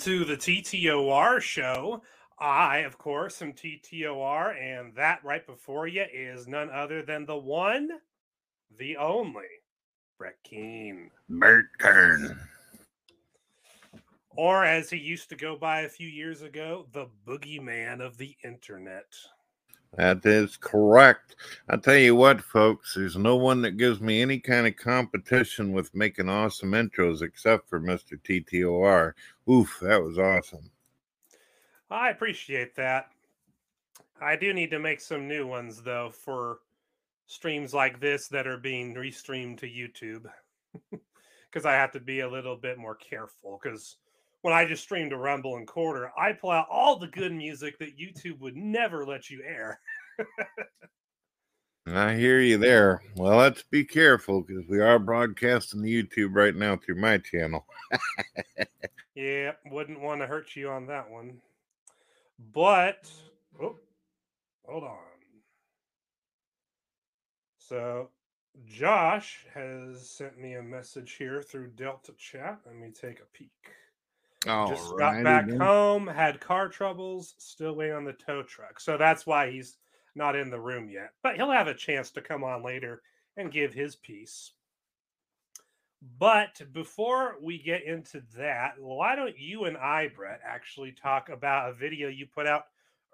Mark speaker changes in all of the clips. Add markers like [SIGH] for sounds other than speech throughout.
Speaker 1: To the TTOR show. I, of course, am TTOR, and that right before you is none other than the one, the only, Brett Keane.
Speaker 2: Bert Kern.
Speaker 1: Or as he used to go by a few years ago, the boogeyman of the internet.
Speaker 2: That is correct. I tell you what, folks, there's no one that gives me any kind of competition with making awesome intros except for Mr. TTOR. Oof, that was awesome.
Speaker 1: I appreciate that. I do need to make some new ones, though, for streams like this that are being restreamed to YouTube. [LAUGHS] Because I have to be a little bit more careful. Because when I just streamed a Rumble and Corder, I pull out all the good music that YouTube would never let you air.
Speaker 2: I hear you there. Well, let's be careful because we are broadcasting the YouTube right now through my channel. [LAUGHS]
Speaker 1: yeah, wouldn't want to hurt you on that one. But, oh, hold on. So, Josh has sent me a message here through Delta Chat. Let me take a peek. Just got back
Speaker 2: then.
Speaker 1: home, had car troubles, still waiting on the tow truck. So that's why he's not in the room yet. But he'll have a chance to come on later and give his piece. But before we get into that, why don't you and I, Brett, actually talk about a video you put out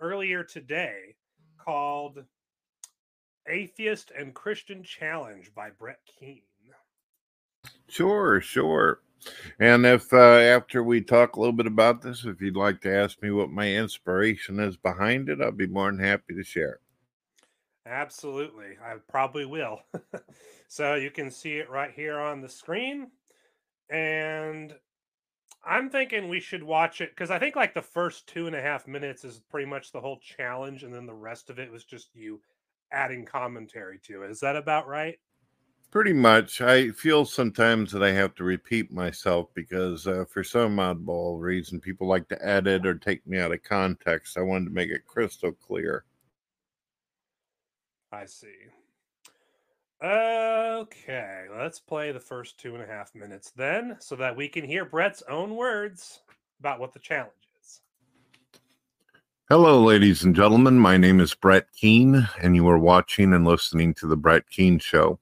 Speaker 1: earlier today called Atheist and Christian Challenge by Brett Keane?
Speaker 2: Sure, sure. And if uh, after we talk a little bit about this, if you'd like to ask me what my inspiration is behind it, I'll be more than happy to share.
Speaker 1: Absolutely. I probably will. [LAUGHS] so you can see it right here on the screen. And I'm thinking we should watch it because I think like the first two and a half minutes is pretty much the whole challenge. And then the rest of it was just you adding commentary to it. Is that about right?
Speaker 2: Pretty much. I feel sometimes that I have to repeat myself because, uh, for some oddball reason, people like to edit or take me out of context. I wanted to make it crystal clear.
Speaker 1: I see. Okay, let's play the first two and a half minutes then so that we can hear Brett's own words about what the challenge is.
Speaker 2: Hello, ladies and gentlemen. My name is Brett Keane, and you are watching and listening to The Brett Keane Show.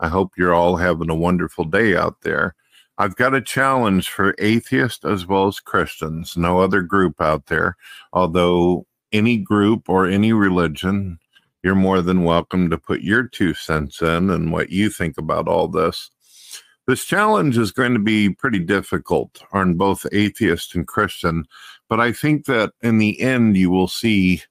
Speaker 2: I hope you're all having a wonderful day out there. I've got a challenge for atheists as well as Christians, no other group out there, although any group or any religion, you're more than welcome to put your two cents in and what you think about all this. This challenge is going to be pretty difficult on both atheist and Christian, but I think that in the end, you will see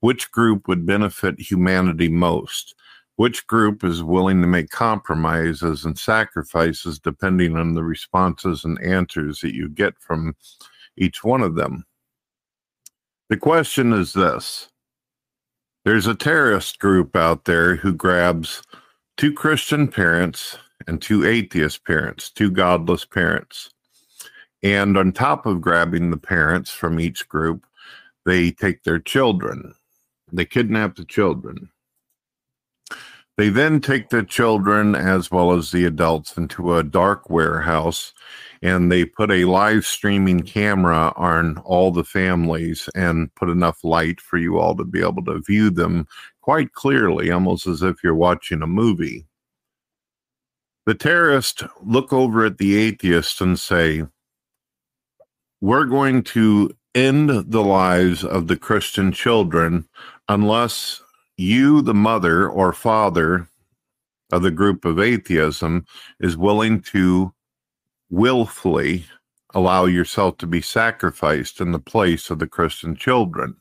Speaker 2: which group would benefit humanity most which group is willing to make compromises and sacrifices depending on the responses and answers that you get from each one of them. The question is this there's a terrorist group out there who grabs two Christian parents and two atheist parents, two godless parents. And on top of grabbing the parents from each group, they take their children. They kidnap the children. They then take the children as well as the adults into a dark warehouse and they put a live streaming camera on all the families and put enough light for you all to be able to view them quite clearly, almost as if you're watching a movie. The terrorists look over at the atheists and say, We're going to end the lives of the Christian children unless you, the mother or father of the group of atheism, is willing to willfully allow yourself to be sacrificed in the place of the Christian children.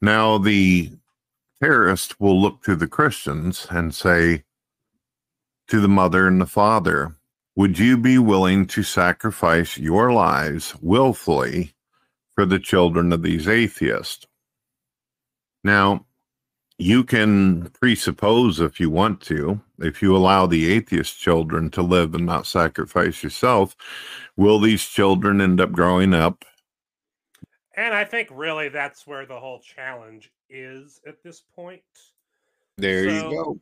Speaker 2: Now, the terrorist will look to the Christians and say to the mother and the father, Would you be willing to sacrifice your lives willfully for the children of these atheists? Now, you can presuppose if you want to, if you allow the atheist children to live and not sacrifice yourself, will these children end up growing up?
Speaker 1: And I think really that's where the whole challenge is at this point.
Speaker 2: There
Speaker 1: So-
Speaker 2: you go.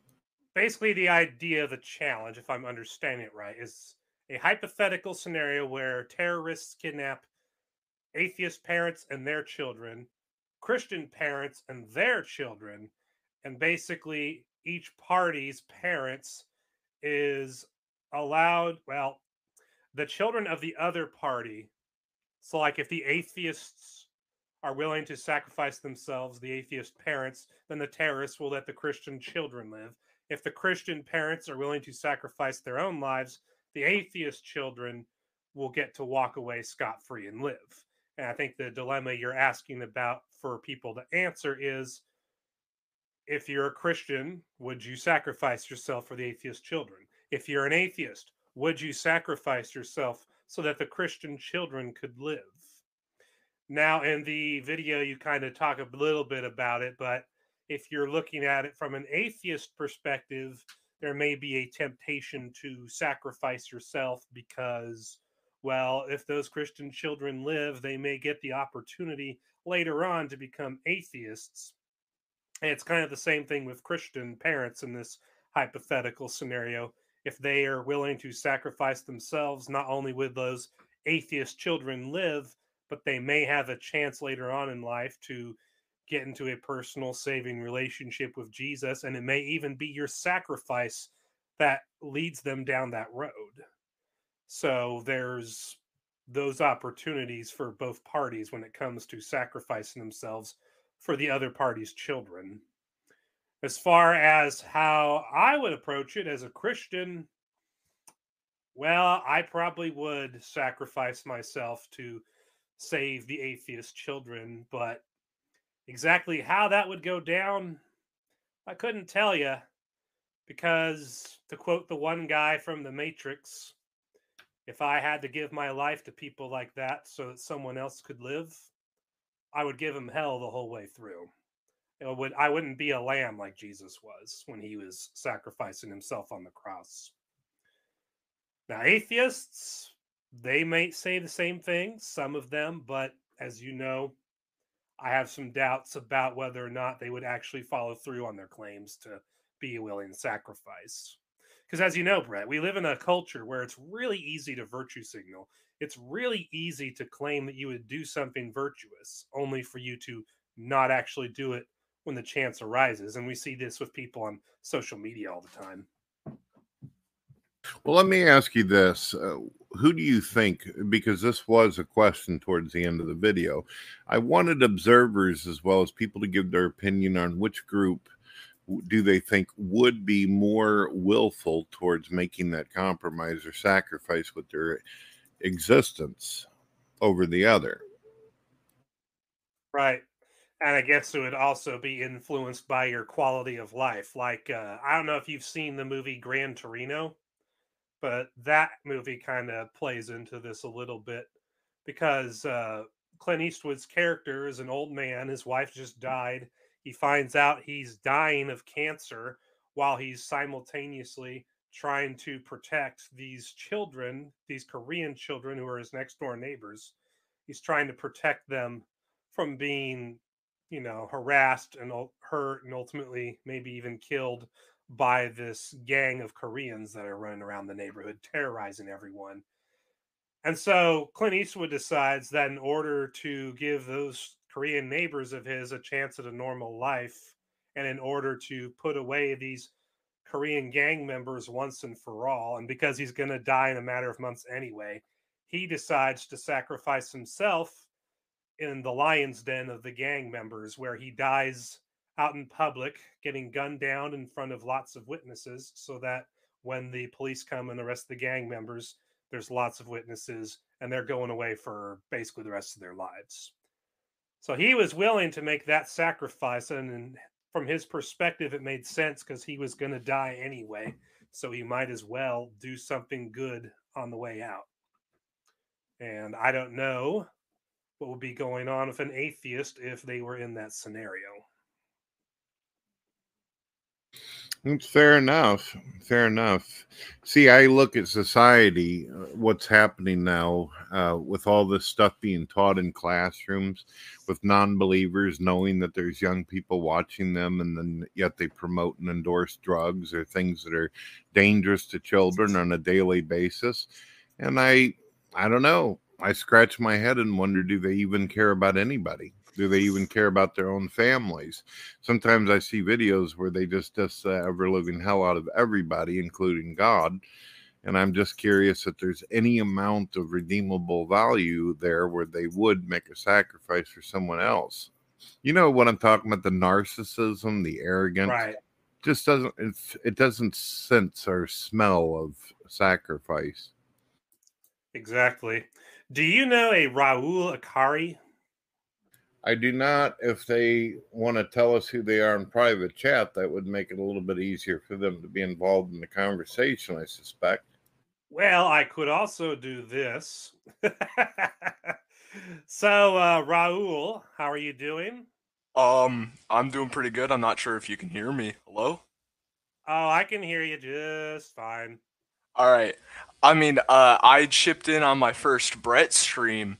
Speaker 1: Basically, the idea of the challenge, if I'm understanding it right, is a hypothetical scenario where terrorists kidnap atheist parents and their children, Christian parents and their children, and basically each party's parents is allowed, well, the children of the other party. So, like if the atheists are willing to sacrifice themselves, the atheist parents, then the terrorists will let the Christian children live. If the Christian parents are willing to sacrifice their own lives, the atheist children will get to walk away scot free and live. And I think the dilemma you're asking about for people to answer is if you're a Christian, would you sacrifice yourself for the atheist children? If you're an atheist, would you sacrifice yourself so that the Christian children could live? Now, in the video, you kind of talk a little bit about it, but if you're looking at it from an atheist perspective, there may be a temptation to sacrifice yourself because, well, if those Christian children live, they may get the opportunity later on to become atheists. And it's kind of the same thing with Christian parents in this hypothetical scenario. If they are willing to sacrifice themselves, not only would those atheist children live, but they may have a chance later on in life to get into a personal saving relationship with Jesus. And it may even be your sacrifice that leads them down that road. So there's those opportunities for both parties when it comes to sacrificing themselves for the other party's children. As far as how I would approach it as a Christian, well, I probably would sacrifice myself to save the atheist children, but exactly how that would go down, I couldn't tell you. Because, to quote the one guy from The Matrix, if I had to give my life to people like that so that someone else could live, I would give him hell the whole way through. It would I wouldn't be a lamb like Jesus was when he was sacrificing himself on the cross. Now, atheists, they may say the same thing, some of them, but as you know, I have some doubts about whether or not they would actually follow through on their claims to be a willing sacrifice. Because as you know, Brett, we live in a culture where it's really easy to virtue signal. It's really easy to claim that you would do something virtuous, only for you to not actually do it when the chance arises. And we see this with people on social media all the time.
Speaker 2: Well, let me ask you this. Uh, who do you think, because this was a question towards the end of the video, I wanted observers as well as people to give their opinion on which group do they think would be more willful towards making that compromise or sacrifice with their existence over the other?
Speaker 1: Right. And I guess it would also be influenced by your quality of life. Like, uh, I don't know if you've seen the movie Gran Torino but that movie kind of plays into this a little bit because uh, Clint Eastwood's character is an old man. His wife just died. He finds out he's dying of cancer while he's simultaneously trying to protect these children, these Korean children who are his next door neighbors. He's trying to protect them from being, you know, harassed and hurt and ultimately maybe even killed by this gang of Koreans that are running around the neighborhood, terrorizing everyone. And so Clint Eastwood decides that in order to give those Korean neighbors of his a chance at a normal life, and in order to put away these Korean gang members once and for all, and because he's going to die in a matter of months anyway, he decides to sacrifice himself in the lion's den of the gang members, where he dies out in public getting gunned down in front of lots of witnesses so that when the police come and arrest the gang members there's lots of witnesses and they're going away for basically the rest of their lives so he was willing to make that sacrifice and from his perspective it made sense because he was going to die anyway so he might as well do something good on the way out. And i don't know what would be going on with an atheist if they were in that scenario
Speaker 2: it's fair enough. Fair enough. See, I look at society, uh, what's happening now uh, with all this stuff being taught in classrooms, with non believers knowing that there's young people watching them, and then yet they promote and endorse drugs or things that are dangerous to children on a daily basis. And I, I don't know. I scratch my head and wonder do they even care about anybody? Do they even care about their own families? Sometimes I see videos where they just just uh, ever living hell out of everybody, including God. And I'm just curious if there's any amount of redeemable value there where they would make a sacrifice for someone else. You know what I'm talking about? The narcissism, the arrogance.
Speaker 1: Right.
Speaker 2: Just doesn't it doesn't sense or smell of sacrifice.
Speaker 1: Exactly. Do you know a Raul Akari?
Speaker 2: I do not. If they want to tell us who they are in private chat, that would make it a little bit easier for them to be involved in the conversation, I suspect.
Speaker 1: Well, I could also do this. [LAUGHS] so, uh, Raul, how are you doing?
Speaker 3: Um, I'm doing pretty good. I'm not sure if you can hear me. Hello?
Speaker 1: Oh, I can hear you just fine.
Speaker 3: All right. I mean, uh, I chipped in on my first Brett stream,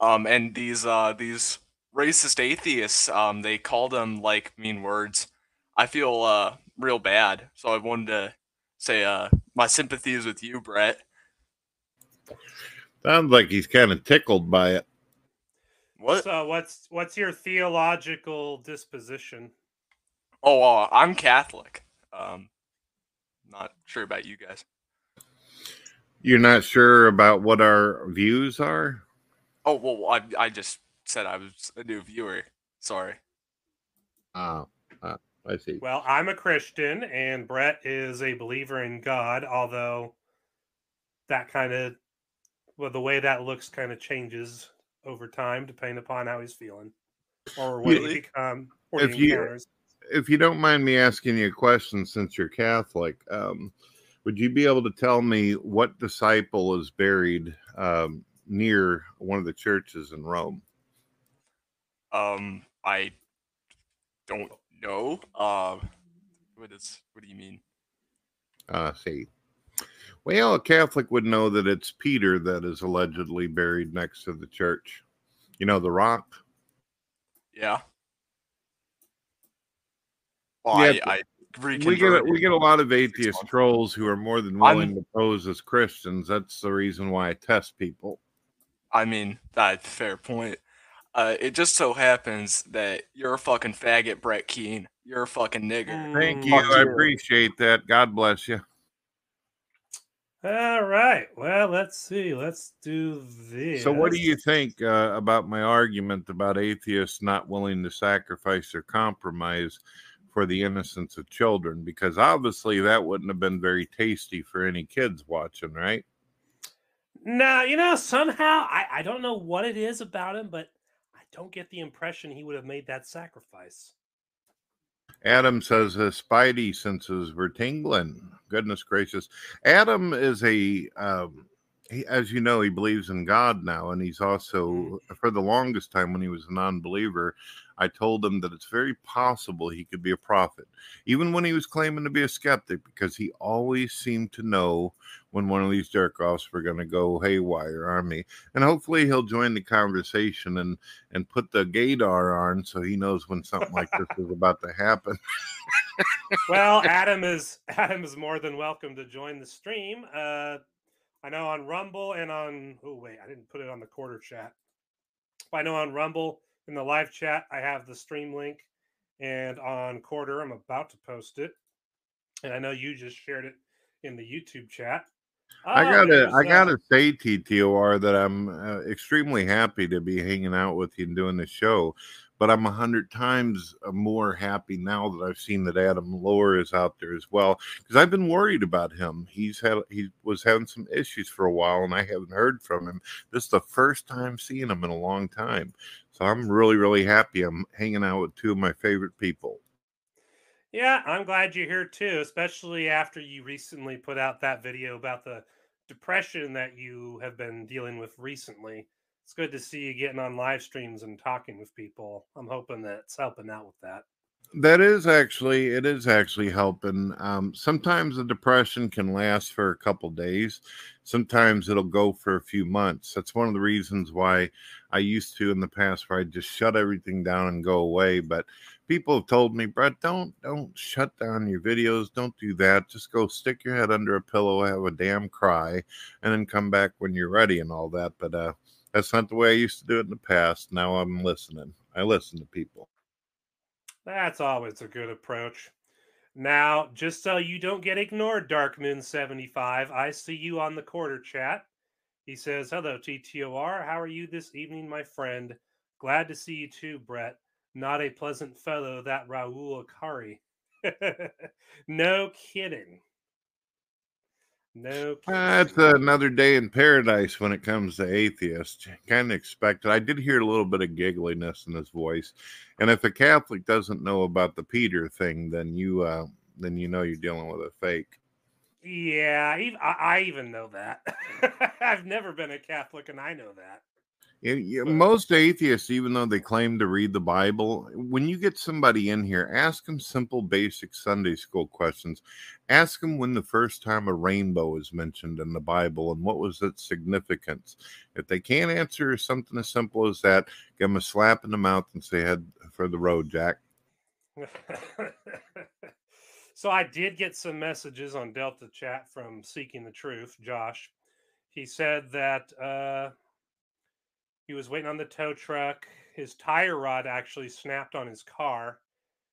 Speaker 3: um, and these uh these racist atheists, um, they call them like mean words. I feel uh real bad, so I wanted to say uh my sympathy is with you, Brett.
Speaker 2: Sounds like he's kind of tickled by it.
Speaker 3: What?
Speaker 1: So, what's what's your theological disposition?
Speaker 3: Oh, uh, I'm Catholic. Um, not sure about you guys.
Speaker 2: You're not sure about what our views are?
Speaker 3: Oh well, I I just said I was a new viewer. Sorry.
Speaker 2: Uh, uh, I see.
Speaker 1: Well, I'm a Christian, and Brett is a believer in God. Although that kind of, well, the way that looks kind of changes over time, depending upon how he's feeling or what
Speaker 2: Really?
Speaker 1: he become. Or
Speaker 2: If you-
Speaker 1: encounters.
Speaker 2: If you don't mind me asking you a question, since you're Catholic, um, would you be able to tell me what disciple is buried um, near one of the churches in Rome?
Speaker 3: Um, I don't know. Um, what is what do you mean?
Speaker 2: Uh, see. Well, a Catholic would know that it's Peter that is allegedly buried next to the church. You know, the rock?
Speaker 3: Yeah. Oh,
Speaker 2: Yeah,
Speaker 3: I, I
Speaker 2: we get a, we get a lot of atheist trolls who are more than
Speaker 3: I'm-
Speaker 2: willing to pose as Christians. That's the reason why I test people.
Speaker 3: I mean, that's a fair point. Uh, it just so happens that you're a fucking faggot, Brett Keane. You're a fucking nigger.
Speaker 2: Thank
Speaker 1: Mm,
Speaker 2: you. I
Speaker 3: you.
Speaker 2: appreciate that. God bless you.
Speaker 1: All right. Well, let's see. Let's do this.
Speaker 2: So, what do you think uh, about my argument about atheists not willing to sacrifice or compromise for the innocence of children? Because obviously, that wouldn't have been very tasty for any kids watching, right?
Speaker 1: No, you know, somehow I, I don't know what it is about him, but I don't get the impression he would have made that sacrifice.
Speaker 2: Adam says his spidey senses were tingling. Goodness gracious. Adam is a, um, he, as you know, he believes in God now. And he's also, for the longest time when he was a non believer, I told him that it's very possible he could be a prophet, even when he was claiming to be a skeptic, because he always seemed to know when one of these jerk offs were going to go haywire on me. And hopefully he'll join the conversation and, and put the gaydar on so he knows when something like this is about to happen. [LAUGHS]
Speaker 1: Well, Adam is Adam is more than welcome to join the stream. Uh I know on Rumble and on oh wait, I didn't put it on the Corder chat. I know on Rumble in the live chat I have the stream link and on Corder I'm about to post it. And I know you just shared it in the YouTube chat.
Speaker 2: I
Speaker 1: Oh,
Speaker 2: gotta, I gotta say, TTOR, that I'm uh, extremely happy to be hanging out with you and doing the show. But I'm a hundred times uh, more happy now that I've seen that Adam Lore is out there as well, because I've been worried about him. He's had, he was having some issues for a while, and I haven't heard from him. This is the first time seeing him in a long time, so I'm really, really happy. I'm hanging out with two of my favorite people.
Speaker 1: Yeah, I'm glad you're here too, especially after you recently put out that video about the depression that you have been dealing with recently. It's good to see you getting on live streams and talking with people. I'm hoping that it's helping out with that.
Speaker 2: That is actually it is actually helping. Um, sometimes the depression can last for a couple days. Sometimes it'll go for a few months. That's one of the reasons why I used to in the past where I just shut everything down and go away. But people have told me, Brett, don't don't shut down your videos. Don't do that. Just go stick your head under a pillow, have a damn cry, and then come back when you're ready and all that. But uh, that's not the way I used to do it in the past. Now I'm listening. I listen to people.
Speaker 1: That's always a good approach. Now, just so you don't get ignored, Darkmoon75, I see you on the Corder chat. He says, Hello, TTOR. How are you this evening, my friend? Glad to see you too, Brett. Not a pleasant fellow, that Raul Akari. [LAUGHS] no kidding. No.
Speaker 2: That's uh, another day in paradise when it comes to atheists. Kind of expected. I did hear a little bit of giggliness in his voice, and if a Catholic doesn't know about the Peter thing, then you uh, then you know you're dealing with a fake.
Speaker 1: Yeah, I, even know that. [LAUGHS] I've never been a Catholic, and I know that.
Speaker 2: Most atheists, even though they claim to read the Bible, when you get somebody in here, ask them simple, basic Sunday school questions. Ask them when the first time a rainbow is mentioned in the Bible and what was its significance. If they can't answer something as simple as that, give them a slap in the mouth and say, head for the road, Jack. [LAUGHS]
Speaker 1: so I did get some messages on Delta Chat from Seeking the Truth, Josh. He said that. Uh, he was waiting on the tow truck. His tire rod actually snapped on his car.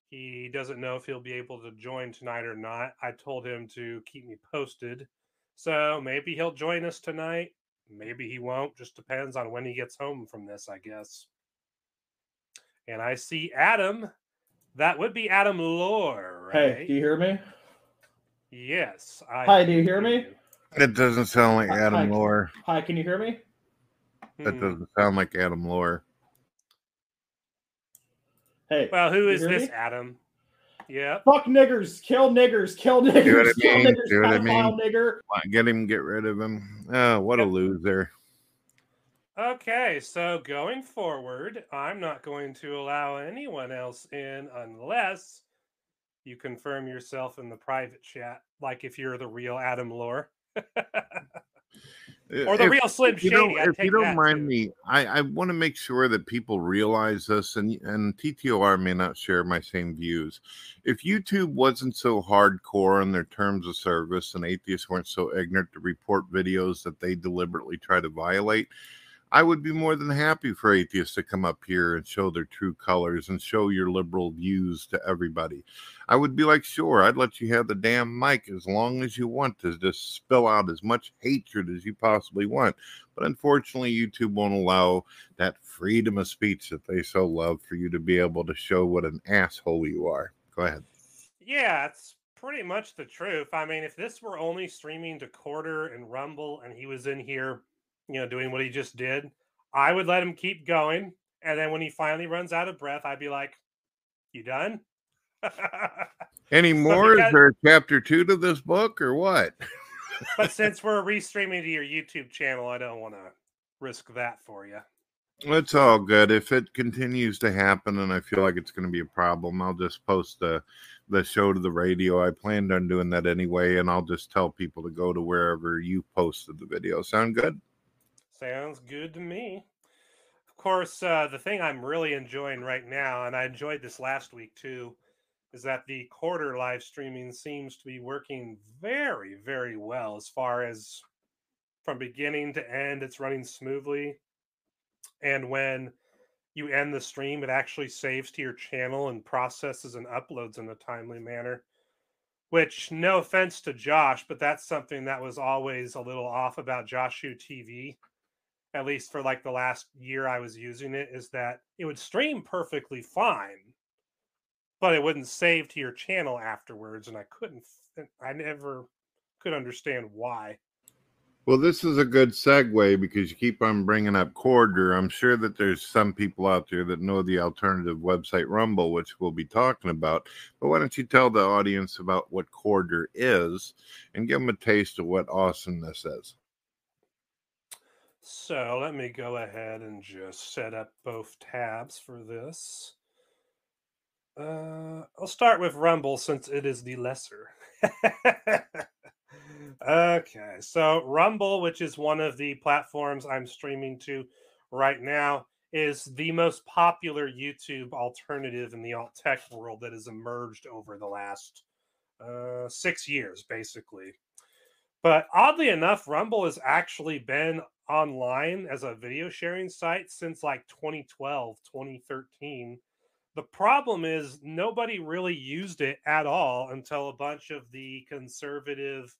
Speaker 1: He doesn't know if he'll be able to join tonight or not. I told him to keep me posted. So maybe he'll join us tonight. Maybe he won't. Just depends on when he gets home from this, I guess. And I see Adam. That would be Adam Lore, right?
Speaker 4: Hey, do you hear me?
Speaker 1: Yes.
Speaker 4: I Hi, do you hear me?
Speaker 2: It doesn't sound like Adam Hi, Lore.
Speaker 4: Hi, can you hear me?
Speaker 2: That hmm. doesn't sound like Adam Lore.
Speaker 4: Hey.
Speaker 1: Well, who is this me? Adam? Yeah.
Speaker 4: Fuck niggers. Kill niggers. Kill niggers. Do what I
Speaker 2: mean.
Speaker 4: Kill niggers.
Speaker 2: Do what I mean. Nigger. Get him. Get rid of him. Oh, what yep. a loser.
Speaker 1: Okay, so going forward, I'm not going to allow anyone else in unless you confirm yourself in the private chat, like if you're the real Adam Lore. [LAUGHS] or the if, real Slim Shady.
Speaker 2: You if you don't mind too. me, I, I want to make sure that people realize this, and and TTOR may not share my same views. If YouTube wasn't so hardcore in their terms of service, and atheists weren't so ignorant to report videos that they deliberately try to violate, I would be more than happy for atheists to come up here and show their true colors and show your liberal views to everybody. I would be like, sure, I'd let you have the damn mic as long as you want to just spill out as much hatred as you possibly want. But unfortunately, YouTube won't allow that freedom of speech that they so love for you to be able to show what an asshole you are. Go ahead.
Speaker 1: Yeah, it's pretty much the truth. I mean, if this were only streaming to Corder and Rumble and he was in here you know, doing what he just did, I would let him keep going. And then when he finally runs out of breath, I'd be like, You done? [LAUGHS]
Speaker 2: Any more? Is there chapter two to this book or what?
Speaker 1: but [LAUGHS] since we're restreaming to your YouTube channel, I don't want to risk that for you.
Speaker 2: It's all good. If it continues to happen and I feel like it's going to be a problem, I'll just post the the show to the radio. I planned on doing that anyway, and I'll just tell people to go to wherever you posted the video. Sound good?
Speaker 1: Sounds good to me. Of course, uh, the thing I'm really enjoying right now, and I enjoyed this last week too, is that the Corder live streaming seems to be working very, very well as far as from beginning to end, it's running smoothly. And when you end the stream, it actually saves to your channel and processes and uploads in a timely manner. Which, no offense to Josh, but that's something that was always a little off about Joshu TV at least for like the last year I was using it, is that it would stream perfectly fine, but it wouldn't save to your channel afterwards. And I couldn't, I never could understand why.
Speaker 2: Well, this is a good segue because you keep on bringing up Corder. I'm sure that there's some people out there that know the alternative website Rumble, which we'll be talking about. But why don't you tell the audience about what Corder is and give them a taste of what awesomeness is?
Speaker 1: So let me go ahead and just set up both tabs for this. Uh, I'll start with Rumble since it is the lesser. [LAUGHS] okay, so Rumble, which is one of the platforms I'm streaming to right now, is the most popular YouTube alternative in the alt tech world that has emerged over the last uh, six years, basically. But oddly enough, Rumble has actually been online as a video sharing site since like 2012, 2013. The problem is nobody really used it at all until a bunch of the conservative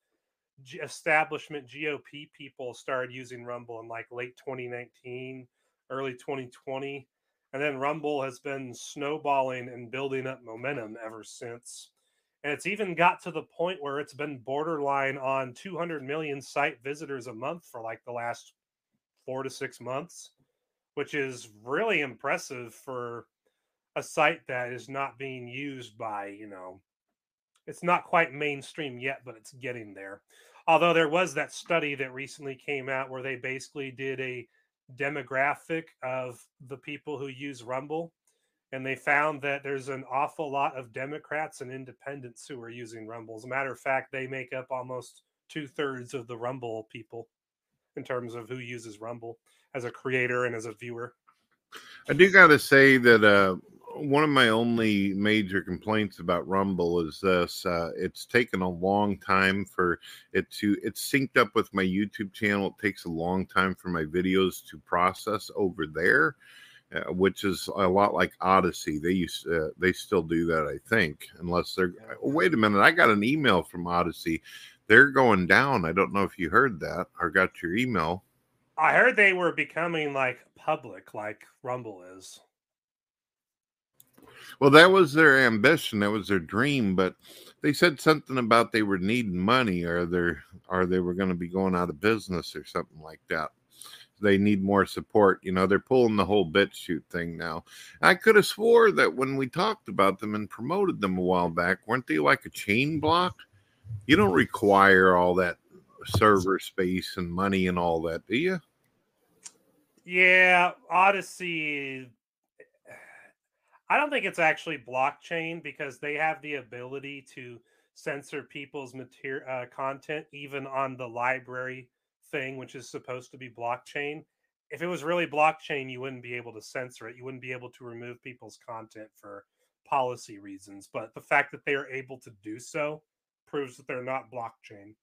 Speaker 1: establishment GOP people started using Rumble in like late 2019 early 2020. And then Rumble has been snowballing and building up momentum ever since. And it's even got to the point where it's been borderline on 200 million site visitors a month for like the last four to six months, which is really impressive for a site that is not being used by, you know, it's not quite mainstream yet, but it's getting there. Although there was that study that recently came out where they basically did a demographic of the people who use Rumble, and they found that there's an awful lot of Democrats and independents who are using Rumble. As a matter of fact, they make up almost two thirds of the Rumble people in terms of who uses Rumble as a creator and as a viewer.
Speaker 2: I do got to say that uh, one of my only major complaints about Rumble is this: uh, it's taken a long time for it to. It's synced up with my YouTube channel. It takes a long time for my videos to process over there, uh, which is a lot like Odysee. They used uh, they still do that, I think, unless they're. Oh, wait a minute! I got an email from Odysee. They're going down. I don't know if you heard that or got your email.
Speaker 1: I heard they were becoming like public, like Rumble is.
Speaker 2: Well, that was their ambition. That was their dream. But they said something about they were needing money, or they or they were going to be going out of business, or something like that. They need more support. You know, they're pulling the whole BitChute thing now. I could have swore that when we talked about them and promoted them a while back, weren't they like a chain block? You don't require all that server space and money and all that, do you?
Speaker 1: Yeah, Odysee. I don't think it's actually blockchain because they have the ability to censor people's material uh, content even on the LBRY thing, which is supposed to be blockchain. If it was really blockchain, you wouldn't be able to censor it. You wouldn't be able to remove people's content for policy reasons. But the fact that they are able to do so proves that they're not blockchain.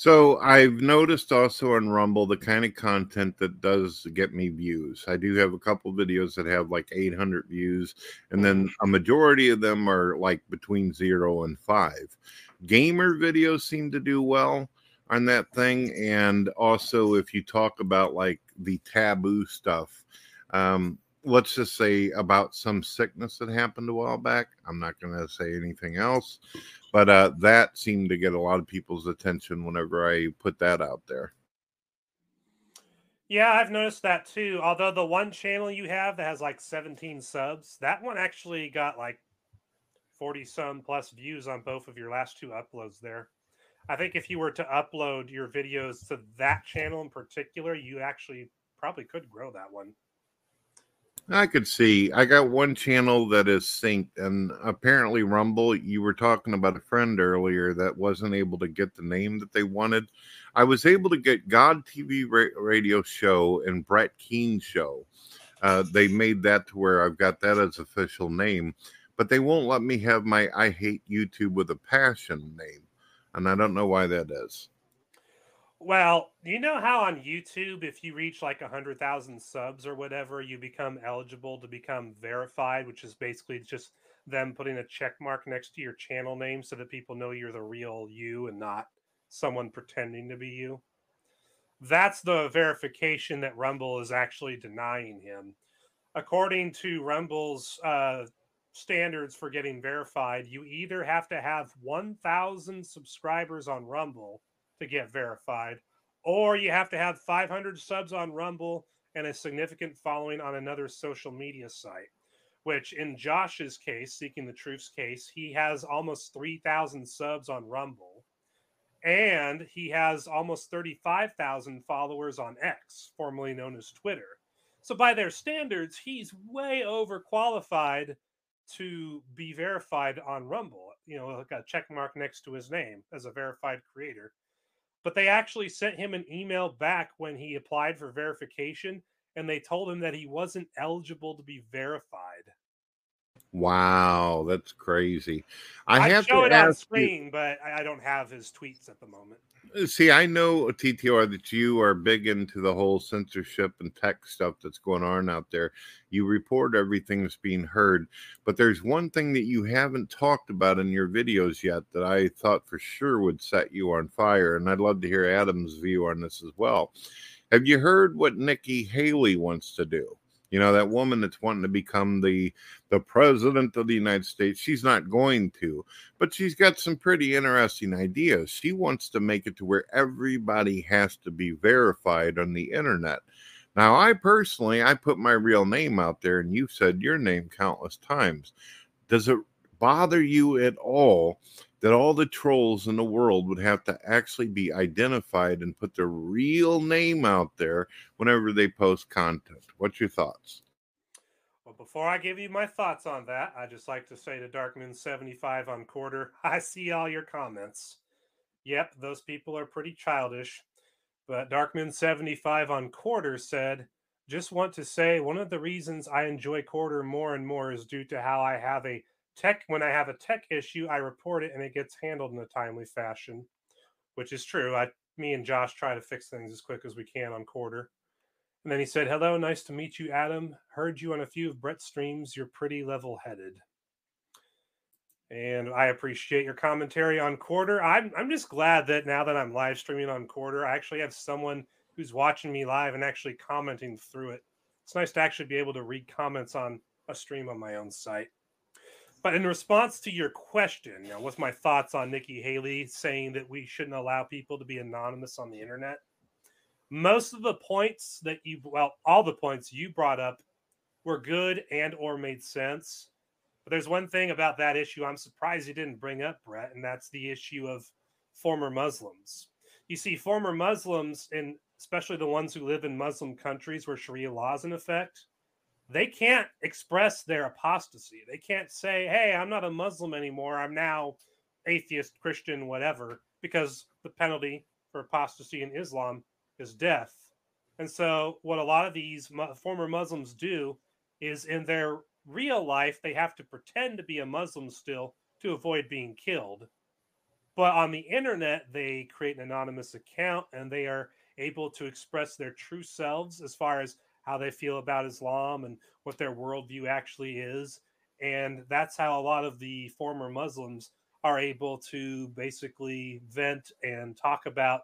Speaker 2: So I've noticed also on Rumble the kind of content that does get me views. I do have a couple videos that have like 800 views, and then mm-hmm. a majority of them are like between zero and five. Gamer videos seem to do well on that thing, and also if you talk about like the taboo stuff, um, let's just say about some sickness that happened a while back. I'm not going to say anything else, but uh, that seemed to get a lot of people's attention whenever I put that out there.
Speaker 1: Yeah, I've noticed that too. Although the one channel you have that has like 17 subs, that one actually got like 40 some plus views on both of your last two uploads there. I think if you were to upload your videos to that channel in particular, you actually probably could grow that one.
Speaker 2: I could see. I got one channel that is synced, and apparently Rumble. You were talking about a friend earlier that wasn't able to get the name that they wanted. I was able to get God TV radio show and Brett Keane show. Uh, they made that to where I've got that as official name, but they won't let me have my I hate YouTube with a passion name, and I don't know why that is.
Speaker 1: Well, you know how on YouTube, if you reach like a hundred thousand subs or whatever, you become eligible to become verified, which is basically just them putting a check mark next to your channel name so that people know you're the real you and not someone pretending to be you. That's the verification that Rumble is actually denying him. According to Rumble's uh, standards for getting verified, you either have to have 1,000 subscribers on Rumble to get verified, or you have to have 500 subs on Rumble and a significant following on another social media site. Which, in Josh's case, Seeking the Truth's case, he has almost 3,000 subs on Rumble, and he has almost 35,000 followers on X, formerly known as Twitter. So, by their standards, he's way overqualified to be verified on Rumble, you know, like a check mark next to his name as a verified creator. But they actually sent him an email back when he applied for verification and they told him that he wasn't eligible to be verified.
Speaker 2: Wow, that's crazy. I
Speaker 1: I'd
Speaker 2: have
Speaker 1: show
Speaker 2: to
Speaker 1: it on
Speaker 2: ask you,
Speaker 1: screen, but I I don't have his tweets at the moment.
Speaker 2: Uh, see, I know uh, TTR that you are big into the whole censorship and tech stuff that's going on out there. You report everything that's being heard, but there's one thing that you haven't talked about in your videos yet that I thought for sure would set you on fire, and I'd love to hear Adam's view on this as well. Have you heard what Nikki Haley wants to do? You know that woman that's wanting to become the the president of the United States. She's not going to, but she's got some pretty interesting ideas. She wants to make it to where everybody has to be verified on the internet. Now, I personally, I put my real name out there, and you've said your name countless times. Does it bother you at all that all the trolls in the world would have to actually be identified and put their real name out there whenever they post content? What's your thoughts?
Speaker 1: Well, before I give you my thoughts on that, I just like to say to Darkmoon75 on Corder, [LAUGHS] I see all your comments. Yep, those people are pretty childish. But Darkmoon75 on Corder said, just want to say one of the reasons I enjoy Corder more and more is due to how I have a tech when I have a tech issue, I report it and it gets handled in a timely fashion, which is true. I me and Josh try to fix things as quick as we can on Corder. And then he said, Hello, nice to meet you, Adam. Heard you on a few of Brett's streams. You're pretty level headed. And I appreciate your commentary on Corder. I'm, I'm just glad that now that I'm live streaming on Corder, I actually have someone who's watching me live and actually commenting through it. It's nice to actually be able to read comments on a stream on my own site. But in response to your question, you know, what's my thoughts on Nikki Haley saying that we shouldn't allow people to be anonymous on the internet? most of the points that you well all the points you brought up were good and or made sense but there's one thing about that issue i'm surprised you didn't bring up brett and that's the issue of former muslims you see former muslims and especially the ones who live in muslim countries where sharia law is in effect they can't express their apostasy they can't say hey i'm not a muslim anymore i'm now atheist christian whatever because the penalty for apostasy in islam is death. And so, what a lot of these former Muslims do is in their real life, they have to pretend to be a Muslim still to avoid being killed. But on the internet, they create an anonymous account and they are able to express their true selves as far as how they feel about Islam and what their worldview actually is. And that's how a lot of the former Muslims are able to basically vent and talk about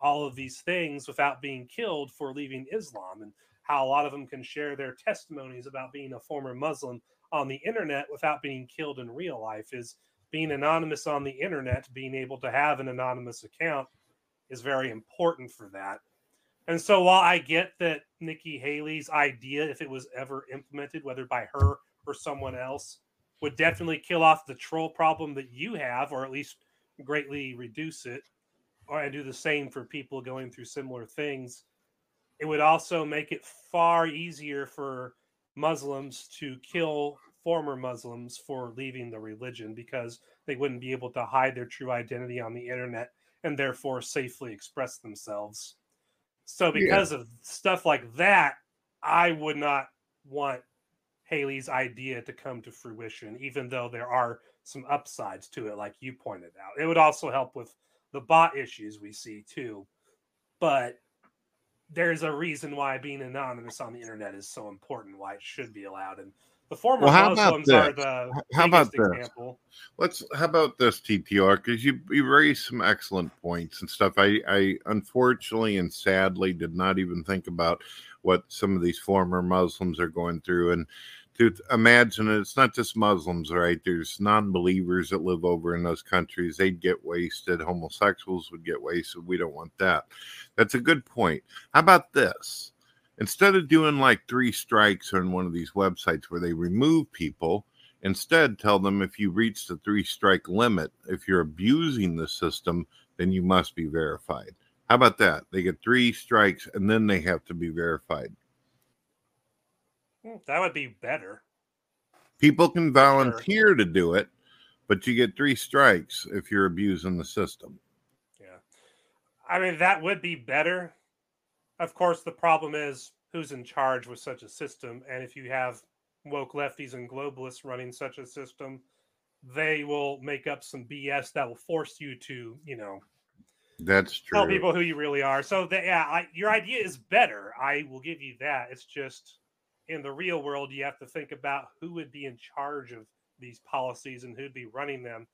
Speaker 1: all of these things without being killed for leaving Islam, and how a lot of them can share their testimonies about being a former Muslim on the internet without being killed in real life. Is being anonymous on the internet, being able to have an anonymous account, is very important for that. And so, while I get that Nikki Haley's idea, if it was ever implemented, whether by her or someone else, would definitely kill off the troll problem that you have, or at least greatly reduce it, or and do the same for people going through similar things. It would also make it far easier for Muslims to kill former Muslims for leaving the religion because they wouldn't be able to hide their true identity on the internet and therefore safely express themselves. So, because yeah. of stuff like that, I would not want Haley's idea to come to fruition, even though there are some upsides to it, like you pointed out. It would also help with the bot issues we see too. But there's a reason why being anonymous on the internet is so important, why it should be allowed. And the former well, Muslims are the
Speaker 2: how about this?
Speaker 1: example.
Speaker 2: Let's how about this TTR because you you raised some excellent points and stuff. I I unfortunately and sadly did not even think about what some of these former Muslims are going through and to imagine it, it's not just Muslims, right? There's non believers that live over in those countries. They'd get wasted. Homosexuals would get wasted. We don't want that. That's a good point. How about this? Instead of doing like three strikes on one of these websites where they remove people, instead tell them if you reach the three strike limit, if you're abusing the system, then you must be verified. How about that? They get three strikes and then they have to be verified.
Speaker 1: Hmm, that would be better.
Speaker 2: People can volunteer to do it, but you get three strikes if you're abusing the system.
Speaker 1: Yeah. I mean, that would be better. Of course, the problem is who's in charge with such a system. And if you have woke lefties and globalists running such a system, they will make up some BS that will force you to, you know,
Speaker 2: that's true.
Speaker 1: Tell people who you really are. So that yeah, I, your idea is better. I will give you that. It's just in the real world, you have to think about who would be in charge of these policies and who'd be running them.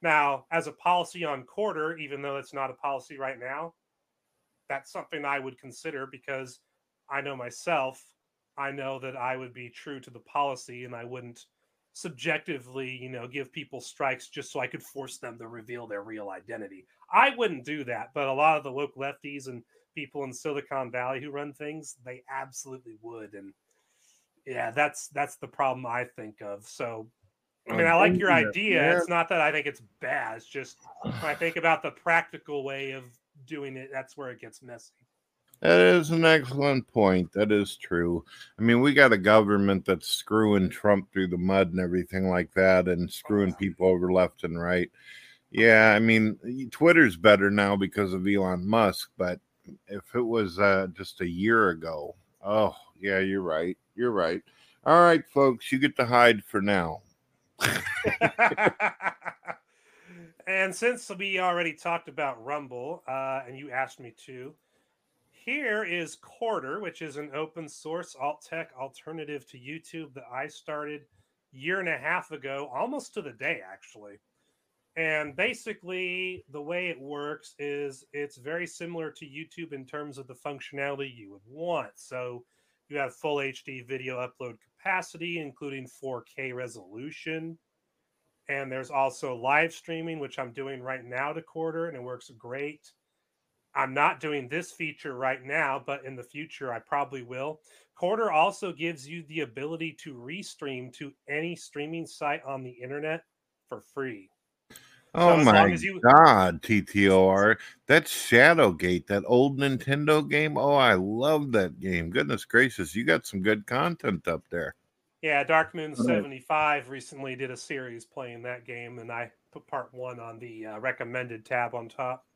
Speaker 1: Now, as a policy on Corder, even though it's not a policy right now, that's something I would consider because I know myself. I know that I would be true to the policy and I wouldn't subjectively, you know, give people strikes just so I could force them to reveal their real identity. I wouldn't do that, but a lot of the woke lefties and people in Silicon Valley who run things, they absolutely would. And yeah, that's that's the problem I think of. So I mean, I like your idea. It's not that I think it's bad. It's just when I think about the practical way of doing it, that's where it gets messy.
Speaker 2: That is an excellent point. That is true. I mean, we got a government that's screwing Trump through the mud and everything like that, and screwing people over left and right. Yeah, I mean, Twitter's better now because of Elon Musk, but if it was uh, just a year ago, oh, yeah, you're right. You're right. All right, folks, you get to hide for now. [LAUGHS] [LAUGHS] [LAUGHS]
Speaker 1: and since we already talked about Rumble, uh, and you asked me to, here is Corder, which is an open source alt tech alternative to YouTube that I started year and a half ago, almost to the day actually. And basically, the way it works is it's very similar to YouTube in terms of the functionality you would want. So you have full HD video upload capacity, including 4K resolution. And there's also live streaming, which I'm doing right now to Corder, and it works great. I'm not doing this feature right now, but in the future, I probably will. Corder also gives you the ability to restream to any streaming site on the internet for free.
Speaker 2: Oh so my you... god, TTOR. That's Shadowgate, that old Nintendo game. Oh, I love that game. Goodness gracious, you got some good content up there.
Speaker 1: Yeah, Dark Moon 75 recently did a series playing that game, and I put part one on the uh, recommended tab on top.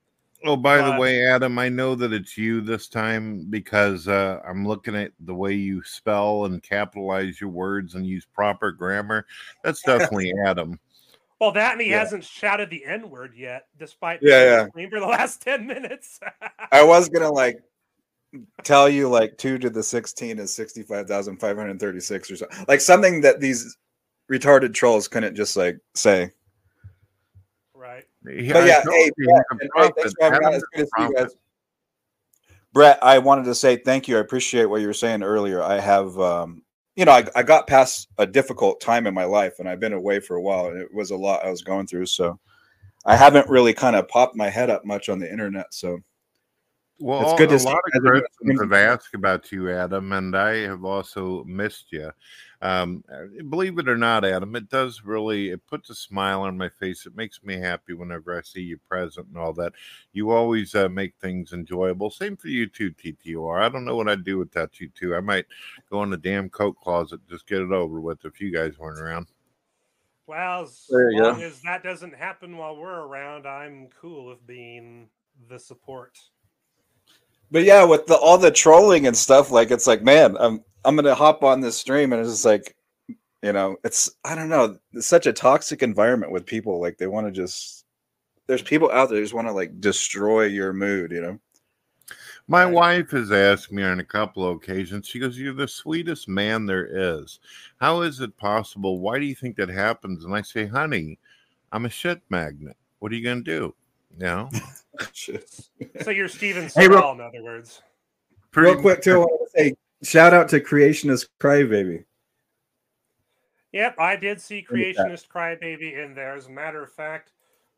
Speaker 2: Oh, by the way, Adam, I know that it's you this time because uh, I'm looking at the way you spell and capitalize your words and use proper grammar. That's [LAUGHS] definitely Adam.
Speaker 1: Well, that and he yeah. hasn't shouted the N word yet, despite
Speaker 5: yeah,
Speaker 1: yeah. for the [LAUGHS] last 10 minutes.
Speaker 5: I was going to like tell you like 2 to the 16 is 65,536 or something. Like something that these retarded trolls couldn't just like say.
Speaker 1: Right.
Speaker 5: But yeah, hey, Brett, thanks for having Good to see you guys. Brett, I wanted to say thank you. I appreciate what you were saying earlier. I have, um, you know, I, I got past a difficult time in my life and I've been away for a while and it was a lot I was going through. So I haven't really kind of popped my head up much on the internet. So
Speaker 2: well, it's good to a lot of Christians have asked about you, Adam, and I have also missed you. Um, uh, believe it or not, Adam, it does really it puts a smile on my face. It makes me happy whenever I see you present and all that. You always uh, make things enjoyable. Same for you too, TTOR. I don't know what I'd do without you too. I might go in the damn coat closet, just get it over with if you guys weren't around.
Speaker 1: Well, as long go. as that doesn't happen while we're around, I'm cool with being the support.
Speaker 5: But yeah, with the all the trolling and stuff, like it's like, man, I'm I'm gonna hop on this stream and it's just like, you know, it's I don't know, it's such a toxic environment with people. Like they want to just there's people out there who just want to like destroy your mood, you know.
Speaker 2: My wife has asked me on a couple of occasions, she goes, You're the sweetest man there is. How is it possible? Why do you think that happens? And I say, Honey, I'm a shit magnet. What are you going to do? No. [LAUGHS]
Speaker 1: so you're Steven Seagal, hey, real, in other words.
Speaker 5: Pretty real quick, too, I want to say shout out to Creationist Crybaby.
Speaker 1: Yep, I did see Creationist Crybaby in there. As a matter of fact,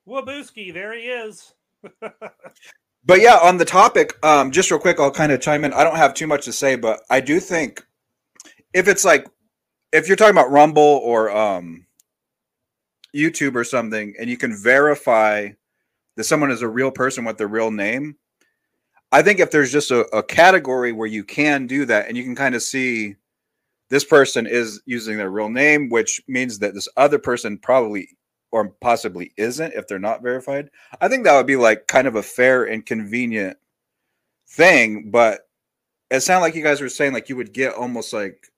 Speaker 1: Wabooski, there he is. [LAUGHS]
Speaker 5: but yeah, on the topic, um, just real quick, I'll kind of chime in. I don't have too much to say, but I do think if it's like if you're talking about Rumble or um, YouTube or something, and you can verify that someone is a real person with their real name. I think if there's just a, a category where you can do that and you can kind of see this person is using their real name, which means that this other person probably or possibly isn't if they're not verified. I think that would be like kind of a fair and convenient thing, but it sounded like you guys were saying like you would get almost like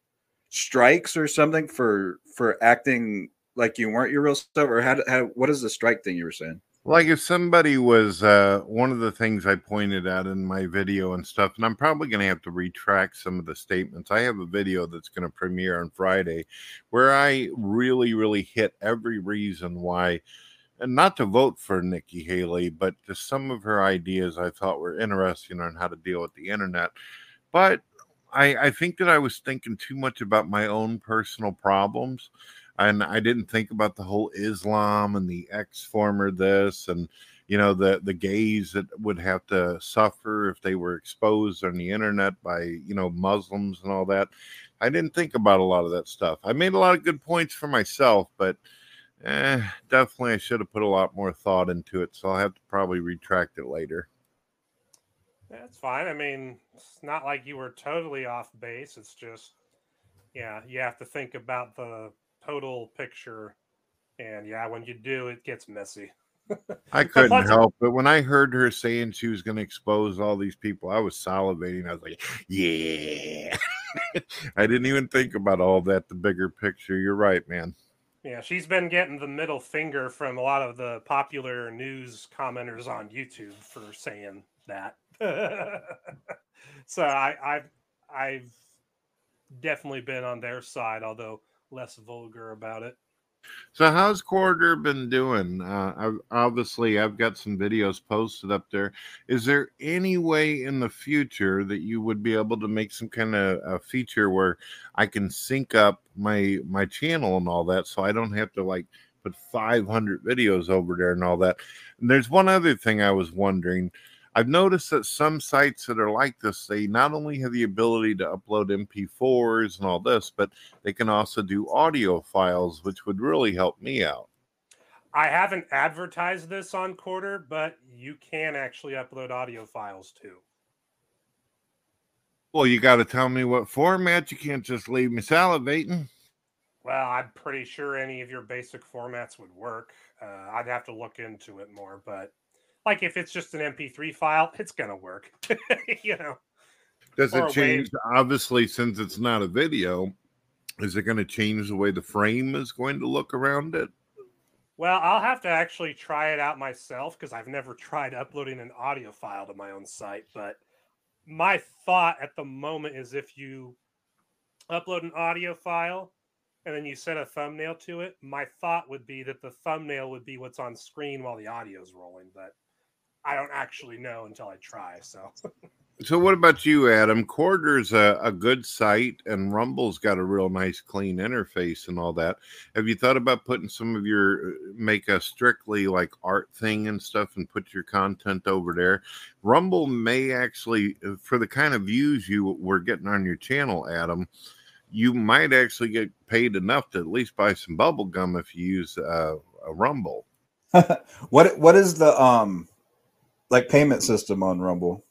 Speaker 5: strikes or something for for acting like you weren't your real self or how, how what is the strike thing you were saying?
Speaker 2: Like if somebody was uh, one of the things I pointed out in my video and stuff, and I'm probably going to have to retract some of the statements. I have a video that's going to premiere on Friday where I really, really hit every reason why, and not to vote for Nikki Haley, but just some of her ideas I thought were interesting on how to deal with the internet. But I, I think that I was thinking too much about my own personal problems and I didn't think about the whole Islam and the ex former this and you know the the gays that would have to suffer if they were exposed on the internet by you know Muslims and all that. I didn't think about a lot of that stuff. I made a lot of good points for myself, but eh, definitely I should have put a lot more thought into it. So I'll have to probably retract it later.
Speaker 1: That's fine. I mean, it's not like you were totally off base. It's just, yeah, you have to think about the total picture. And yeah, when you do, it gets messy. [LAUGHS]
Speaker 2: I couldn't help but when I heard her saying she was going to expose all these people, I was salivating. I was like, yeah. [LAUGHS] I didn't even think about all that, the bigger picture. You're right, man.
Speaker 1: Yeah, she's been getting the middle finger from a lot of the popular news commenters on YouTube for saying that. [LAUGHS] so I, I've I've definitely been on their side, although less vulgar about it.
Speaker 2: So how's Corder been doing? Uh, I've, obviously, I've got some videos posted up there. Is there any way in the future that you would be able to make some kind of a feature where I can sync up my my channel and all that, so I don't have to like put 500 videos over there and all that? And there's one other thing I was wondering. I've noticed that some sites that are like this, they not only have the ability to upload MP4s and all this, but they can also do audio files, which would really help me out.
Speaker 1: I haven't advertised this on Corder, but you can actually upload audio files too.
Speaker 2: Well, you got to tell me what format. You can't just leave me salivating.
Speaker 1: Well, I'm pretty sure any of your basic formats would work. Uh, I'd have to look into it more, but like if it's just an MP3 file, it's gonna work. [LAUGHS] you know.
Speaker 2: Does it change? Obviously, since it's not a video, is it going to change the way the frame is going to look around it?
Speaker 1: Well, I'll have to actually try it out myself because I've never tried uploading an audio file to my own site. But my thought at the moment is if you upload an audio file and then you set a thumbnail to it, my thought would be that the thumbnail would be what's on screen while the audio is rolling. But I don't actually know until I try. So.
Speaker 2: So what about you, Adam? Corder's a, a good site, and Rumble's got a real nice, clean interface and all that. Have you thought about putting some of your make a strictly like art thing and stuff, and put your content over there? Rumble may actually, uh, for the kind of views you were getting on your channel, Adam, you might actually get paid enough to at least buy some bubble gum if you use uh, a Rumble. [LAUGHS]
Speaker 5: what what is the um like payment system on Rumble?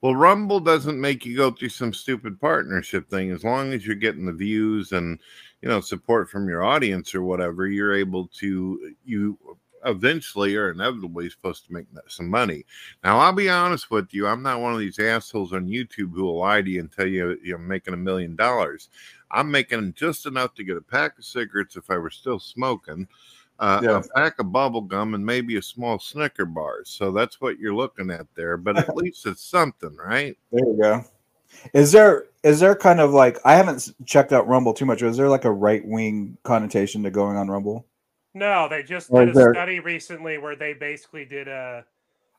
Speaker 2: Well, Rumble doesn't make you go through some stupid partnership thing. As long as you're getting the views and you know support from your audience or whatever, you're able to you eventually or inevitably supposed to make some money. Now, I'll be honest with you, I'm not one of these assholes on YouTube who will lie to you and tell you you're making a million dollars. I'm making just enough to get a pack of cigarettes if I were still smoking uh, yeah. a pack of bubble gum and maybe a small Snicker bar. So that's what you're looking at there. But at [LAUGHS] least it's something, right?
Speaker 5: There you go. Is there is there kind of like I haven't checked out Rumble too much. Is there like a right wing connotation to going on Rumble?
Speaker 1: No, they just did a there... study recently where they basically did a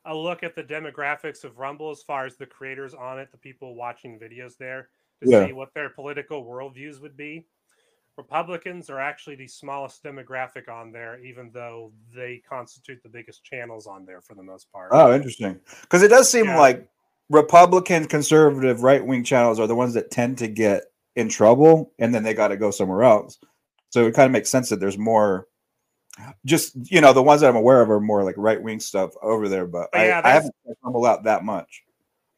Speaker 1: a look at the demographics of Rumble as far as the creators on it, the people watching videos there, to yeah. see what their political worldviews would be. Republicans are actually the smallest demographic on there, even though they constitute the biggest channels on there for the most part.
Speaker 5: Oh, interesting. Because it does seem yeah. like Republican, conservative, right wing channels are the ones that tend to get in trouble and then they got to go somewhere else. So it kind of makes sense that there's more. Just you know, the ones that I'm aware of are more like right wing stuff over there, but, but yeah, I, I haven't stumbled out that much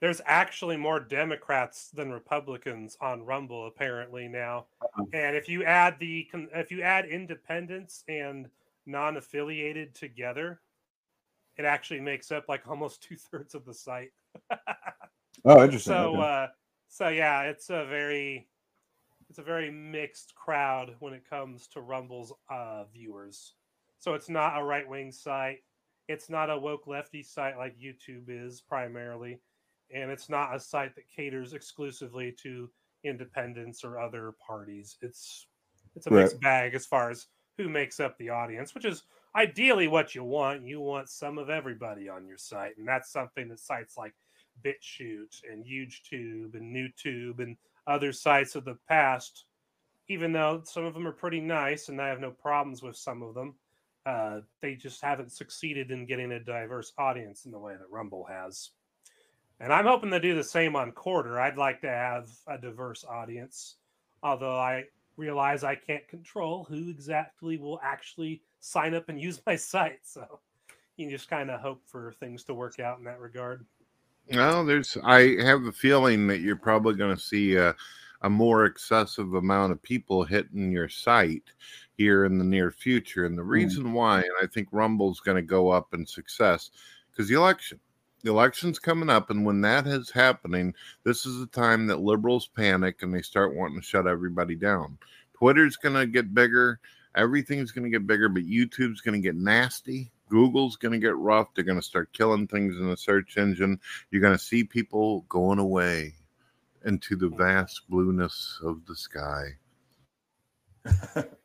Speaker 1: there's actually more Democrats than Republicans on Rumble apparently now.
Speaker 5: Uh-huh.
Speaker 1: And if you add the if you add independents and non-affiliated together, it actually makes up like almost [LAUGHS] two thirds of the site.
Speaker 5: oh, interesting.
Speaker 1: So,
Speaker 5: okay.
Speaker 1: uh, so yeah, it's a very it's a very mixed crowd when it comes to Rumble's uh, viewers. So it's not a right wing site. It's not a woke lefty site like YouTube is primarily, and it's not a site that caters exclusively to independents or other parties. It's it's a
Speaker 5: Right.
Speaker 1: mixed bag as far as who makes up the audience, which is ideally what you want. You want some of everybody on your site, and that's something that sites like BitChute and YouTube and NewTube and other sites of the past, even though some of them are pretty nice and I have no problems with some of them, uh, they just haven't succeeded in getting a diverse audience in the way that Rumble has. And I'm hoping to do the same on Corder. I'd like to have a diverse audience, although I realize I can't control who exactly will actually sign up and use [LAUGHS] my site. So you just kind of hope for things to work out in that regard.
Speaker 2: Well, there's. I have a feeling that you're probably going to see a, a more excessive amount of people hitting your site here in the near future. And the hmm. reason why, and I think Rumble's going to go up in success, because the election, the election's coming up, and when that is happening, this is the time that liberals panic and they start wanting to shut everybody down. Twitter's going to get bigger. Everything's going to get bigger, but YouTube's going to get nasty. Google's going to get rough. They're going to start killing things in the search engine. You're going to see people going away into the hmm. vast blueness of the sky. [LAUGHS]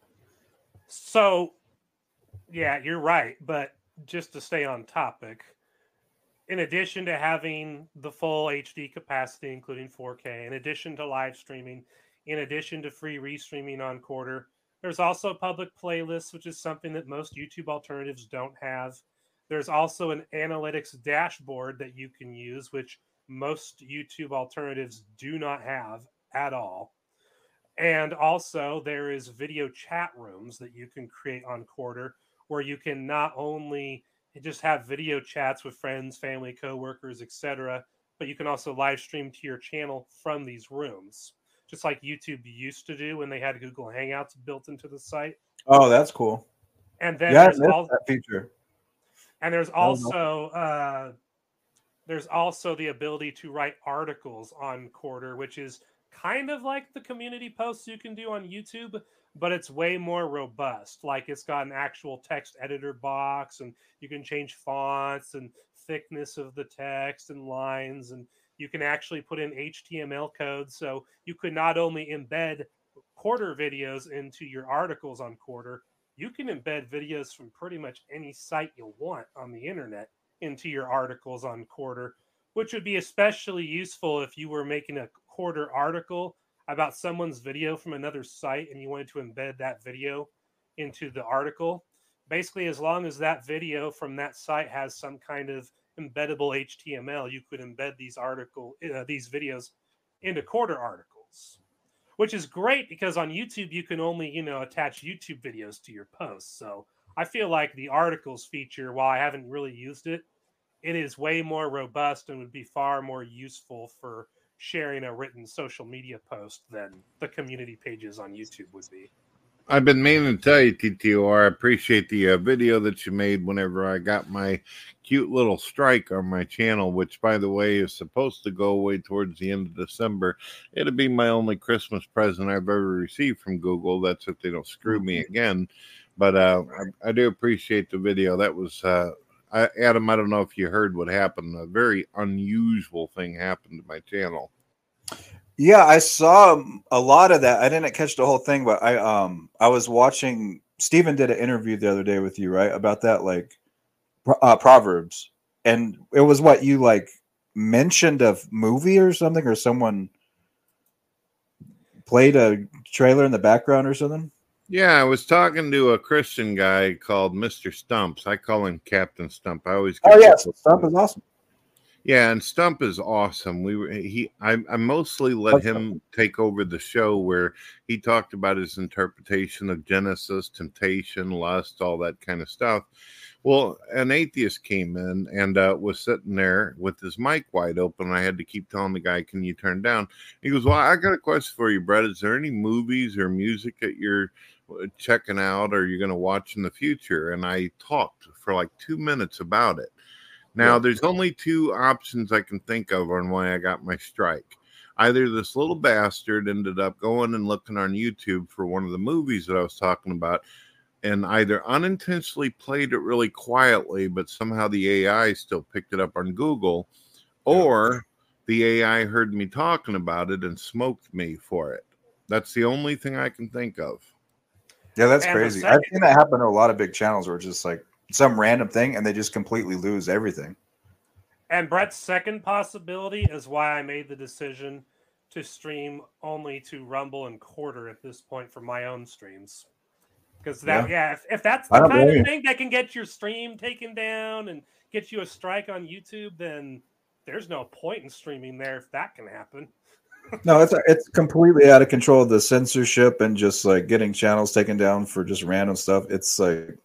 Speaker 1: So, yeah, you're right. But just to stay on topic, in addition to having the full HD capacity, including 4K, in addition to live streaming, in addition to free restreaming on Corder, there's also public playlists, which is something that most YouTube alternatives don't have. There's also an analytics dashboard that you can use, which most YouTube alternatives do not have at all. And also, there is video chat rooms that you can create on Corder where you can not only just have video chats with friends, family, coworkers, etc., but you can also live stream to your channel from these rooms, just like YouTube used to do when they had Google Hangouts built into the site.
Speaker 5: oh, that's cool.
Speaker 1: And then
Speaker 5: yeah,
Speaker 1: there's
Speaker 5: missed
Speaker 1: al-
Speaker 5: that feature.
Speaker 1: and there's also uh, there's also the ability to write articles on Corder, which is kind of like the community posts you can do on YouTube, but it's way more robust. Like it's got an actual text editor box, and you can change fonts and thickness of the text and lines, and you can actually put in HTML code. So you could not only embed Corder videos into your articles on Corder, you can embed videos from pretty much any site you want on the internet into your articles on Corder, which would be especially useful if you were making a Corder article about someone's video from another site and you wanted to embed that video into the article. Basically, as long as that video from that site has some kind of embeddable HTML, you could embed these article uh, these videos into Corder articles which is great because on YouTube you can only, you know, attach YouTube videos to your posts. So I feel like the articles feature, while I haven't really used it, it is way more robust and would be far more useful for sharing a written social media post than the community pages on YouTube would be.
Speaker 2: I've been meaning to tell you, TTOR, I appreciate the uh, video that you made whenever I got my cute little strike on my channel, which, by the way, is supposed to go away towards the end of December. It'll be my only Christmas present I've ever received from Google. That's if they don't screw me again. But uh, I, I do appreciate the video. That was, uh, Adam, I don't know if you heard what happened. A very unusual thing happened to my channel.
Speaker 5: Yeah, I saw a lot of that. I didn't catch the whole thing, but I um I was watching. Stephen did an interview the other day with you, right, about that like uh, proverbs, and it was what you like mentioned a movie or something, or someone played a trailer in the background or something.
Speaker 2: Yeah, I was talking to a Christian guy called Mr. Stumps. I call him Captain Stump. I always
Speaker 5: Oh yes, stuff is awesome.
Speaker 2: Yeah, and Stump is awesome. We were he I, I mostly let him take over the show where he talked about his interpretation of Genesis, temptation, lust, all that kind of stuff. Well, an atheist came in and uh, was sitting there with his mic wide open. I had to keep telling the guy, "Can you turn down?" He goes, "Well, I got a question for you, Brett. Is there any movies or music that you're checking out or you're going to watch in the future?" And I talked for like two minutes about it. Now, there's only two options I can think of on why I got my strike. Either this little bastard ended up going and looking on YouTube for one of the movies that I was talking about and either unintentionally played it really quietly, but somehow the AI still picked it up on Google, or the AI heard me talking about it and smoked me for it. That's the only thing I can think of.
Speaker 5: Yeah, that's
Speaker 1: And
Speaker 5: crazy. I've seen that happen to a lot of big channels where it's just like some random thing and they just completely lose everything.
Speaker 1: And Brett's second possibility is why I made the decision to stream only to Rumble and Corder at this point for my own streams. Because that, yeah, if, if that's the kind of thing that can get your stream taken down and get you a strike on YouTube, then there's no point in streaming there if that can happen.
Speaker 5: No, it's it's completely out of control. The censorship and just like getting channels taken down for just random stuff. It's like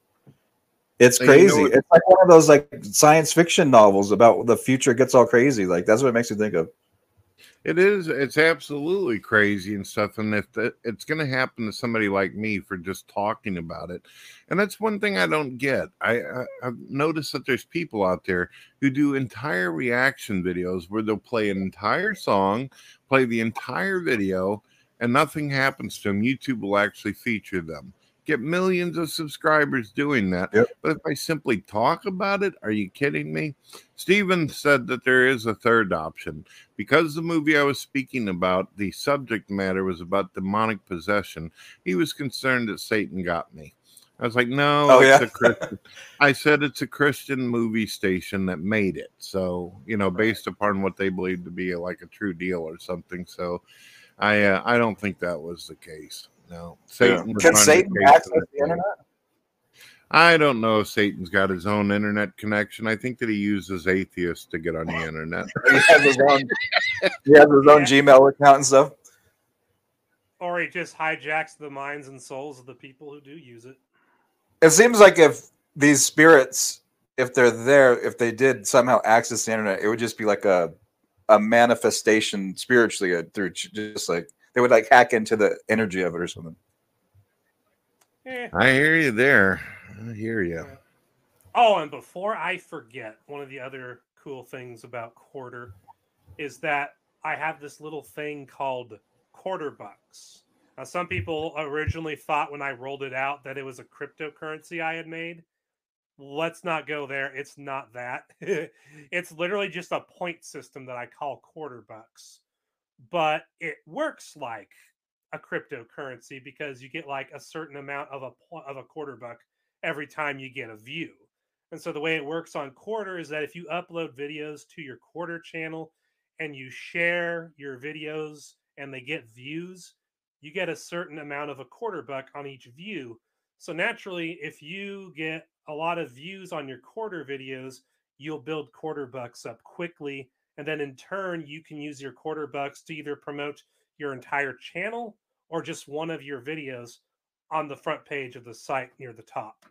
Speaker 5: it's
Speaker 2: So you know
Speaker 5: crazy. it's like one of those like science fiction novels about the future gets all crazy. Like that's what it makes me think of.
Speaker 2: It is. It's absolutely crazy and stuff. And if that, it's going to happen to somebody like me for just talking about it, and that's one thing I don't get. I, I I've noticed that there's people out there who do entire reaction videos where they'll play an entire song, play the entire video, and nothing happens to them. YouTube will actually feature them. Get millions of subscribers doing that.
Speaker 5: Yep.
Speaker 2: But if I simply talk about it, are you kidding me? Steven said that there is a third option because the movie I was speaking about, the subject matter was about demonic possession. He was concerned that Satan got me. I was like, no,
Speaker 5: Oh,
Speaker 2: it's
Speaker 5: yeah?
Speaker 2: a Christian. I said it's a Christian movie station that made it. So, you know, based upon what they believe to be like a true deal or something. So, I uh, I don't think that was the case. No, Satan. was
Speaker 5: Can Satan access
Speaker 2: that
Speaker 5: the internet?
Speaker 2: I don't know if Satan's got his own internet connection. I think that he uses atheists to get on the internet. [LAUGHS]
Speaker 5: He has his own, he has his own Gmail account and stuff.
Speaker 1: Or he just hijacks the minds and souls of the people who do use it.
Speaker 5: It seems like if these spirits, if they're there, if they did somehow access the internet, it would just be like a a manifestation spiritually uh, through just like they would like hack into the energy of it or something.
Speaker 1: Eh.
Speaker 2: I hear you there. I hear you.
Speaker 1: Oh, and before I forget, one of the other cool things about Corder is that I have this little thing called Corder Bucks. Now, some people originally thought when I rolled it out that it was a cryptocurrency I had made. Let's not go there. It's not that. [LAUGHS] it's literally just a point system that I call Corder Bucks, but it works like a cryptocurrency because you get like a certain amount of a of a Corder buck every time you get a view. And so the way it works on Corder is that if you upload videos to your Corder channel and you share your videos and they get views, you get a certain amount of a Corder buck on each view. So naturally, if you get a lot of views on your Corder videos, you'll build Corder bucks up quickly. And then in turn, you can use your Corder bucks to either promote your entire channel or just one of your videos on the front page of the site near the top.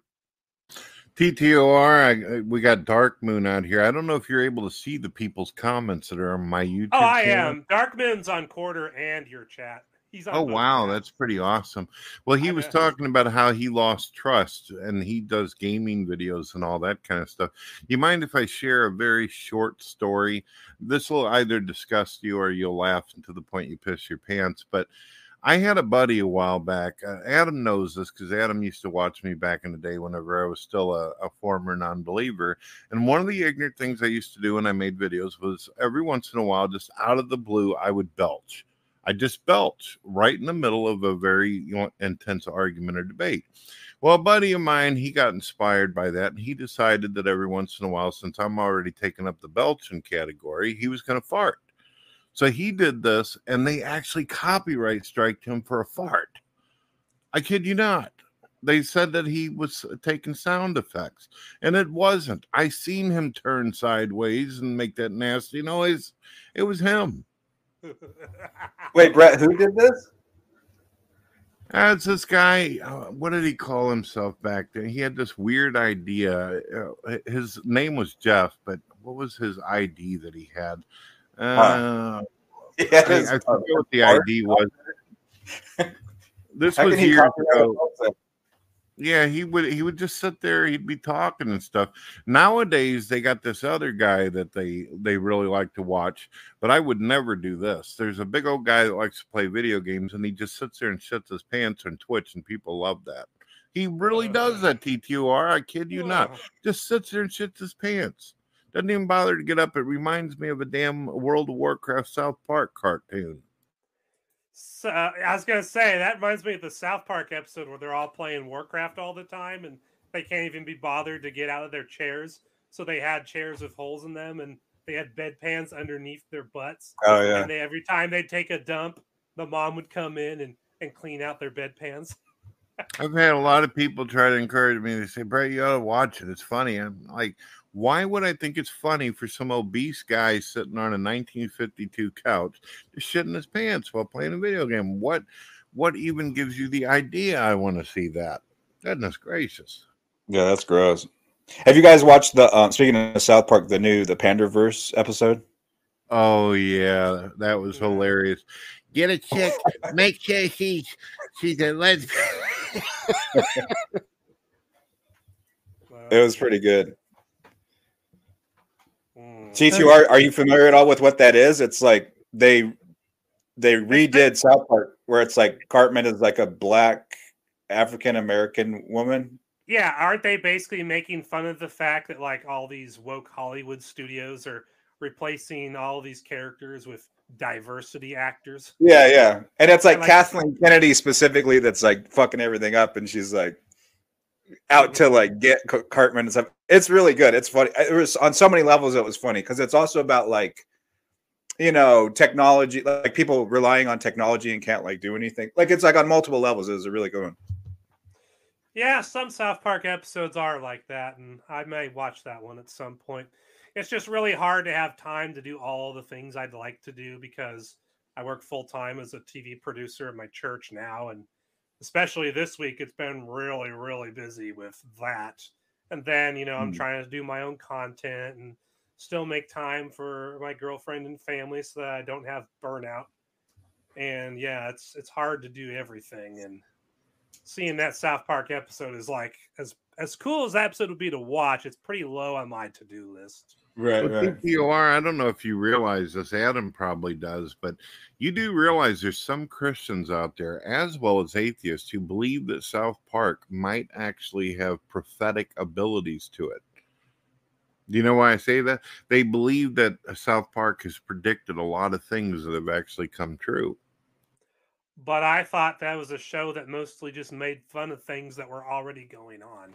Speaker 2: TTOR, I, uh, we got Dark Moon out here. I don't know if you're able to see the people's comments that are on my YouTube.
Speaker 1: Oh, I
Speaker 2: channel.
Speaker 1: am. Moon's on Corder and your chat. He's
Speaker 2: Oh wow, that's pretty awesome. Well, he
Speaker 1: I
Speaker 2: was
Speaker 1: know.
Speaker 2: talking about how he lost trust and he does gaming videos and all that kind of stuff. You mind if I share a very short story? This will either disgust you or you'll laugh to the point you piss your pants. But I had a buddy a while back. Uh, Adam knows this because Adam used to watch me back in the day whenever I was still a, a former non believer. And one of the ignorant things I used to do when I made videos was every once in a while, just out of the blue, I would belch. I just belch right in the middle of a very you know, intense argument or debate. Well, a buddy of mine, he got inspired by that, and he decided that every once in a while, since I'm already taking up the belching category, he was going to fart. So he did this, and they actually copyright striked him for a fart. I kid you not. they said that he was uh, taking sound effects, and it wasn't. I seen him turn sideways and make that nasty noise. It was him. [LAUGHS]
Speaker 5: Wait, Brett, who did this?
Speaker 2: That's this guy. Uh, what did he call himself back then? He had this weird idea. Uh, his name was Jeff, but what was his ID that he had? Uh, [LAUGHS] yeah, I, I forget what the ID was. [LAUGHS] This was years ago. Yeah, he would he would just sit there, he'd be talking and stuff. Nowadays they got this other guy that they they really like to watch, but I would never do this. There's a big old guy that likes to play video games and he just sits there and shits his pants on Twitch and people love that. He really does uh-huh. that, TTR. I kid you not. Just sits there and shits his pants. Doesn't even bother to get up. It reminds me of a damn World of Warcraft South Park cartoon.
Speaker 1: So, uh, I was gonna say that reminds me of the South Park episode where they're all playing Warcraft all the time and they can't even be bothered to get out of their chairs. So they had chairs with holes in them and they had bedpans underneath their butts.
Speaker 5: Oh yeah.
Speaker 1: And they, every time they'd take a dump, the mom would come in and and clean out their bedpans. [LAUGHS]
Speaker 2: I've had a lot of people try to encourage me. They say, "Brett, you ought to watch it. It's funny." I'm like, why would I think it's funny for some obese guy sitting on a 1952 couch to shit in his pants while playing a video game? What what even gives you the idea I want to see that? Goodness gracious.
Speaker 5: Yeah, that's gross. Have you guys watched the um, speaking of South Park, the new the Panderverse episode?
Speaker 2: Oh yeah, that was hilarious. Get a chick, make sure she's she's a lesbian. [LAUGHS]
Speaker 5: it was pretty good. TTR, are you familiar at all with what that is? It's like they they redid South Park where it's like Cartman is like a black African American woman.
Speaker 1: Yeah, aren't they basically making fun of the fact that like all these woke Hollywood studios are replacing all these characters with diversity actors?
Speaker 5: Yeah, yeah. And it's like, and like Kathleen Kennedy specifically that's like fucking everything up and she's like out to like get Cartman and stuff. It's really good. It's funny. It was on so many levels. It was funny because it's also about like, you know, technology, like people relying on technology and can't like do anything. Like it's like on multiple levels. It was a really good one.
Speaker 1: Yeah, some South Park episodes are like that, and I may watch that one at some point. It's just really hard to have time to do all the things I'd like to do because I work full time as a TV producer at my church now, and especially this week, it's been really, really busy with that. And then, you know, I'm mm. trying to do my own content and still make time for my girlfriend and family so that I don't have burnout. And yeah, it's it's hard to do everything. And seeing that South Park episode is like as as cool as that episode would be to watch, it's pretty low on my to-do list.
Speaker 2: Right, well, right. TTOR, I don't know if you realize this, Adam probably does, but you do realize there's some Christians out there, as well as atheists, who believe that South Park might actually have prophetic abilities to it. Do you know why I say that? They believe that uh, South Park has predicted a lot of things that have actually come true.
Speaker 1: But I thought that was a show that mostly just made fun of things that were already going on.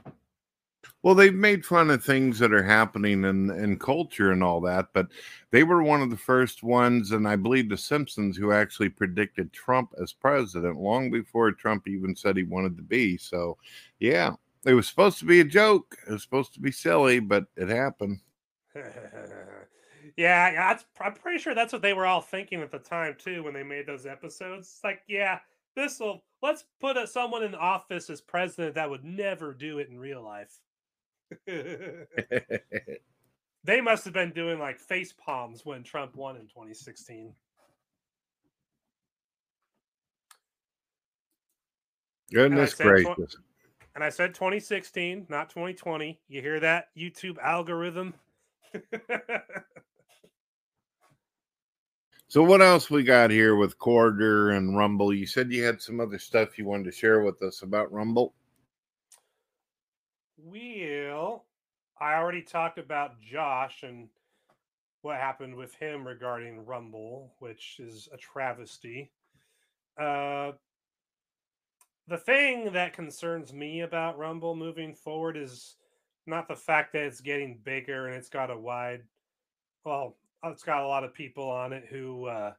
Speaker 2: Well, they've made fun of things that are happening in, in culture and all that, but they were one of the first ones, and I believe The Simpsons, who actually predicted Trump as president long before Trump even said he wanted to be. So, yeah, it was supposed to be a joke. It was supposed to be silly, but it happened. [LAUGHS]
Speaker 1: yeah, I'm pretty sure that's what they were all thinking at the time, too, when they made those episodes. It's like, yeah, this will, let's put a, someone in office as president that would never do it in real life. [LAUGHS] they must have been doing like face palms when Trump won in 2016.
Speaker 2: Goodness and gracious.
Speaker 1: and I said 2016, not 2020. You hear that, YouTube algorithm? [LAUGHS]
Speaker 2: so, what else we got here with Corder and Rumble? You said you had some other stuff you wanted to share with us about Rumble.
Speaker 1: Well, I already talked about Josh and what happened with him regarding Rumble, which is a travesty. Uh, the thing that concerns me about Rumble moving forward is not the fact that it's getting bigger and it's got a wide, well, it's got a lot of people on it who uh,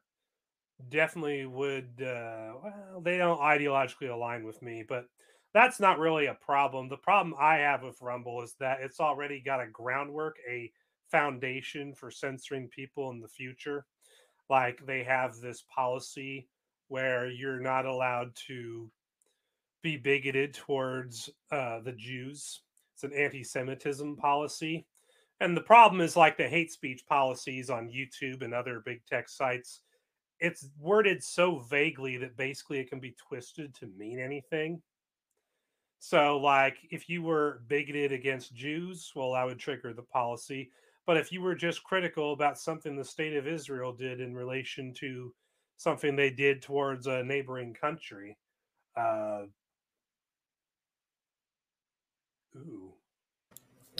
Speaker 1: definitely would, uh, well, they don't ideologically align with me, but that's not really a problem. The problem I have with Rumble is that it's already got a groundwork, a foundation for censoring people in the future. Like they have this policy where you're not allowed to be bigoted towards uh, the Jews. It's an anti Semitism policy. And the problem is like the hate speech policies on YouTube and other big tech sites. It's worded so vaguely that basically it can be twisted to mean anything. So, like, if you were bigoted against Jews, well, I would trigger the policy. But if you were just critical about something the state of Israel did in relation to something they did towards a neighboring country, uh, ooh,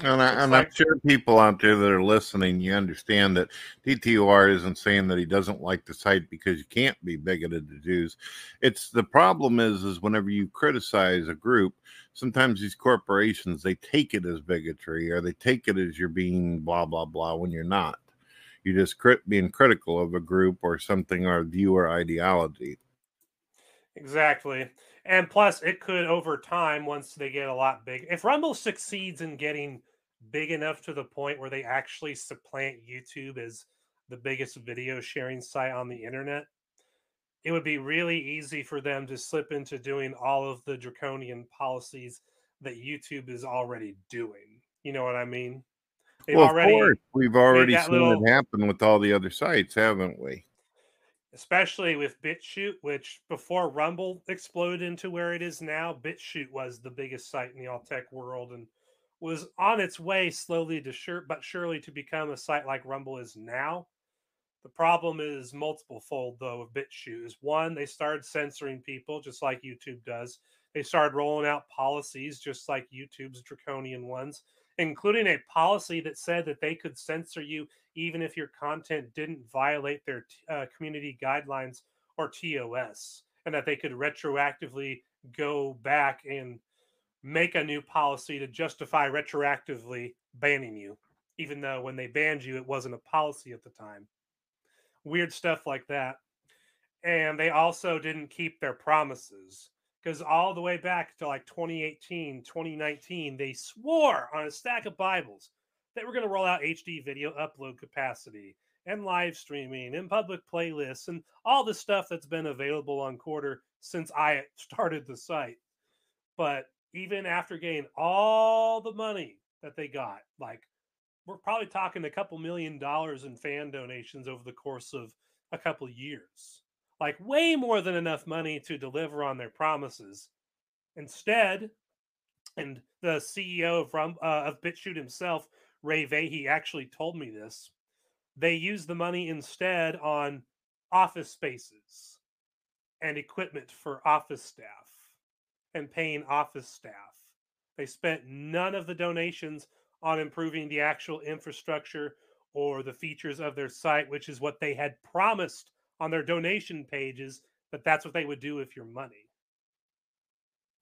Speaker 2: and, I, am sure people out there that are listening, you understand that TTOR isn't saying that he doesn't like the site because you can't be bigoted to Jews. It's the problem is is whenever you criticize a group, sometimes these corporations they take it as bigotry or they take it as you're being blah blah blah when you're not. You're just crit- being critical of a group or something or view or ideology.
Speaker 1: Exactly. And plus, it could over time, once they get a lot big, if Rumble succeeds in getting big enough to the point where they actually supplant YouTube as the biggest video sharing site on the internet, it would be really easy for them to slip into doing all of the draconian policies that YouTube is already doing. You know what I mean?
Speaker 2: They've well, already, of course, we've already seen little, it happen with all the other sites, haven't we?
Speaker 1: Especially with BitChute, which before Rumble exploded into where it is now, BitChute was the biggest site in the alt tech world and was on its way slowly to sure but surely to become a site like Rumble is now. The problem is multiple fold though of BitChute. Is one, they started censoring people just like YouTube does. They started rolling out policies just like YouTube's draconian ones, including a policy that said that they could censor you even if your content didn't violate their uh, community guidelines or TOS, and that they could retroactively go back and make a new policy to justify retroactively banning you, even though when they banned you, it wasn't a policy at the time. Weird stuff like that. And they also didn't keep their promises because all the way back to like 2018, 2019, they swore on a stack of Bibles that we're going to roll out HD video upload capacity and live streaming and public playlists and all the stuff that's been available on Corder since I [LAUGHS] started the site. But even after getting all the money that they got, like we're probably talking a couple million dollars in fan donations over the course of a couple years. Like way more than enough money to deliver on their promises. Instead, and the CEO of Rum, uh, of BitChute himself Ray Vahey actually told me this. They use the money instead on office spaces and equipment for office staff and paying office staff. They spent none of the donations on improving the actual infrastructure or the features of their site, which is what they had promised on their donation pages that that's what they would do with your money.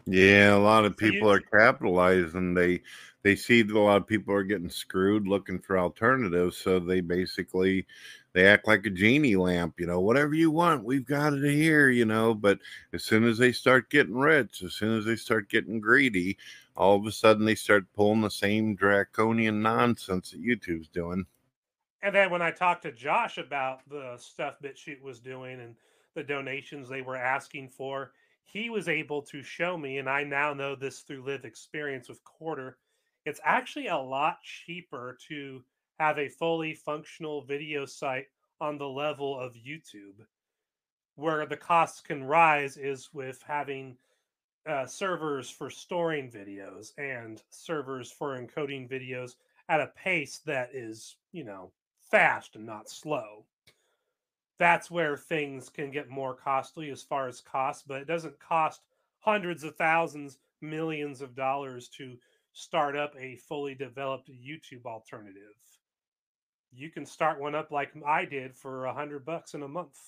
Speaker 2: Yeah, a lot of people are capitalizing. They they see that a lot of people are getting screwed looking for alternatives, so they basically they act like a genie lamp, you know, whatever you want, we've got it here, you know. But as soon as they start getting rich, as soon as they start getting greedy, all of a sudden they start pulling the same draconian nonsense that YouTube's doing.
Speaker 1: And then when I talked to Josh about the stuff BitChute was doing and the donations they were asking for, he was able to show me, and I now know this through live experience with Corder, it's actually a lot cheaper to have a fully functional video site on the level of YouTube. Where the costs can rise is with having uh, servers for storing videos and servers for encoding videos at a pace that is, you know, fast and not slow that's where things can get more costly as far as cost, but it doesn't cost hundreds of thousands, millions of dollars to start up a fully developed YouTube alternative. You can start one up like I did for a hundred bucks in a month.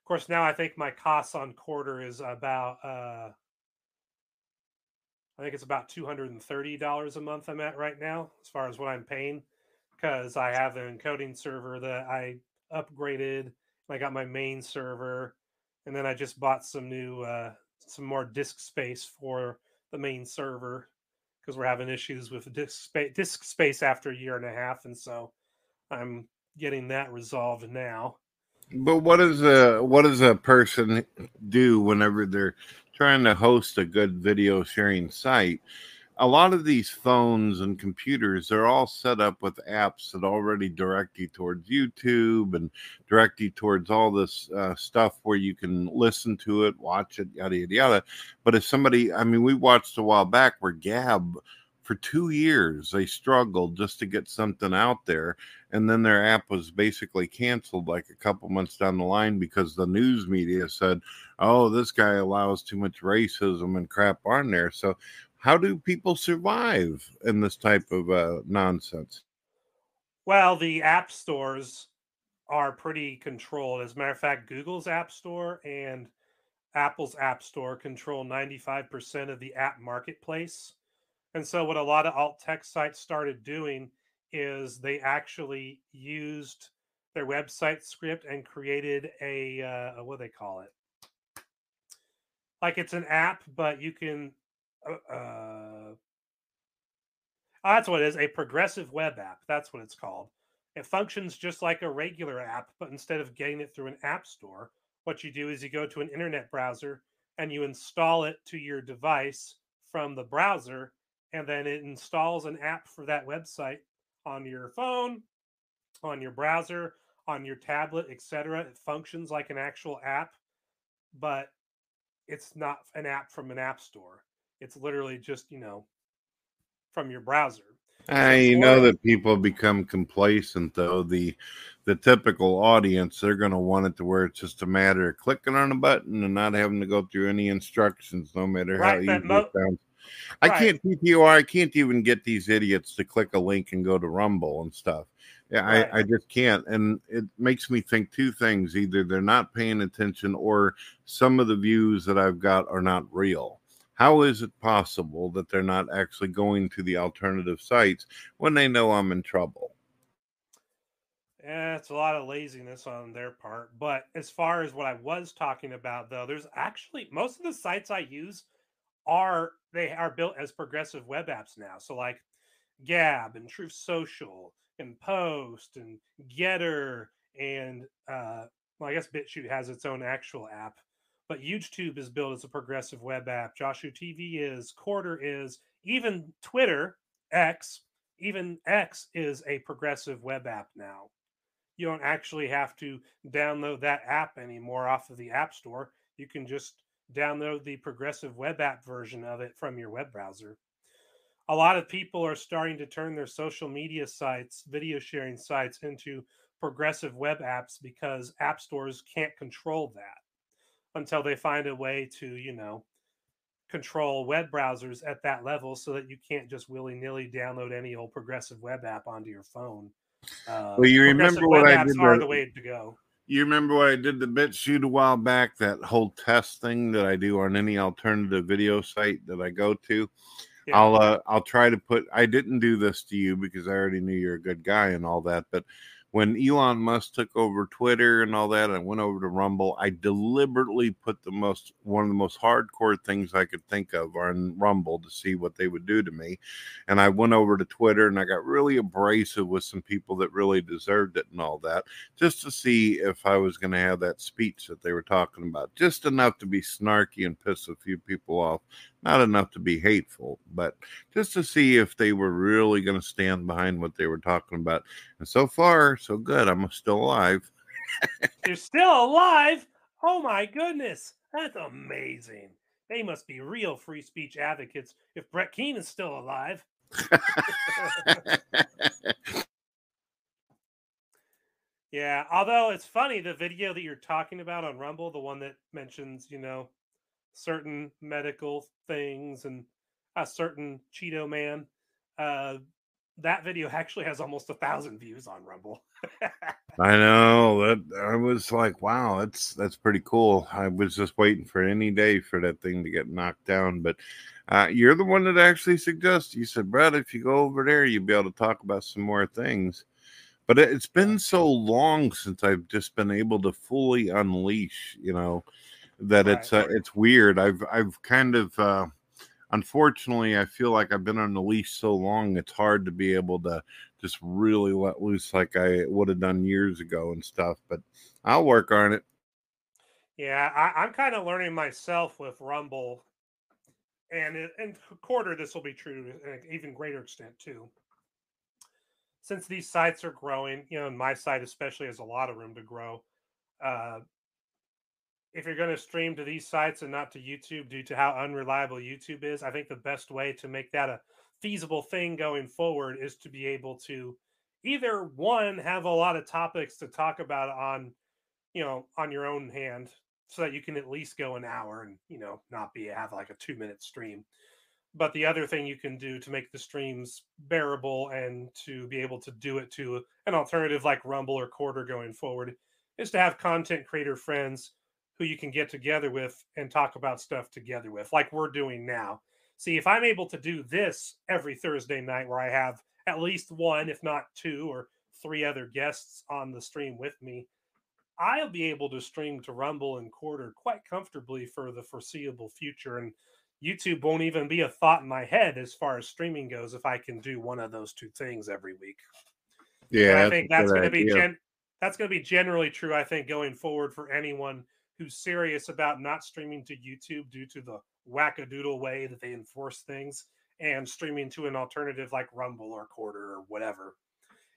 Speaker 1: Of course, now I think my costs on Corder is about uh I think it's about two hundred and thirty dollars a month I'm at right now, as far as what I'm paying, because I have an encoding server that I upgraded. I got my main server, and then I just bought some new uh, some more disk space for the main server because we're having issues with disk space disk space after a year and a half, and so I'm getting that resolved now.
Speaker 2: But what does a what does a person do whenever they're trying to host a good video sharing site? A lot of these phones and computers they're all set up with apps that already direct you towards YouTube and direct you towards all this uh, stuff where you can listen to it, watch it, yada yada yada. But if somebody, I mean, we watched a while back where Gab for two years they struggled just to get something out there and then their app was basically canceled like a couple months down the line because the news media said oh this guy allows too much racism and crap on there so how do people survive in this type of uh, nonsense
Speaker 1: well the app stores are pretty controlled as a matter of fact google's app store and apple's app store control 95% of the app marketplace and so, what a lot of alt text sites started doing is they actually used their website script and created a uh, what do they call it? Like it's an app, but you can. Uh, uh, that's what it is a progressive web app. That's what it's called. It functions just like a regular app, but instead of getting it through an app store, what you do is you go to an internet browser and you install it to your device from the browser and then it installs an app for that website on your phone, on your browser, on your tablet, etc. It functions like an actual app, but it's not an app from an app store. It's literally just, you know, from your browser.
Speaker 2: I know that people become complacent though. The the typical audience, they're gonna want it to where it's just a matter of clicking on a button and not having to go through any instructions, no matter right, how easy mo- it sounds. I can't PTR. I can't even get these idiots to click a link and go to Rumble and stuff. Yeah, right. I, I just can't. And it makes me think two things. Either they're not paying attention or some of the views that I've got are not real. How is it possible that they're not actually going to the alternative sites when they know I'm in trouble?
Speaker 1: Yeah, it's a lot of laziness on their part. But as far as what I was talking about, though, there's actually most of the sites I use are they are built as progressive web apps now. So like Gab and Truth Social and Post and GETTR and uh, well, I guess BitChute has its own actual app, but YouTube is built as a progressive web app. Joshua TV is, Corder is, even Twitter X, even X is a progressive web app now. You don't actually have to download that app anymore off of the App Store. You can just download the progressive web app version of it from your web browser. A lot of people are starting to turn their social media sites, video sharing sites into progressive web apps because app stores can't control that until they find a way to, you know, control web browsers at that level so that you can't just willy nilly download any old progressive web app onto your phone.
Speaker 2: Uh, well, you remember what I did?
Speaker 1: Are the way to go.
Speaker 2: You remember what I did the bit shoot a while back? That whole test thing that I do on any alternative video site that I go to. Yeah. I'll uh, I'll try to put. I didn't do this to you because I already knew you're a good guy and all that, but when Elon Musk took over Twitter and all that, I went over to Rumble. I deliberately put the most one of the most hardcore things I could think of on Rumble to see what they would do to me. And I went over to Twitter and I got really abrasive with some people that really deserved it and all that, just to see if I was going to have that speech that they were talking about, just enough to be snarky and piss a few people off not enough to be hateful, but just to see if they were really going to stand behind what they were talking about. And so far, so good. I'm still alive. [LAUGHS]
Speaker 1: You're still alive? Oh my goodness. That's amazing. They must be real free speech advocates if Brett Keane is still alive. [LAUGHS] yeah, although it's funny, the video that you're talking about on Rumble, the one that mentions, you know, certain medical things and a certain Cheeto man. Uh, that video actually has almost a thousand views on Rumble. [LAUGHS]
Speaker 2: I know that I was like, wow, that's that's pretty cool. I was just waiting for any day for that thing to get knocked down, but uh, you're the one that actually suggested. You said, Brad, if you go over there, you'll be able to talk about some more things. But it's been so long since I've just been able to fully unleash, you know, that right. it's uh, it's weird. I've I've kind of uh, unfortunately I feel like I've been on the leash so long it's hard to be able to just really let loose like I would have done years ago and stuff. But I'll work on it.
Speaker 1: Yeah, I, am kind of learning myself with Rumble, and and Corder this will be true to an even greater extent too. Since these sites are growing, you know, my site especially has a lot of room to grow. Uh, if you're going to stream to these sites and not to YouTube due to how unreliable YouTube is, I think the best way to make that a feasible thing going forward is to be able to either one have a lot of topics to talk about on you know on your own hand so that you can at least go an hour and you know not be have like a two minute stream. But the other thing you can do to make the streams bearable and to be able to do it to an alternative like rumble or Corder going forward is to have content creator friends who you can get together with and talk about stuff together with like we're doing now See, if I'm able to do this every Thursday night where I have at least one, if not two or three other guests on the stream with me, I'll be able to stream to Rumble and Corder quite comfortably for the foreseeable future. And YouTube won't even be a thought in my head as far as streaming goes if I can do one of those two things every week.
Speaker 2: Yeah,
Speaker 1: I think that's going to be gen- that's going to be generally true. I think going forward for anyone who's serious about not streaming to YouTube due to the wackadoodle way that they enforce things and streaming to an alternative like Rumble or Corder or whatever.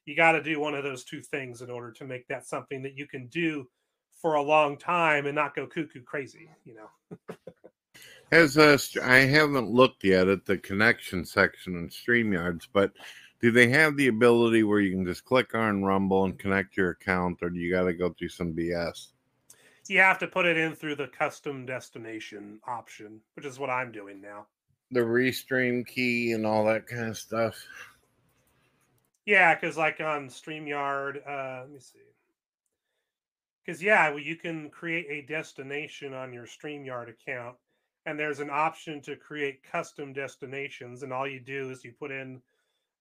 Speaker 1: You got to do one of those two things in order to make that something that you can do for a long time and not go cuckoo crazy, you know.
Speaker 2: As I haven't looked yet at the connection section in StreamYards, but do they have the ability where you can just click on Rumble and connect your account, or do you got to go through some BS?
Speaker 1: You have to put it in through the custom destination option, which is what I'm doing now.
Speaker 2: The restream key and all that kind of stuff.
Speaker 1: Yeah, because like on StreamYard, uh, let me see. Because yeah, well, you can create a destination on your StreamYard account, and there's an option to create custom destinations, and all you do is you put in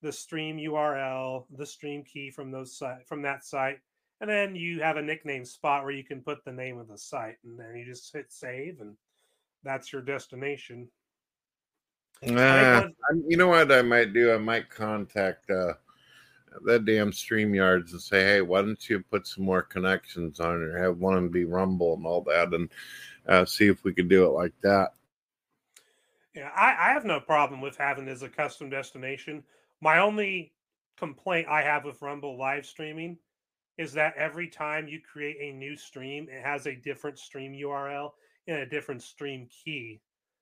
Speaker 1: the stream URL, the stream key from those site from that site, and then you have a nickname spot where you can put the name of the site and then you just hit save and that's your destination
Speaker 2: you know what i might do i might contact uh that damn StreamYards and say, hey, why don't you put some more connections on or have one be Rumble and all that and uh, see if we could do it like that.
Speaker 1: Yeah, I, I have no problem with having as a custom destination. My only complaint I have with Rumble live streaming is that every time you create a new stream, it has a different stream URL and a different stream key.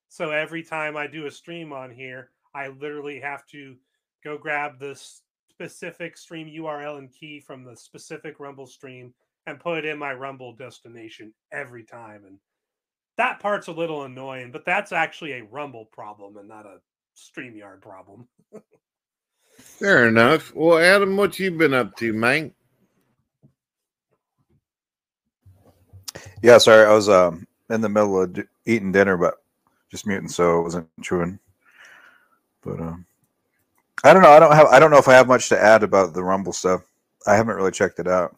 Speaker 1: So every time I do a stream on here, I literally have to go grab the specific stream URL and key from the specific Rumble stream and put it in my Rumble destination every time. And that part's a little annoying, but that's actually a Rumble problem and not a StreamYard problem. [LAUGHS]
Speaker 2: Fair enough. Well, Adam, what you been up to, man?
Speaker 5: Yeah, sorry, I was um in the middle of eating dinner, but just muting, so it wasn't chewing. But um, I don't know. I don't have. I don't know if I have much to add about the Rumble stuff. I haven't really checked it out.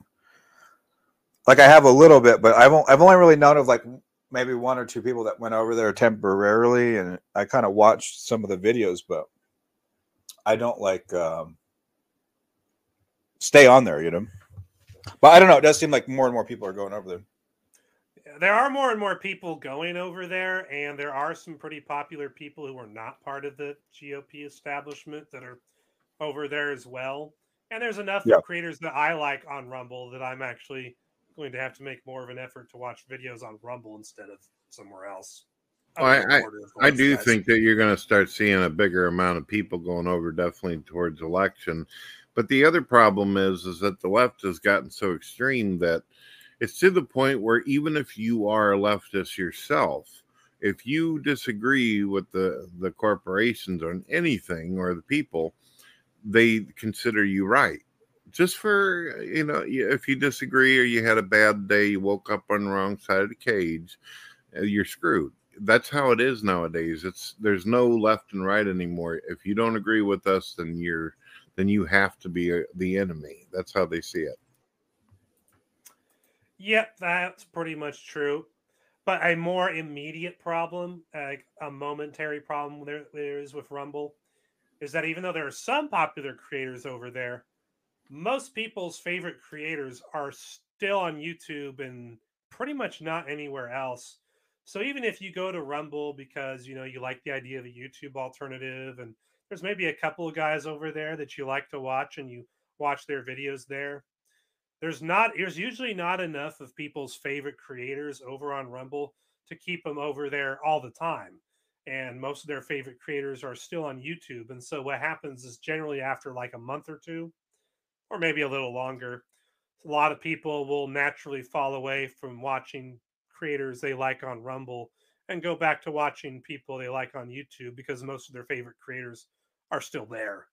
Speaker 5: Like I have a little bit, but I've I've only really known of like maybe one or two people that went over there temporarily, and I kind of watched some of the videos, but I don't like um, stay on there, you know. But I don't know. It does seem like more and more people are going over there
Speaker 1: there are more and more people going over there, and there are some pretty popular people who are not part of the GOP establishment that are over there as well. And there's enough yeah. creators that I like on Rumble that I'm actually going to have to make more of an effort to watch videos on Rumble instead of somewhere else.
Speaker 2: Well, I, I, I, do guys. think that you're going to start seeing a bigger amount of people going over definitely towards election. But the other problem is is that the left has gotten so extreme that it's to the point where even if you are a leftist yourself, if you disagree with the the corporations on anything or the people, they consider you right. Just for you know, if you disagree or you had a bad day, you woke up on the wrong side of the cage, uh, you're screwed. That's how it is nowadays. It's there's no left and right anymore. If you don't agree with us, then you're then you have to be uh, the enemy. That's how they see it.
Speaker 1: Yep, that's pretty much true. but a more immediate problem, like a momentary problem there, there is with Rumble, is that even though there are some popular creators over there, most people's favorite creators are still on YouTube and pretty much not anywhere else. So even if you go to Rumble because you know you like the idea of a YouTube alternative and there's maybe a couple of guys over there that you like to watch and you watch their videos there, there's not there's usually not enough of people's favorite creators over on Rumble to keep them over there all the time. And most of their favorite creators are still on YouTube. And so what happens is generally after like a month or two, or maybe a little longer, a lot of people will naturally fall away from watching creators they like on Rumble and go back to watching people they like on YouTube because most of their favorite creators are still there.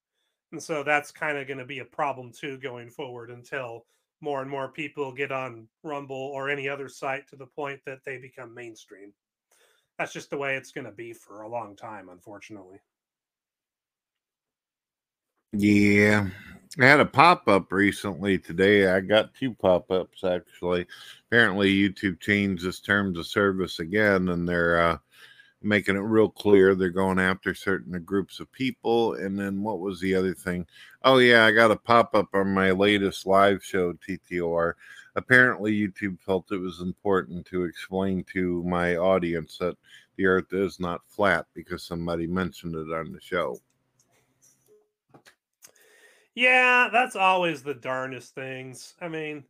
Speaker 1: And so that's kind of going to be a problem too going forward until more and more people get on Rumble or any other site to the point that they become mainstream. That's just the way it's going to be for a long time, unfortunately.
Speaker 2: Yeah. I had a pop up recently today. I got two pop ups actually. Apparently, YouTube changed its terms of service again, and they're uh, making it real clear they're going after certain groups of people. And then what was the other thing? Oh, yeah, I got a pop up on my latest live show, TTOR. Apparently, YouTube felt it was important to explain to my audience that the earth is not flat because somebody mentioned it on the show.
Speaker 1: Yeah, that's always the darnest things. I mean,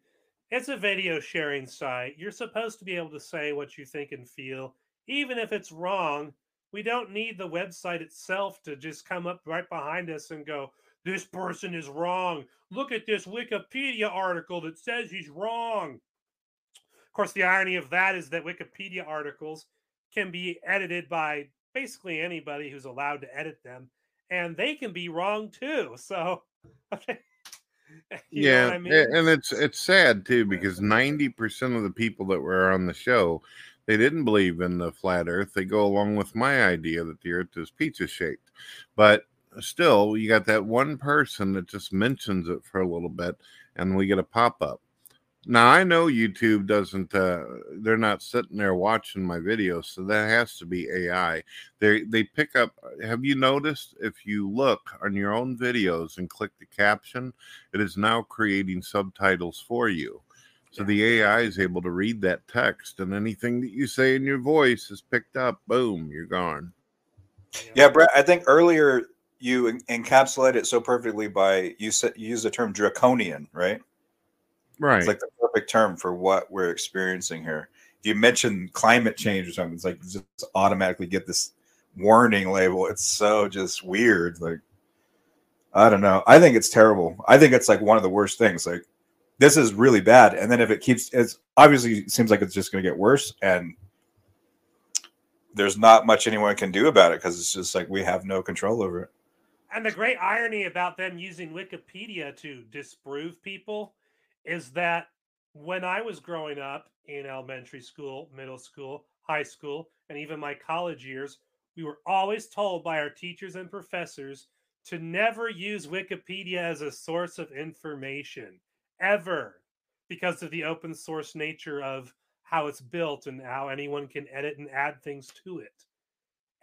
Speaker 1: it's a video sharing site. You're supposed to be able to say what you think and feel even if it's wrong, we don't need the website itself to just come up right behind us and go, this person is wrong. Look at this Wikipedia article that says he's wrong. Of course, the irony of that is that Wikipedia articles can be edited by basically anybody who's allowed to edit them, and they can be wrong too. So, [LAUGHS]
Speaker 2: yeah, I mean? and it's it's sad too because ninety percent of the people that were on the show they didn't believe in the flat earth. They go along with my idea that the earth is pizza shaped. But still, you got that one person that just mentions it for a little bit and we get a pop up. Now, I know YouTube doesn't, uh, they're not sitting there watching my videos, so that has to be AI. They, they pick up, have you noticed if you look on your own videos and click the caption, it is now creating subtitles for you. So the AI is able to read that text, and anything that you say in your voice is picked up. Boom, you're gone.
Speaker 5: Yeah, Brett. I think earlier you encapsulate it so perfectly by you said you use the term draconian, right?
Speaker 2: Right.
Speaker 5: It's like the perfect term for what we're experiencing here. You mentioned climate change or something. It's like just automatically get this warning label. It's so just weird. Like I don't know. I think it's terrible. I think it's like one of the worst things. Like this is really bad. And then if it keeps, it's obviously it seems like it's just going to get worse, and there's not much anyone can do about it because it's just like we have no control over it.
Speaker 1: And the great irony about them using Wikipedia to disprove people is that when I was growing up in elementary school, middle school, high school, and even my college years, we were always told by our teachers and professors to never use Wikipedia as a source of information ever because of the open source nature of how it's built and how anyone can edit and add things to it.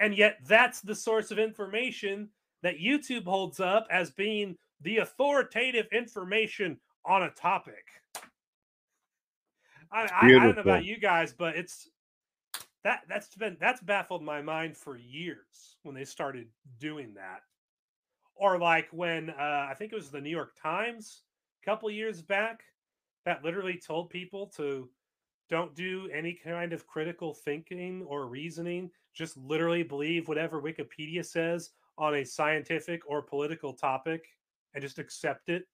Speaker 1: And yet, that's the source of information that YouTube holds up as being the authoritative information on a topic. I, I, I, don't know about you guys, but it's that that's been that's baffled my mind for years when they started doing that. Or like when uh, I think it was the New York Times couple years back that literally told people to don't do any kind of critical thinking or reasoning. Just literally believe whatever Wikipedia says on a scientific or political topic and just accept it.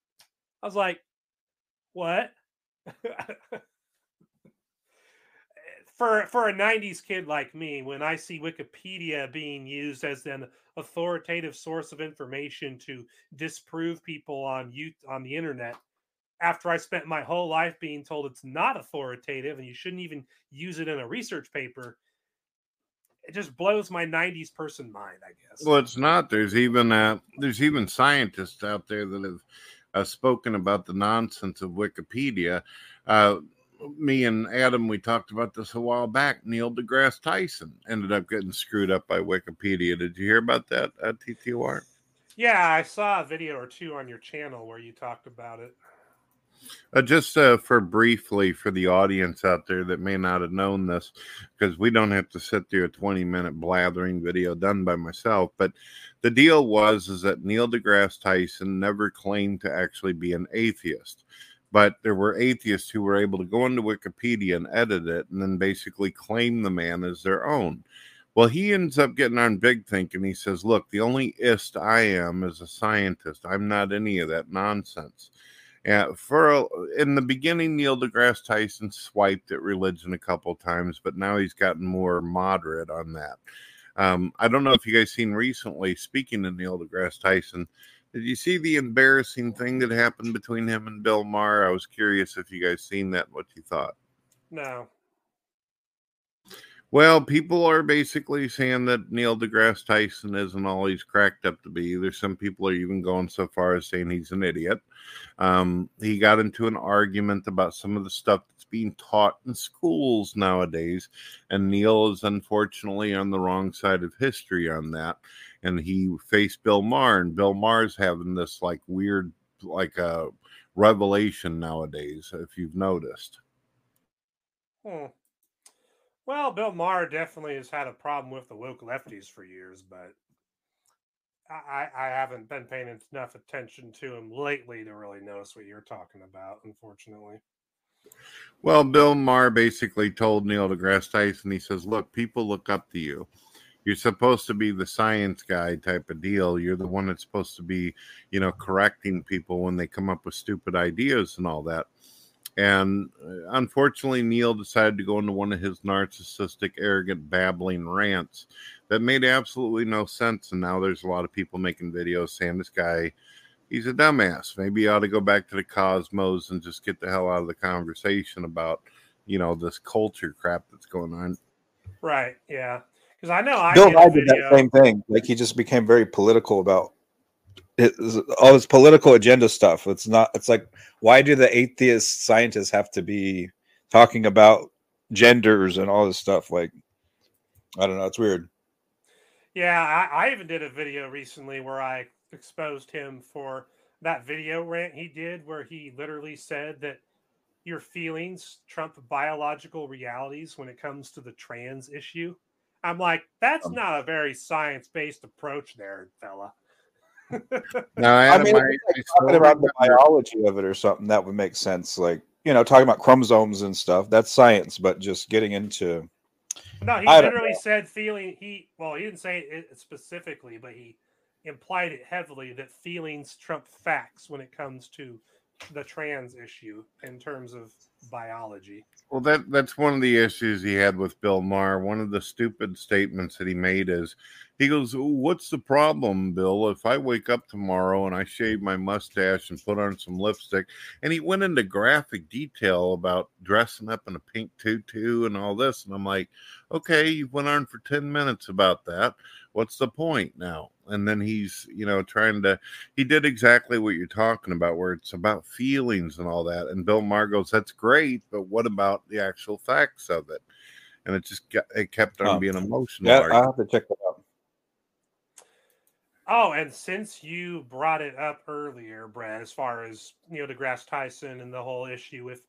Speaker 1: I was like, what? [LAUGHS] for for a 90s kid like me, when I see Wikipedia being used as an authoritative source of information to disprove people on you on the internet after I spent my whole life being told it's not authoritative and you shouldn't even use it in a research paper. It just blows my 90s person mind, I guess.
Speaker 2: Well, it's not. There's even uh, there's even scientists out there that have uh, spoken about the nonsense of Wikipedia. Uh, me and Adam, we talked about this a while back. Neil deGrasse Tyson ended up getting screwed up by Wikipedia. Did you hear about that at TTR?
Speaker 1: Yeah, I saw a video or two on your channel where you talked about it.
Speaker 2: Uh, just uh, for briefly for the audience out there that may not have known this, because we don't have to sit through a 20 minute blathering video done by myself. But the deal was is that Neil deGrasse Tyson never claimed to actually be an atheist, but there were atheists who were able to go into Wikipedia and edit it and then basically claim the man as their own. Well, he ends up getting on big Think And he says, Look, the only ist I am is a scientist. I'm not any of that nonsense. Yeah, for in the beginning, Neil deGrasse Tyson swiped at religion a couple times, but now he's gotten more moderate on that. Um, I don't know if you guys seen recently. Speaking of Neil deGrasse Tyson, did you see the embarrassing thing that happened between him and Bill Maher? I was curious if you guys seen that. What you thought?
Speaker 1: No.
Speaker 2: Well, people are basically saying that Neil deGrasse Tyson isn't all he's cracked up to be. There's some people are even going so far as saying he's an idiot. Um, he got into an argument about some of the stuff that's being taught in schools nowadays, and Neil is unfortunately on the wrong side of history on that. And he faced Bill Maher, and Bill Maher's having this like weird, like a uh, revelation nowadays, if you've noticed.
Speaker 1: Hmm. Well, Bill Maher definitely has had a problem with the woke lefties for years, but I, I haven't been paying enough attention to him lately to really notice what you're talking about, unfortunately.
Speaker 2: Well, Bill Maher basically told Neil deGrasse Tyson, he says, Look, people look up to you. You're supposed to be the science guy type of deal. You're the one that's supposed to be, you know, correcting people when they come up with stupid ideas and all that. And uh, unfortunately, Neil decided to go into one of his narcissistic, arrogant, babbling rants that made absolutely no sense. And now there's a lot of people making videos saying this guy, he's a dumbass. Maybe he ought to go back to the cosmos and just get the hell out of the conversation about, you know, this culture crap that's going on.
Speaker 1: Right. Yeah. Because I know I
Speaker 5: Bill Nye did that same thing. Like he just became very political about all this political agenda stuff. It's not. It's like, why do the atheist scientists have to be talking about genders and all this stuff? Like, I don't know. It's weird.
Speaker 1: Yeah, I, I even did a video recently where I exposed him for that video rant he did, where he literally said that your feelings trump biological realities when it comes to the trans issue. I'm like, that's um, not a very science based approach, there, fella [LAUGHS]
Speaker 5: no, I, I mean, my, like talking about the biology of it or something that would make sense. Like you know, talking about chromosomes and stuff. That's science, but just getting into
Speaker 1: no, he I literally said feeling. He well, he didn't say it specifically, but he implied it heavily that feelings trump facts when it comes to the trans issue in terms of biology.
Speaker 2: Well, that that's one of the issues he had with Bill Maher. One of the stupid statements that he made is he goes, What's the problem, Bill? If I wake up tomorrow and I shave my mustache and put on some lipstick, and he went into graphic detail about dressing up in a pink tutu and all this. And I'm like, Okay, you went on for 10 minutes about that. What's the point now? And then he's, you know, trying to, he did exactly what you're talking about, where it's about feelings and all that. And Bill Maher goes, That's great, but what about the actual facts of it? And it just got, it kept on being emotional.
Speaker 5: Yeah, i have to check that out.
Speaker 1: Oh, and since you brought it up earlier, Brad, as far as Neil deGrasse Tyson and the whole issue with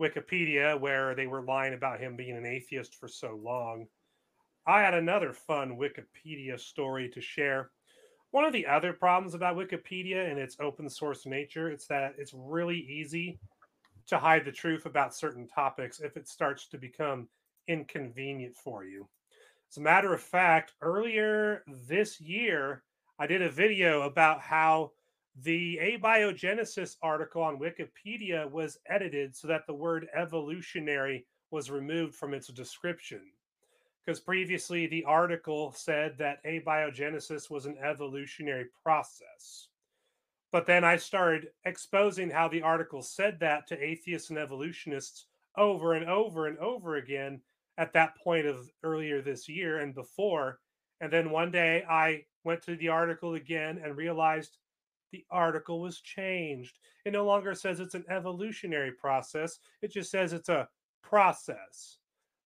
Speaker 1: Wikipedia, where they were lying about him being an atheist for so long, I had another fun Wikipedia story to share. One of the other problems about Wikipedia and its open source nature, it's that it's really easy to hide the truth about certain topics if it starts to become inconvenient for you. As a matter of fact, earlier this year, I did a video about how the abiogenesis article on Wikipedia was edited so that the word evolutionary was removed from its description. Because previously the article said that abiogenesis was an evolutionary process. But then I started exposing how the article said that to atheists and evolutionists over and over and over again at that point of earlier this year and before. And then one day I went to the article again and realized the article was changed. It no longer says it's an evolutionary process, it just says it's a process.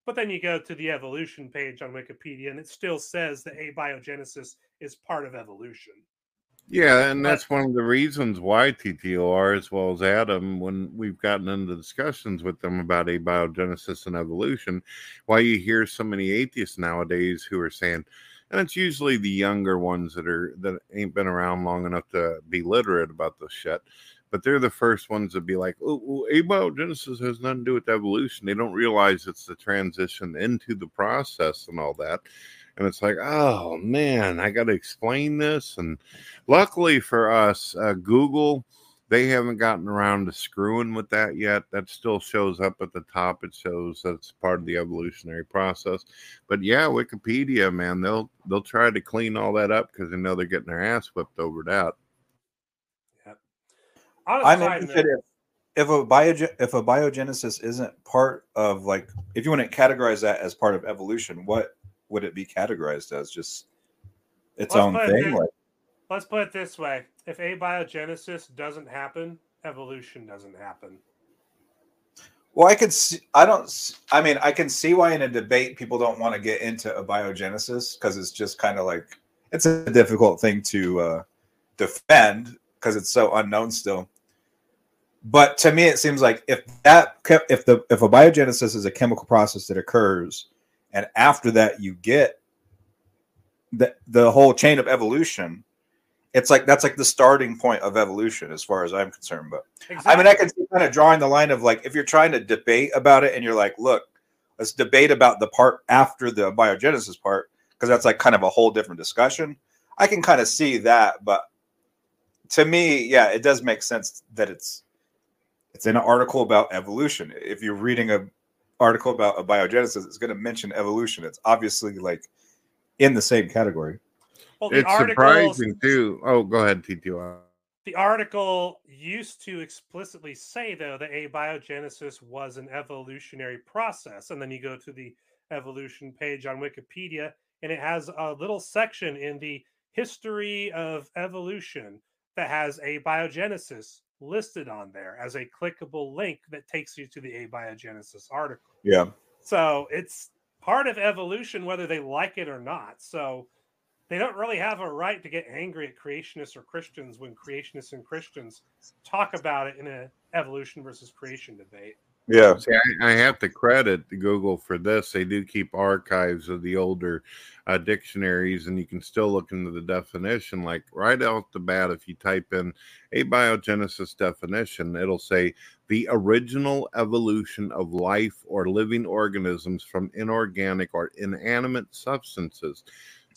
Speaker 1: But then you go to the evolution page on Wikipedia and it still says that abiogenesis is part of evolution.
Speaker 2: Yeah, and that's one of the reasons why TTOR, as well as Adam, when we've gotten into discussions with them about abiogenesis and evolution, why you hear so many atheists nowadays who are saying, and it's usually the younger ones that are that ain't been around long enough to be literate about this shit, but they're the first ones to be like, "Oh, abiogenesis has nothing to do with evolution." They don't realize it's the transition into the process and all that and it's like oh man i got to explain this and luckily for us uh, google they haven't gotten around to screwing with that yet. That still shows up at the top. It shows that's part of the evolutionary process. But yeah wikipedia man they'll they'll try to clean all that up because they know they're getting their ass whipped over that.
Speaker 1: Yep.
Speaker 5: I'm interested if, if a biogen if abiogenesis isn't part of like if you want to categorize that as part of evolution, what would it be categorized as? Just its
Speaker 1: Let's
Speaker 5: own
Speaker 1: it
Speaker 5: thing? Like,
Speaker 1: Let's put it this way: if abiogenesis doesn't happen, evolution doesn't happen.
Speaker 5: well, I could see. I don't. I mean, I can see why in a debate people don't want to get into abiogenesis because it's just kind of like it's a difficult thing to uh, defend because it's so unknown still. But to me, it seems like if that if the if abiogenesis is a chemical process that occurs, and after that you get the the whole chain of evolution, it's like that's like the starting point of evolution as far as I'm concerned. But I mean, I can see kind of drawing the line of like if you're trying to debate about it and you're like, look, let's debate about the part after the biogenesis part because that's like kind of a whole different discussion. I can kind of see that, but to me, yeah, it does make sense that it's it's in an article about evolution. If you're reading a article about abiogenesis, it's going to mention evolution. It's obviously like in the same category.
Speaker 1: Well, the
Speaker 2: it's
Speaker 1: articles-
Speaker 2: surprising too oh go ahead TTOR.
Speaker 1: The article used to explicitly say, though, that abiogenesis was an evolutionary process. And then you go to the evolution page on Wikipedia, and it has a little section in the history of evolution that has abiogenesis listed on there as a clickable link that takes you to the abiogenesis article.
Speaker 5: Yeah.
Speaker 1: So it's part of evolution, whether they like it or not. So they don't really have a right to get angry at creationists or Christians when creationists and Christians talk about it in a evolution versus creation debate.
Speaker 5: Yeah.
Speaker 2: See, I, I have to credit Google for this. They do keep archives of the older uh, dictionaries, and you can still look into the definition. Like right out the bat, if you type in abiogenesis definition, it'll say the original evolution of life or living organisms from inorganic or inanimate substances.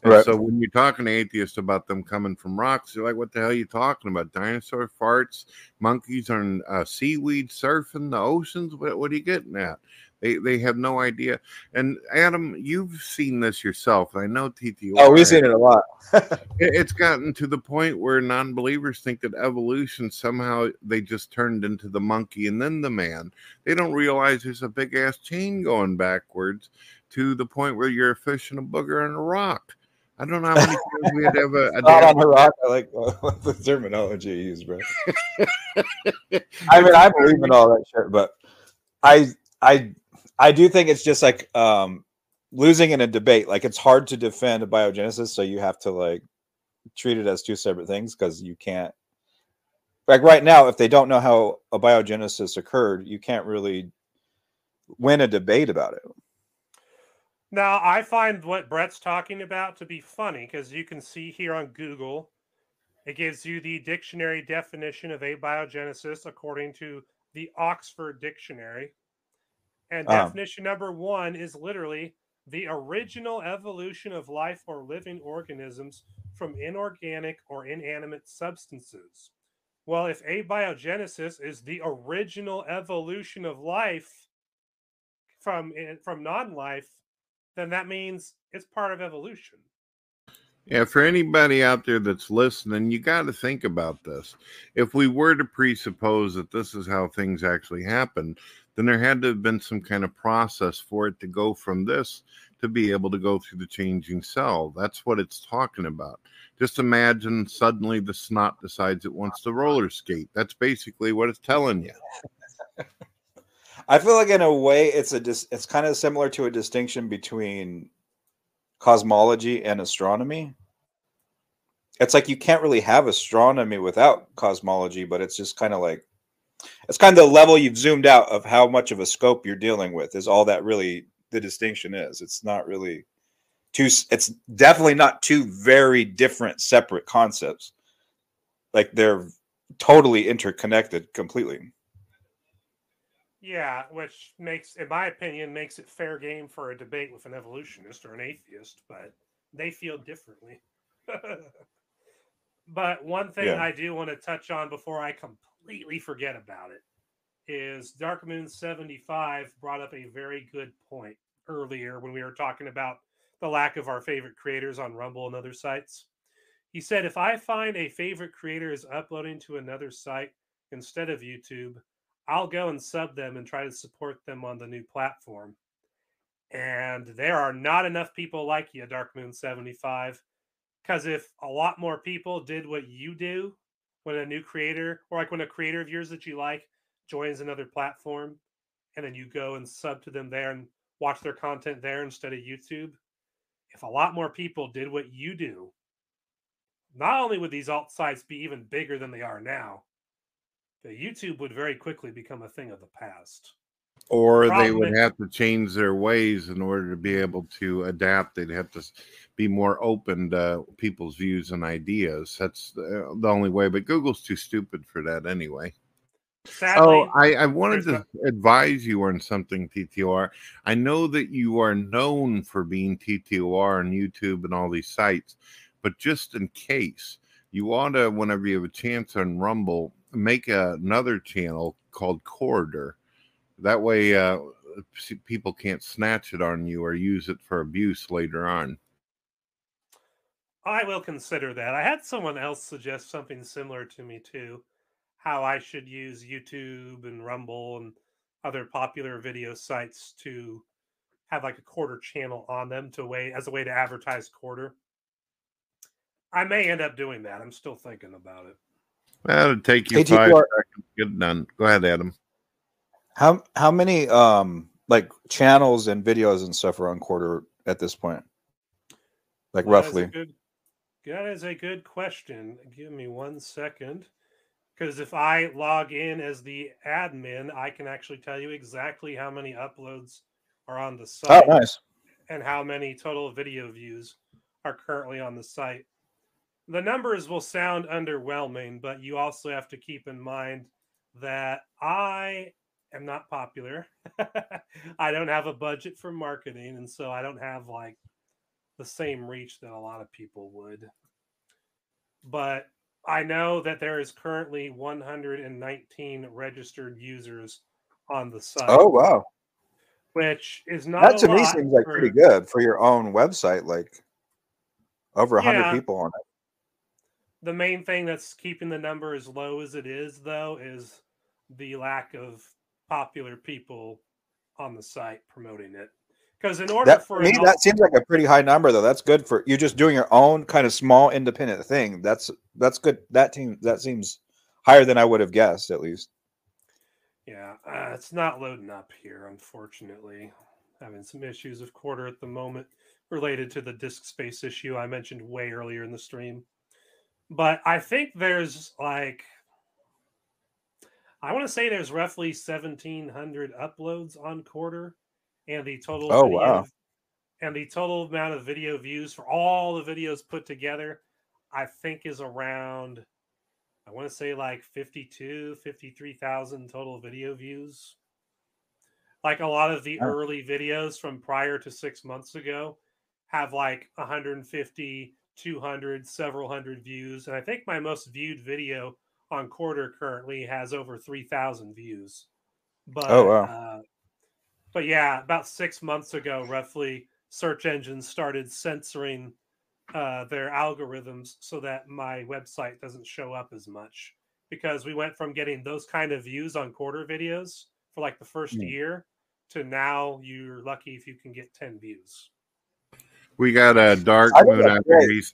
Speaker 2: And
Speaker 5: Right.
Speaker 2: so when you're talking to atheists about them coming from rocks, you're like, what the hell are you talking about? Dinosaur farts, monkeys on uh, seaweed surfing the oceans? What, what are you getting at? They, they have no idea. And Adam, you've seen this yourself. I know TTO.
Speaker 5: Oh, we've seen it a lot. [LAUGHS]
Speaker 2: It- It's gotten to the point where non-believers think that evolution somehow they just turned into the monkey and then the man. They don't realize there's a big ass chain going backwards to the point where you're a fish and a booger on a rock. I don't know how many times we had have a,
Speaker 5: Not on a rock. [LAUGHS] I like the terminology you use, bro. [LAUGHS] I mean, I believe in all that shit, but I, I, I do think it's just like um, losing in a debate. Like it's hard to defend abiogenesis, so you have to like treat it as two separate things because you can't. Like right now, if they don't know how abiogenesis occurred, you can't really win a debate about it.
Speaker 1: Now, I find what Brett's talking about to be funny because you can see here on Google, it gives you the dictionary definition of abiogenesis according to the Oxford Dictionary. And
Speaker 5: Ah.
Speaker 1: definition number one is literally the original evolution of life or living organisms from inorganic or inanimate substances. Well, if abiogenesis is the original evolution of life from eh, from non-life, then that means it's part of evolution.
Speaker 2: Yeah, for anybody out there that's listening, you got to think about this. If we were to presuppose that this is how things actually happen, then there had to have been some kind of process for it to go from this to be able to go through the changing cell. That's what it's talking about. Just imagine suddenly the snot decides it wants to roller skate. That's basically what it's telling you. [LAUGHS]
Speaker 5: I feel like in a way it's a dis- it's kind of similar to a distinction between cosmology and astronomy. It's like you can't really have astronomy without cosmology, but it's just kind of like it's kind of the level you've zoomed out of how much of a scope you're dealing with is all that really the distinction is. It's not really two it's definitely not two very different separate concepts. Like they're totally interconnected completely.
Speaker 1: Yeah, which makes, in my opinion, makes it fair game for a debate with an evolutionist or an atheist, but they feel differently. [LAUGHS] but one thing
Speaker 5: Yeah.
Speaker 1: I do want to touch on before I completely forget about it is Dark Moon 75 brought up a very good point earlier when we were talking about the lack of our favorite creators on Rumble and other sites. He said, if I find a favorite creator is uploading to another site instead of YouTube, I'll go and sub them and try to support them on the new platform. And there are not enough people like you, Dark Moon 75. Because if a lot more people did what you do when a new creator, or like when a creator of yours that you like joins another platform, and then you go and sub to them there and watch their content there instead of YouTube, if a lot more people did what you do, not only would these alt sites be even bigger than they are now, YouTube would very quickly become a thing of the past.
Speaker 2: Or they would
Speaker 1: is-
Speaker 2: have to change their ways in order to be able to adapt. They'd have to be more open to people's views and ideas. That's the, uh, the only way. But Google's too stupid for that anyway.
Speaker 1: Sadly,
Speaker 2: Oh, I, I wanted to advise you on something, TTOR. I know that you are known for being TTOR on YouTube and all these sites, but just in case, you ought to, whenever you have a chance on Rumble, make a, another channel called Corder. That way, uh, people can't snatch it on you or use it for abuse later on.
Speaker 1: I will consider that. I had someone else suggest something similar to me too, how I should use YouTube and Rumble and other popular video sites to have like a Corder channel on them to way as a way to advertise Corder. I may end up doing that. I'm still thinking about it.
Speaker 2: That'll take you
Speaker 5: Hey,
Speaker 2: five
Speaker 5: TTOR.
Speaker 2: seconds. Get done. Go ahead, Adam.
Speaker 5: How how many um like channels and videos and stuff are on Corder at this point? Like
Speaker 1: Well, that is a
Speaker 5: roughly.
Speaker 1: good- that is a good question. Give me one second. Because if I log in as the admin, I can actually tell you exactly how many uploads are on the
Speaker 5: Oh,
Speaker 1: site
Speaker 5: nice.
Speaker 1: and how many total video views are currently on the site. The numbers will sound underwhelming, but you also have to keep in mind that I am not popular. [LAUGHS] I don't have a budget for marketing, and so I don't have like the same reach that a lot of people would. But I know that there is currently 119 registered users on the site,
Speaker 5: Oh wow.
Speaker 1: which is not
Speaker 5: That to me seems like
Speaker 1: for-
Speaker 5: pretty good for your own website, like over hundred
Speaker 1: Yeah.
Speaker 5: people on it.
Speaker 1: The main thing that's keeping the number as low as it is, though, is the lack of popular people on the site promoting it. Because in order
Speaker 5: That
Speaker 1: for
Speaker 5: me, that seems like a pretty high number though. That's good for you're just doing your own kind of small independent thing. That's that's good. That team that seems higher than I would have guessed at least.
Speaker 1: Yeah, uh, it's not loading up here, unfortunately. Having some issues of Corder at the moment related to the disk space issue I mentioned way earlier in the stream. But I think there's like, I want to say there's roughly 1,700 uploads on Corder, and the total
Speaker 5: Oh,
Speaker 1: video,
Speaker 5: wow.
Speaker 1: and the total amount of video views for all the videos put together, I think is around I want to say like 52, 53,000 total video views. Like a lot of the
Speaker 5: Oh.
Speaker 1: early videos from prior to six months ago have like 150, 200, several hundred views. And I think my most viewed video on Corder currently has over 3,000 views. But,
Speaker 5: Oh, wow.
Speaker 1: uh, but yeah, about six months ago, roughly, search engines started censoring uh, their algorithms so that my website doesn't show up as much because we went from getting those kind of views on Corder videos for like the first
Speaker 5: Hmm.
Speaker 1: year to now you're lucky if you can get 10 views.
Speaker 2: We got a dark moon
Speaker 5: that's
Speaker 2: out there. He says,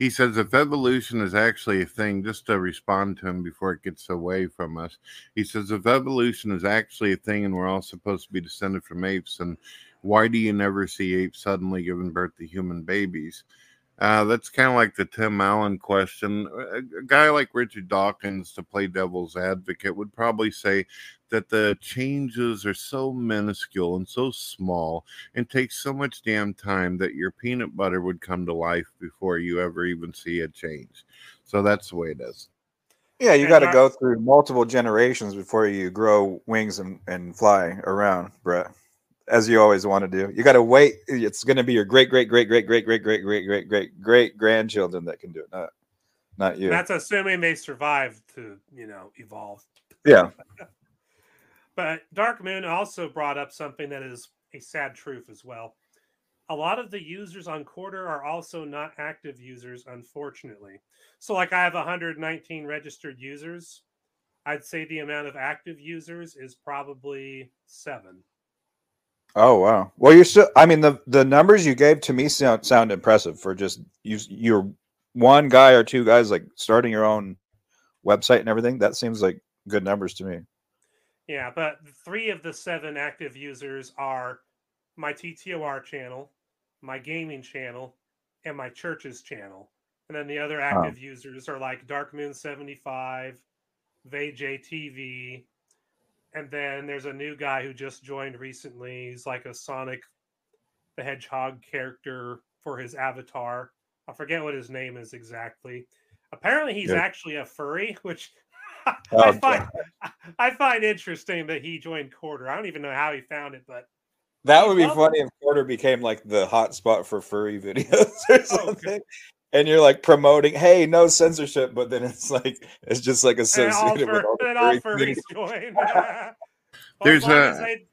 Speaker 2: he says if evolution is actually a thing, just to respond to him before it gets away from us, he says if evolution is actually a thing and we're all supposed to be descended from apes, and why do you never see apes suddenly giving birth to human babies? Uh, that's kind of like the Tim Allen question. A, a guy like Richard Dawkins, to play devil's advocate, would probably say that the changes are so minuscule and so small and takes so much damn time that your peanut butter would come to life before you ever even see a change. So that's the way it is.
Speaker 5: Yeah, you got to go through multiple generations before you grow wings and, and fly around, Brett. As you always want to do. You got to wait. It's going to be your great, great, great, great, great, great, great, great, great, great, great grandchildren that can do it, not, not you.
Speaker 1: That's assuming they survive to, you know, evolve.
Speaker 5: yeah.
Speaker 1: But Dark Moon also brought up something that is a sad truth as well. A lot of the users on Corder are also not active users, unfortunately. So, like, I have 119 registered users. I'd say the amount of active users is probably seven.
Speaker 5: Oh wow. Well, you're still. I mean, the the numbers you gave to me sound sound impressive for just you. You're one guy or two guys like starting your own website and everything. That seems like good numbers to me.
Speaker 1: Yeah, but three of the seven active users are my TTOR channel, my gaming channel, and my church's channel. And then the other active users are like Dark Moon 75, VJ TV, and then there's a new guy who just joined recently. He's like a Sonic the Hedgehog character for his avatar. I forget what his name is exactly. Apparently, he's
Speaker 5: Yeah.
Speaker 1: actually a furry, [LAUGHS] which Oh, I
Speaker 5: Oh,
Speaker 1: find [LAUGHS] I find interesting that he joined Corder. I don't even know how he found it, but
Speaker 5: That would be
Speaker 1: Well-
Speaker 5: funny if Corder became like the hot spot for furry videos [LAUGHS] or
Speaker 1: Oh,
Speaker 5: something. And you're like promoting, hey, no censorship, but then it's like it's just like
Speaker 1: and all,
Speaker 5: associated
Speaker 1: fur,
Speaker 5: with all the
Speaker 1: and all
Speaker 5: furry
Speaker 1: furries
Speaker 5: things.
Speaker 1: join.
Speaker 2: There's a-
Speaker 1: as they-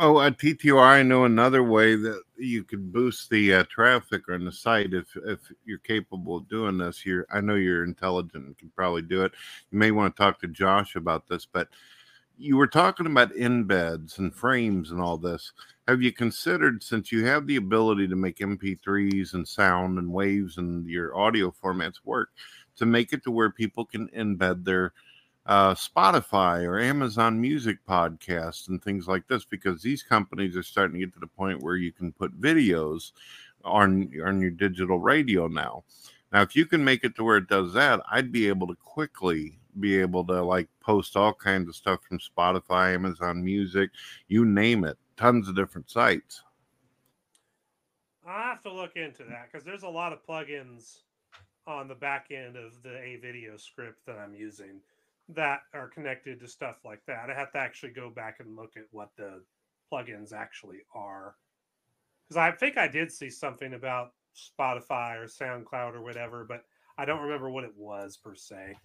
Speaker 2: Oh, at TTR, I know another way that you could boost the uh, traffic on the site if if you're capable of doing this. You're, I know you're intelligent and can probably do it. You may want to talk to Josh about this, but you were talking about embeds and frames and all this. Have you considered, since you have the ability to make MP3s and sound and waves and your audio formats work, to make it to where people can embed their uh, Spotify or Amazon Music podcasts and things like this because these companies are starting to get to the point where you can put videos on on your digital radio now. Now, if you can make it to where it does that, I'd be able to quickly be able to like post all kinds of stuff from Spotify, Amazon Music, you name it, tons of different sites.
Speaker 1: I'll have to look into that because there's a lot of plugins on the back end of the A video script that I'm using that are connected to stuff like that. I have to actually go back and look at what the plugins actually are. Because I think I did see something about Spotify or SoundCloud or whatever, but I don't remember what it was per se.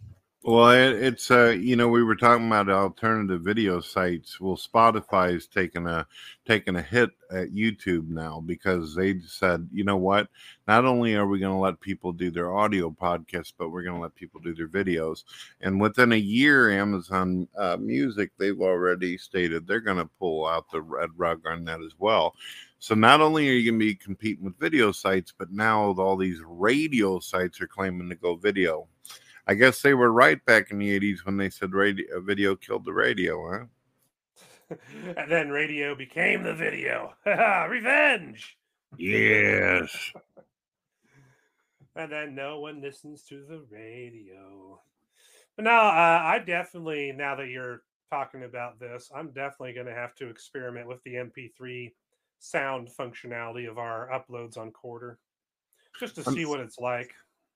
Speaker 2: Well, it, it's uh, you know, we were talking about alternative video sites. Well, Spotify is taking a taking a hit at YouTube now because they said, you know what? Not only are we going to let people do their audio podcasts, but we're going to let people do their videos. And within a year, Amazon uh, Music they've already stated they're going to pull out the red rug on that as well. So not only are you going to be competing with video sites, but now all these radio sites are claiming to go video. I guess they were right back in the 80s when they said radio, video killed the radio, huh? [LAUGHS]
Speaker 1: and then radio became the video. [LAUGHS] Revenge.
Speaker 2: Yes. [LAUGHS]
Speaker 1: and then no one listens to the radio. But now, uh, I definitely, now that you're talking about this, I'm definitely going to have to experiment with the MP3 sound functionality of our uploads on Corder, just to
Speaker 2: I'm
Speaker 1: see what it's like.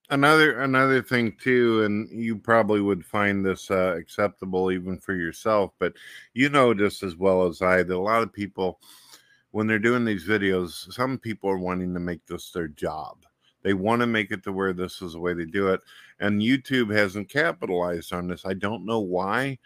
Speaker 2: Another another thing too, and you probably would find this uh, acceptable even for yourself, but you know just as well as I that a lot of people, when they're doing these videos, some people are wanting to make this their job. They want to make it to where this is the way they do it, and YouTube hasn't capitalized on this. I don't know why,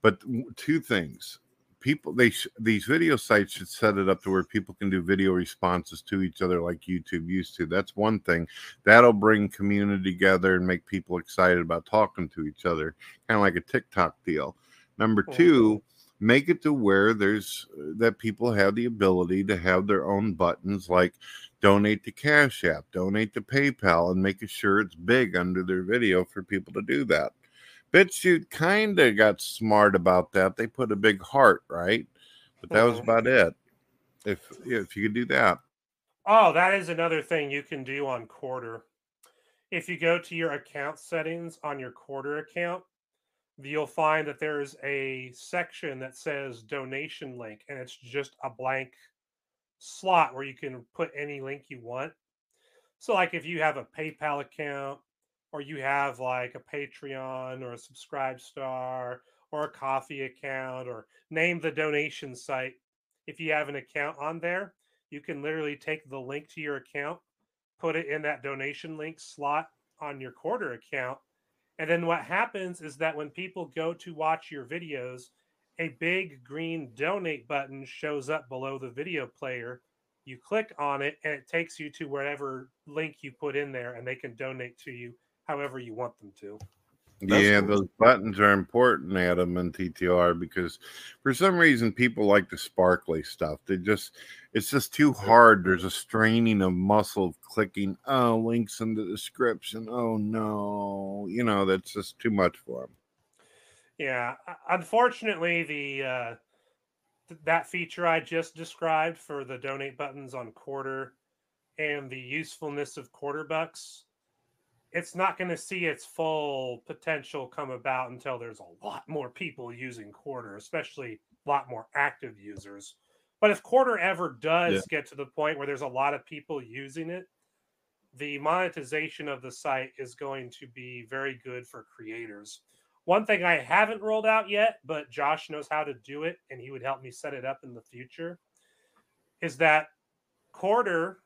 Speaker 2: but two things: people they sh- these video sites should set it up to where people can do video responses to each other like YouTube used to. That's one thing that'll bring community together and make people excited about talking to each other, kind of like a TikTok deal. Number
Speaker 1: Mhm.
Speaker 2: two, make it to where there's that people have the ability to have their own buttons, like donate to Cash App, donate to PayPal, and make sure it's big under their video for people to do that. BitChute kind of got smart about that. They put a big heart, right? But that was
Speaker 1: Mhm.
Speaker 2: about it. If if you could do that,
Speaker 1: Oh, that is another thing you can do on Corder. If you go to your account settings on your Corder account, you'll find that there's a section that says donation link, and it's just a blank slot where you can put any link you want. So, like if you have a PayPal account, or you have like a Patreon or a Subscribe Star or a Ko-fi account, or name the donation site. If you have an account on there, you can literally take the link to your account, put it in that donation link slot on your Corder account. And then what happens is that when people go to watch your videos, a big green donate button shows up below the video player. You click on it and it takes you to whatever link you put in there and they can donate to you however you want them to.
Speaker 5: That's
Speaker 2: yeah,
Speaker 5: cool.
Speaker 2: those buttons are important, Adam and TTR, because for some reason people like the sparkly stuff. They just it's just too hard. There's a straining of muscle clicking. Oh, links in the description. Oh no, you know that's just too much for them.
Speaker 1: Yeah, unfortunately, the uh, th- that feature I just described for the donate buttons on Corder and the usefulness of Corder Bucks, it's not going to see its full potential come about until there's a lot more people using Corder, especially a lot more active users. But if Corder ever does
Speaker 5: Yeah.
Speaker 1: get to the point where there's a lot of people using it, the monetization of the site is going to be very good for creators. One thing I haven't rolled out yet, but Josh knows how to do it and he would help me set it up in the future, is that Corder,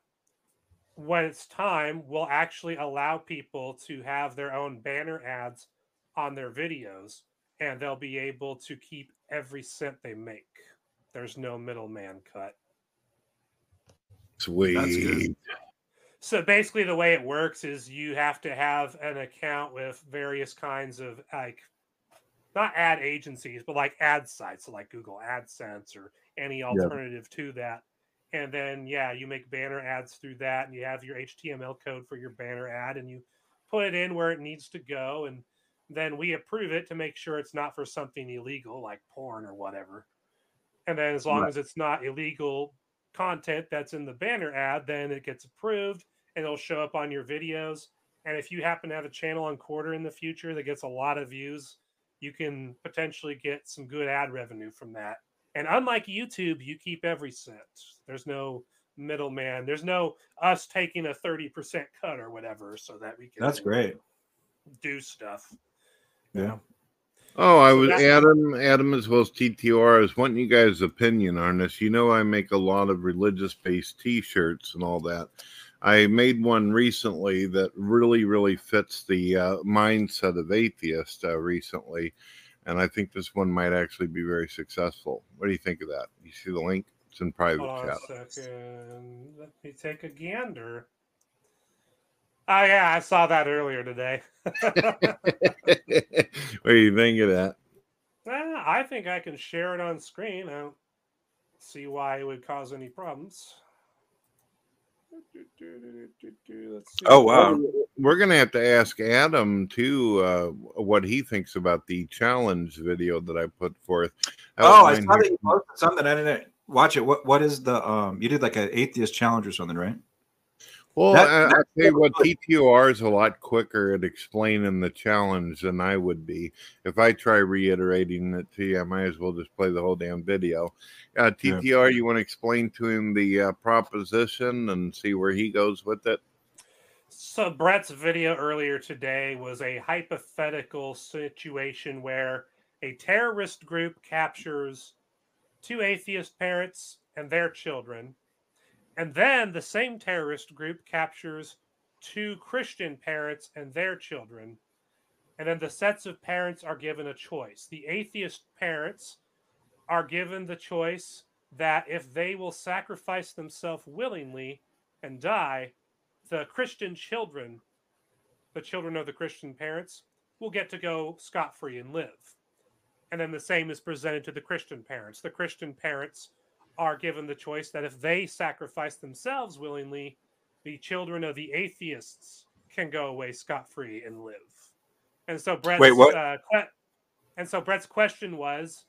Speaker 1: when it's time, will actually allow people to have their own banner ads on their videos and they'll be able to keep every cent they make. There's no middleman cut.
Speaker 2: Sweet.
Speaker 1: So basically, the way it works is you have to have an account with various kinds of like not ad agencies, but like ad sites, so like Google AdSense or any alternative to that. And then, yeah, you make banner ads through that, and you have your HTML code for your banner ad, and you put it in where it needs to go, and then we approve it to make sure it's not for something illegal like porn or whatever. And then, as long
Speaker 5: Right.
Speaker 1: as it's not illegal content that's in the banner ad, then it gets approved and it'll show up on your videos. And if you happen to have a channel on Corder in the future that gets a lot of views, you can potentially get some good ad revenue from that. And unlike YouTube, you keep every cent. There's no middleman. There's no us taking a 30% cut or whatever so that we can
Speaker 5: That's great.
Speaker 1: do stuff.
Speaker 5: Yeah.
Speaker 2: Oh, I
Speaker 1: So
Speaker 2: was Adam, Adam as well as TTR. I was wanting you guys' opinion on this. You know, I make a lot of religious based t shirts and all that. I made one recently that really, really fits the uh, mindset of atheist uh, recently. And I think this one might actually be very successful. What do you think of that? You see the link? It's in private
Speaker 1: Hold on
Speaker 2: chat.
Speaker 1: a second. Let me take a gander. Oh yeah, I saw that earlier today. [LAUGHS]
Speaker 2: what do you think of that?
Speaker 1: Eh, I think I can share it on screen. I don't see why it would cause any problems. Let's see.
Speaker 5: Oh wow.
Speaker 2: We're gonna have to ask Adam too uh, what he thinks about the challenge video that I put forth.
Speaker 5: Oh, I
Speaker 2: outlined
Speaker 5: saw that you posted something. I didn't watch it. What What is the um? You did like an atheist challenge or something, right?
Speaker 2: Well,
Speaker 5: That-
Speaker 2: I, I'll tell you what,
Speaker 5: really
Speaker 2: TTR is a lot quicker at explaining the challenge than I would be. If I try reiterating it to you, I might as well just play the whole damn video. Uh,
Speaker 5: Yeah.
Speaker 2: TTR, you want to explain to him the uh, proposition and see where he goes with it?
Speaker 1: So Brett's video earlier today was a hypothetical situation where a terrorist group captures two atheist parents and their children, and then the same terrorist group captures two Christian parents and their children. And then the sets of parents are given a choice. The atheist parents are given the choice that if they will sacrifice themselves willingly and die, the Christian children, the children of the Christian parents, will get to go scot free and live. And then the same is presented to the Christian parents. The Christian parents are given the choice that if they sacrifice themselves willingly, the children of the atheists can go away scot free and live. And so Brett's
Speaker 5: Wait?
Speaker 1: Uh, and so Brett's question was,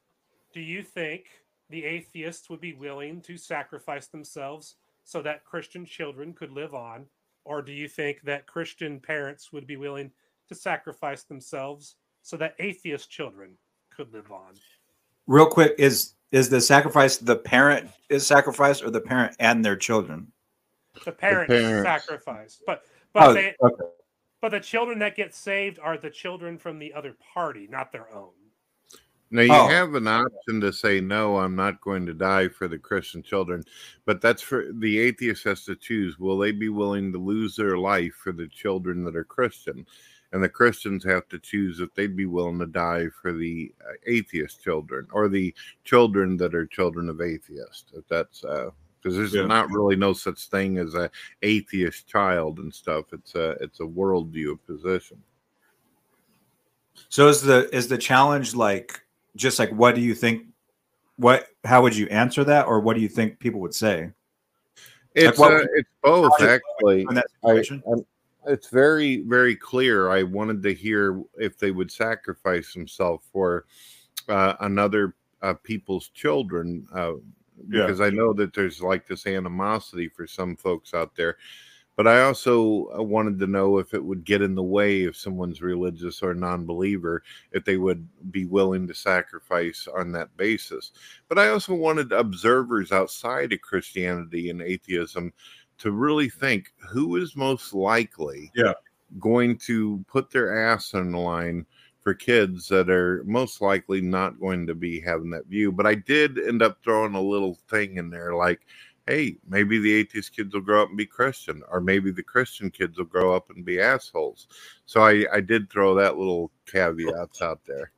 Speaker 1: do you think the atheists would be willing to sacrifice themselves so that Christian children could live on, or do you think that Christian parents would be willing to sacrifice themselves so that atheist children could live on?
Speaker 5: Real quick, is is the sacrifice the parent is sacrificed or the parent and their children?
Speaker 1: The parents,
Speaker 2: parents.
Speaker 1: sacrificed, but but
Speaker 5: Oh,
Speaker 1: they
Speaker 5: okay.
Speaker 1: but the children that get saved are the children from the other party, not their own.
Speaker 2: Now you
Speaker 5: Oh.
Speaker 2: have an option to say no, I'm not going to die for the Christian children, but that's for the atheist has to choose. Will they be willing to lose their life for the children that are Christian? And the Christians have to choose if they'd be willing to die for the uh, atheist children or the children that are children of atheists. If that's because there's
Speaker 5: Yeah.
Speaker 2: not really no such thing as a atheist child and stuff. It's a it's a worldview position.
Speaker 5: So is the is the challenge like just like what do you think? What how would you answer that, or what do you think people would say
Speaker 2: It's
Speaker 5: what
Speaker 2: uh, it's both actually.
Speaker 5: in that
Speaker 2: I? I'm- it's very very clear. I wanted to hear if they would sacrifice themselves for uh, another uh, people's children, uh,
Speaker 5: Yeah.
Speaker 2: because I know that there's like this animosity for some folks out there. But I also uh, wanted to know if it would get in the way if someone's religious or non-believer, if they would be willing to sacrifice on that basis. But I also wanted observers outside of Christianity and atheism to really think who is most likely
Speaker 5: Yeah.
Speaker 2: going to put their ass on the line for kids that are most likely not going to be having that view. But I did end up throwing a little thing in there like, hey, maybe the atheist kids will grow up and be Christian, or maybe the Christian kids will grow up and be assholes. So I, I did throw that little caveats out there.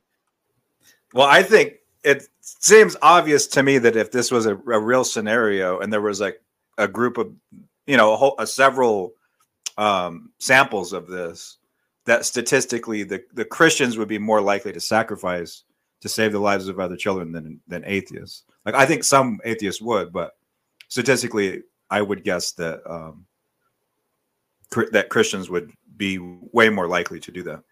Speaker 5: Well, I think it seems obvious to me that if this was a, a real scenario and there was like a group of, you know, a whole, a several um, samples of this, that statistically the, the Christians would be more likely to sacrifice to save the lives of other children than than atheists. Like I think some atheists would, but statistically, I would guess that um, that Christians would be way more likely to do that.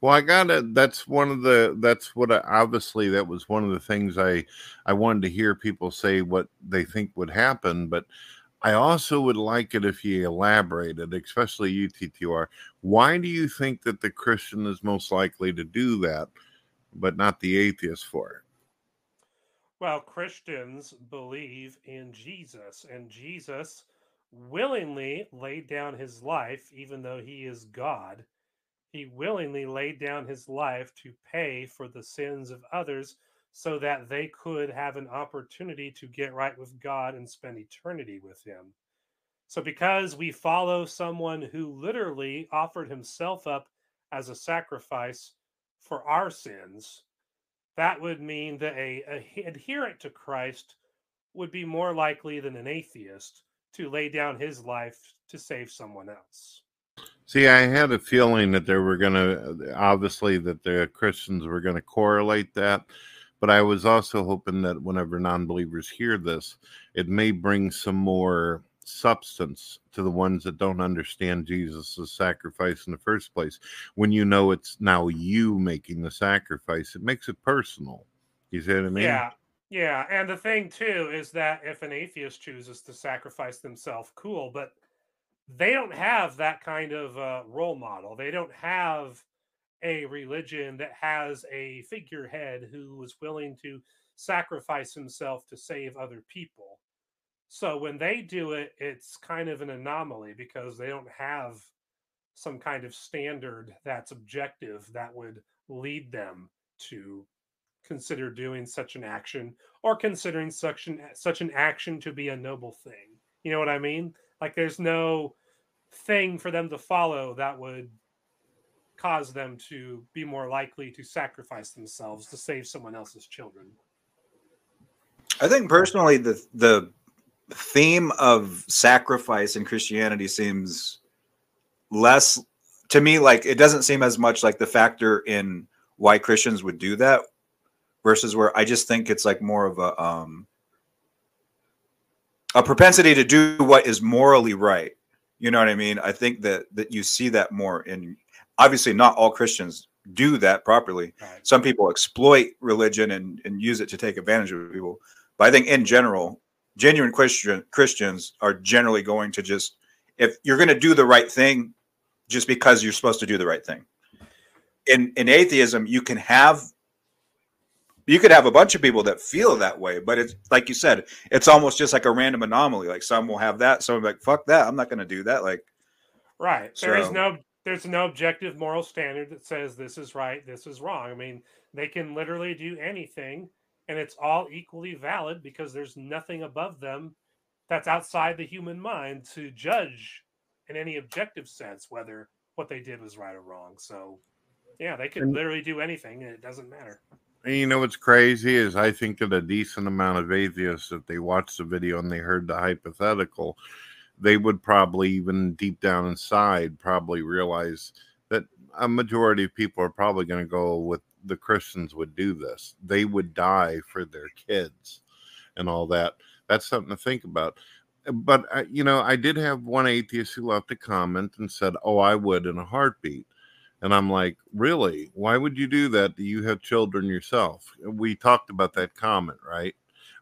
Speaker 2: Well, I got it. That's one of the. That's what. I, obviously, that was one of the things I, I wanted to hear people say what they think would happen. But I also would like it if you elaborated, especially you, TTR. Why do you think that the Christian is most likely to do that, but not the atheist for it?
Speaker 1: Well, Christians believe in Jesus, and Jesus willingly laid down his life, even though he is God. He willingly laid down his life to pay for the sins of others so that they could have an opportunity to get right with God and spend eternity with him. So, because we follow someone who literally offered himself up as a sacrifice for our sins, that would mean that a, a adherent to Christ would be more likely than an atheist to lay down his life to save someone else.
Speaker 2: See, I had a feeling that they were going to, obviously, that the Christians were going to correlate that. But I was also hoping that whenever non believers hear this, it may bring some more substance to the ones that don't understand Jesus' sacrifice in the first place. When you know it's now you making the sacrifice, it makes it personal. You see what I mean?
Speaker 1: Yeah. Yeah. And the thing, too, is that if an atheist chooses to sacrifice themselves, cool. But they don't have that kind of uh, role model. They don't have a religion that has a figurehead who is willing to sacrifice himself to save other people. So when they do it, it's kind of an anomaly because they don't have some kind of standard that's objective that would lead them to consider doing such an action or considering such an such an action to be a noble thing. You know what I mean? Like there's no thing for them to follow that would cause them to be more likely to sacrifice themselves to save someone else's children.
Speaker 5: I think personally the the theme of sacrifice in Christianity seems less to me like it doesn't seem as much like the factor in why Christians would do that versus where I just think it's like more of a um a propensity to do what is morally right You know what I mean? I think that that you see that more in obviously not all Christians do that properly.
Speaker 1: Right.
Speaker 5: Some people exploit religion and, and use it to take advantage of people. But I think in general, genuine Christian Christians are generally going to just if you're going to do the right thing just because you're supposed to do the right thing. In in atheism, you can have you could have a bunch of people that feel that way, but it's like you said, it's almost just like a random anomaly. Like some will have that, some will be like, fuck that, I'm not going to do that. Like,
Speaker 1: Right. There is no there's no objective moral standard that says this is right, this is wrong. I mean, they can literally do anything and it's all equally valid because there's nothing above them that's outside the human mind to judge in any objective sense whether what they did was right or wrong. So, yeah, they could literally do anything and it doesn't matter.
Speaker 2: You know what's crazy is I think that a decent amount of atheists, if they watched the video and they heard the hypothetical, they would probably even deep down inside probably realize that a majority of people are probably going to go with the Christians would do this. They would die for their kids and all that. That's something to think about. But uh, you know, I did have one atheist who left a comment and said, "Oh, I would in a heartbeat." And I'm like, really? Why would you do that? Do you have children yourself? We talked about that comment, right?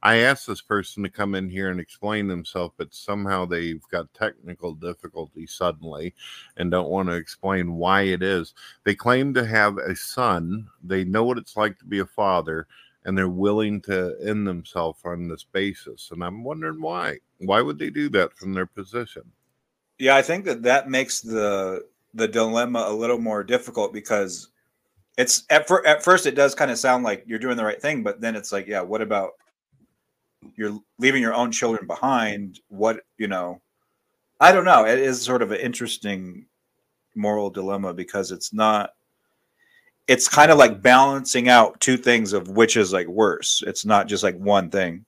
Speaker 2: I asked this person to come in here and explain themselves, but somehow they've got technical difficulties suddenly and don't want to explain why it is. They claim to have a son, they know what it's like to be a father, and they're willing to end themselves on this basis. And I'm wondering why. Why would they do that from their position?
Speaker 5: yeah, I think that that makes the the dilemma a little more difficult because it's at, fir- at first it does kind of sound like you're doing the right thing, but then it's like, yeah, what about you're leaving your own children behind? What you know? I don't know. It is sort of an interesting moral dilemma because it's not. It's kind of like balancing out two things of which is like worse. It's not just like one thing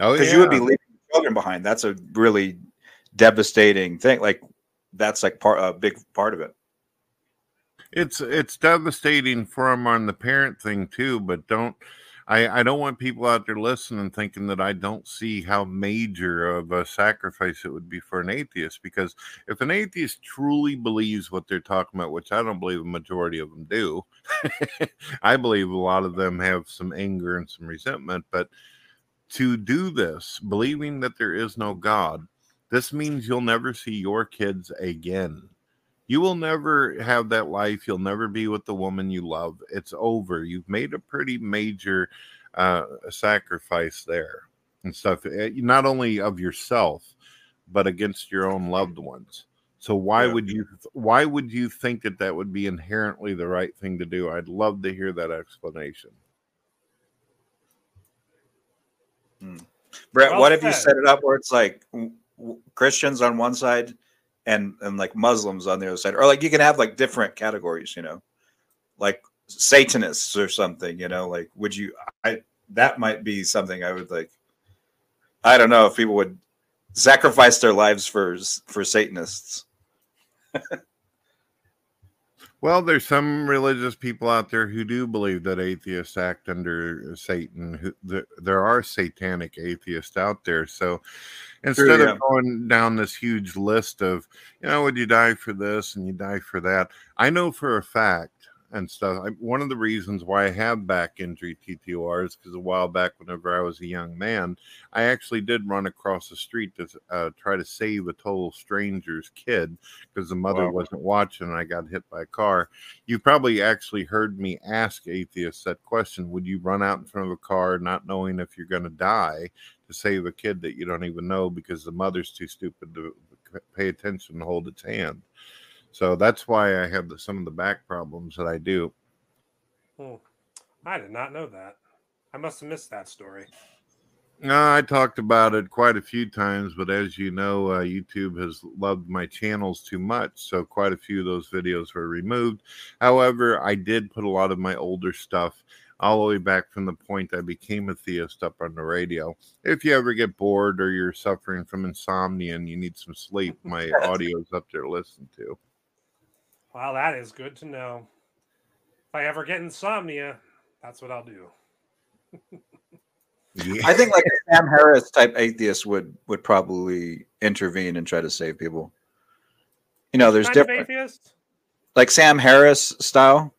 Speaker 2: Oh,
Speaker 5: because you would be leaving children behind. That's a really devastating thing. Like that's like part a big part of it.
Speaker 2: it's it's devastating for them on the parent thing too but don't i i don't want people out there listening thinking that i don't see how major of a sacrifice it would be for an atheist because if an atheist truly believes what they're talking about which i don't believe a majority of them do [LAUGHS] i believe a lot of them have some anger and some resentment but to do this believing that there is no god this means you'll never see your kids again you will never have that life. You'll never be with the woman you love. It's over. You've made a pretty major uh, sacrifice there and stuff, eh, not only of yourself, but against your own loved ones. So why
Speaker 5: Yeah.
Speaker 2: would you why would you think that that would be inherently the right thing to do? I'd love to hear that explanation.
Speaker 5: Brett,
Speaker 1: Well
Speaker 5: what if you set it up where it's like w- w- Christians on one side and and like Muslims on the other side, or like you can have like different categories, you know, like Satanists or something, you know, like would you? I that might be something I would like. I don't know if people would sacrifice their lives for for Satanists. [LAUGHS]
Speaker 2: Well, there's some religious people out there who do believe that atheists act under Satan. There are satanic atheists out there. So instead
Speaker 5: yeah.
Speaker 2: of going down this huge list of, you know, would you die for this and you die for that? I know for a fact and stuff. I, one of the reasons why I have back injury TTOR is because a while back, whenever I was a young man, I actually did run across the street to uh, try to save a total stranger's kid because the mother
Speaker 5: Wow.
Speaker 2: wasn't watching and I got hit by a car. You probably actually heard me ask atheists that question Would you run out in front of a car not knowing if you're going to die to save a kid that you don't even know because the mother's too stupid to pay attention and hold its hand? So that's why I have the, some of the back problems that I do.
Speaker 1: Hmm. I did not know that. I must have missed that story.
Speaker 2: No, I talked about it quite a few times, but as you know, uh, YouTube has loved my channels too much, so quite a few of those videos were removed. However, I did put a lot of my older stuff all the way back from the point I became a theist up on the radio. If you ever get bored or you're suffering from insomnia and you need some sleep, my [LAUGHS] audio's up there to listen to.
Speaker 1: Well, that is good to know. If I ever get insomnia, that's what I'll do. [LAUGHS]
Speaker 2: Yeah.
Speaker 5: I think like a Sam Harris type atheist would would probably intervene and try to save people. You know, there's different
Speaker 1: atheist?
Speaker 5: like Sam Harris style.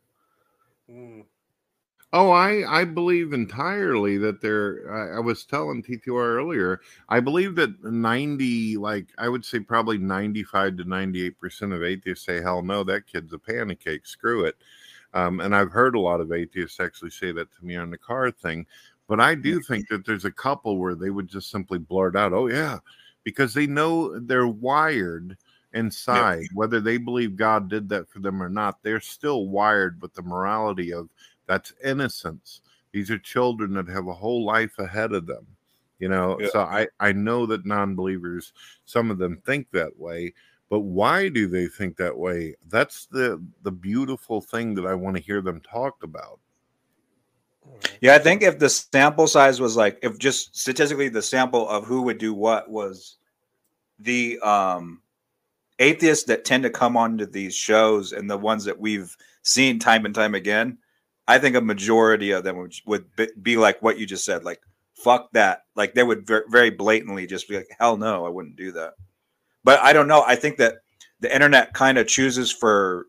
Speaker 2: Oh, I I believe entirely that there. I, I was telling TTR earlier. I believe that ninety, like I would say, probably ninety-five to ninety-eight percent of atheists say, "Hell no, that kid's a pancake. Screw it." Um, and I've heard a lot of atheists actually say that to me on the car thing. But I do think that there's a couple where they would just simply blurt out, "Oh yeah," because they know they're wired inside, whether they believe God did that for them or not. They're still wired with the morality of that's innocence. These are children that have a whole life ahead of them. You know,
Speaker 5: Yeah.
Speaker 2: so I I know that non-believers, some of them think that way, but why do they think that way? That's the the beautiful thing that I want to hear them talk about.
Speaker 5: Yeah, I think if the sample size was like if just statistically the sample of who would do what was the um atheists that tend to come onto these shows and the ones that we've seen time and time again, I think a majority of them would, would be- like what you just said, like fuck that. Like they would ver- very blatantly just be like, hell no, I wouldn't do that. But I don't know. I think that the internet kind of chooses for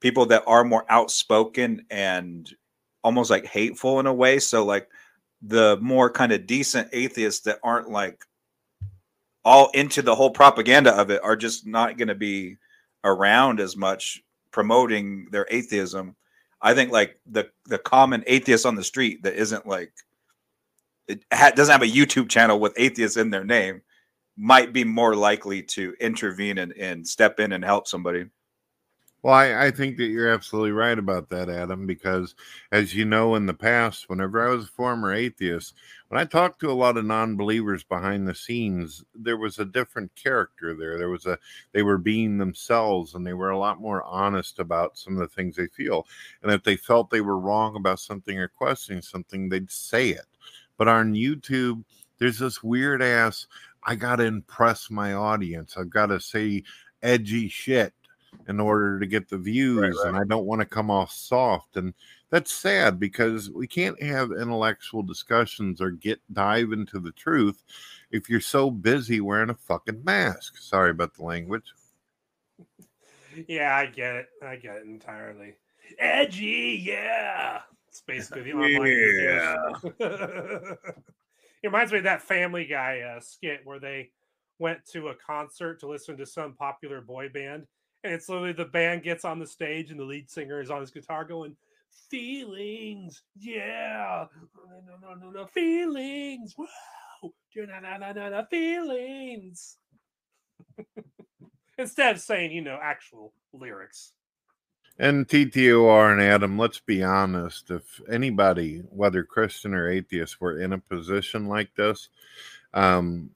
Speaker 5: people that are more outspoken and almost like hateful in a way. So like the more kind of decent atheists that aren't like all into the whole propaganda of it are just not going to be around as much promoting their atheism. I think like the the common atheist on the street that isn't like it ha- doesn't have a YouTube channel with atheists in their name might be more likely to intervene and, and step in and help somebody.
Speaker 2: Well, I, I think that you're absolutely right about that, Adam, because as you know, in the past, whenever I was a former atheist, when I talked to a lot of non believers behind the scenes, there was a different character there. There was a, they were being themselves and they were a lot more honest about some of the things they feel. And if they felt they were wrong about something or questioning something, they'd say it. But on YouTube, there's this weird ass, I got to impress my audience. I've got to say edgy shit in order to get the views and I don't want to come off soft and that's sad because we can't have intellectual discussions or get dive into the truth if you're so busy wearing a fucking mask. Sorry about the language.
Speaker 1: Yeah, I get it. I get it entirely. Edgy, yeah. It's basically the online yeah. [LAUGHS] it reminds me of that Family Guy uh, skit where they went to a concert to listen to some popular boy band, and literally the band gets on the stage and the lead singer is on his guitar going, "Feelings, yeah, no, no, no, no, feelings, na na na na na feelings." [LAUGHS] Instead of saying, you know, actual lyrics.
Speaker 2: And TTOR and Adam, let's be honest. If anybody, whether Christian or atheist, were in a position like this, um,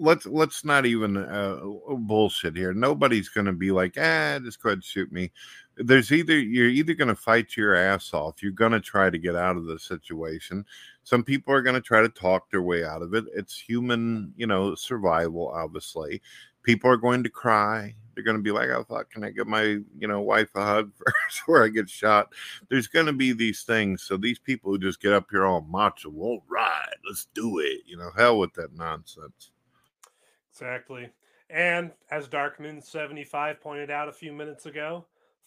Speaker 2: let's let's not even uh, bullshit here. Nobody's going to be like, ah, just go ahead and shoot me. There's either you're either going to fight your ass off. You're going to try to get out of the situation. Some people are going to try to talk their way out of it. It's human, you know, survival. Obviously, people are going to cry. They're going to be like, oh, fuck, can I get my, you know, wife a hug [LAUGHS] first I get shot? There's going to be these things. So these people who just get up here all macho, all right, let's do it. You know, hell with that nonsense.
Speaker 1: Exactly. And as Darkmoon75 pointed out a few minutes ago,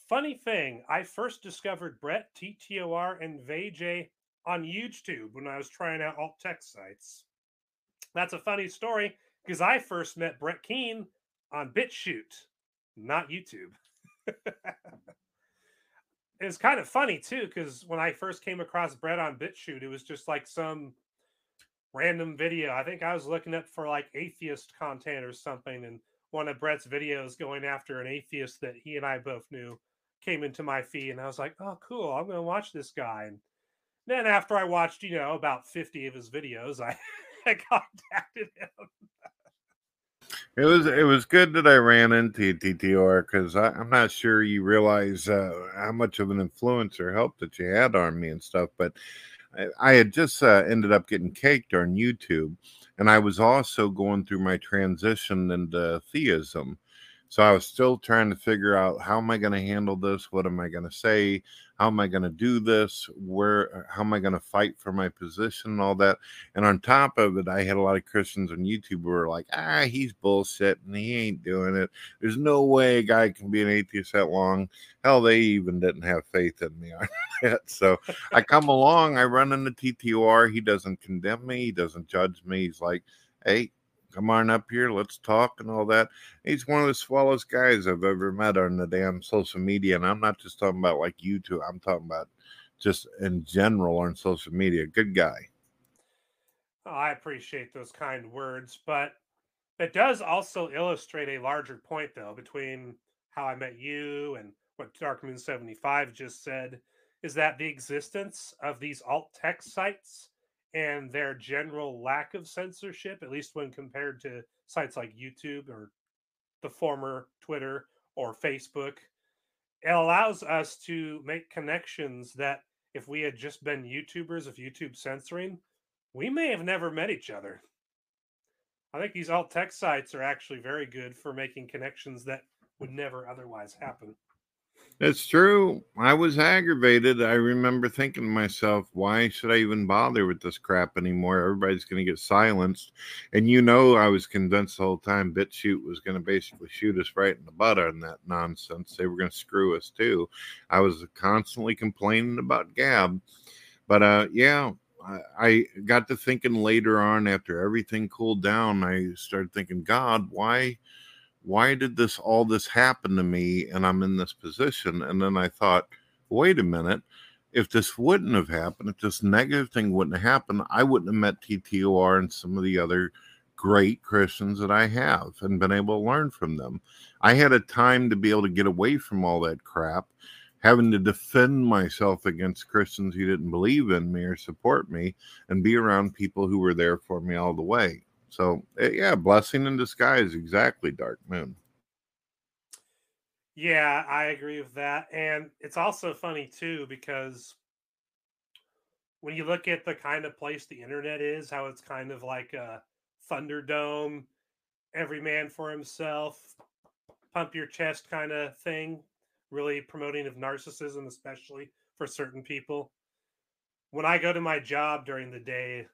Speaker 1: funny thing, I first discovered Brett, TTOR, and VJ on YouTube when I was trying out alt text sites. That's a funny story because I first met Brett Keane on BitChute, not YouTube. [LAUGHS] it's kind of funny too because when I first came across Brett on BitChute, it was just like some random video. I think I was looking up for like atheist content or something, and one of Brett's videos going after an atheist that he and I both knew came into my feed, and I was like, "Oh, cool! I'm going to watch this guy." And then after I watched, you know, about 50 of his videos, I, [LAUGHS] contacted him.
Speaker 2: It was it was good that I ran into TTR because I'm not sure you realize uh, how much of an influencer help that you had on me and stuff. But I, had just uh, ended up getting caked on YouTube, and I was also going through my transition into theism. So I was still trying to figure out how am I going to handle this? What am I going to say? How am I going to do this? Where, how am I going to fight for my position and all that? And on top of it, I had a lot of Christians on YouTube who were like, ah, he's bullshit and he ain't doing it. There's no way a guy can be an atheist that long. Hell, they even didn't have faith in me [LAUGHS] on that. So I come along, I run into TTOR. He doesn't condemn me, he doesn't judge me. He's like, hey, come on up here, let's talk and all that. He's one of the swellest guys I've ever met on the damn social media. And I'm not just talking about like YouTube, I'm talking about just in general on social media. Good guy.
Speaker 1: Oh, I appreciate those kind words, but it does also illustrate a larger point, though, between how I met you and what Dark Moon 75 just said is that the existence of these alt text sites and their general lack of censorship, at least when compared to sites like YouTube or the former Twitter or Facebook, it allows us to make connections that if we had just been YouTubers of YouTube censoring, we may have never met each other. I think these alt tech sites are actually very good for making connections that would never otherwise happen.
Speaker 2: It's true. I was aggravated. I remember thinking to myself, why should I even bother with this crap anymore? Everybody's going to get silenced. And you know, I was convinced the whole time BitChute was going to basically shoot us right in the butt on that nonsense. They were going to screw us too. I was constantly complaining about Gab. But uh, yeah, I, I got to thinking later on after everything cooled down, I started thinking, God, why? Why did this all this happen to me and I'm in this position? And then I thought, wait a minute, if this wouldn't have happened, if this negative thing wouldn't have happened, I wouldn't have met TTOR and some of the other great Christians that I have and been able to learn from them. I had a time to be able to get away from all that crap, having to defend myself against Christians who didn't believe in me or support me, and be around people who were there for me all the way. So eh, yeah, blessing in disguise, exactly. Dark Moon.
Speaker 1: Yeah, I agree with that, and it's also funny too because when you look at the kind of place the internet is, how it's kind of like a Thunderdome, every man for himself, pump your chest kind of thing, really promoting of narcissism, especially for certain people. When I go to my job during the day,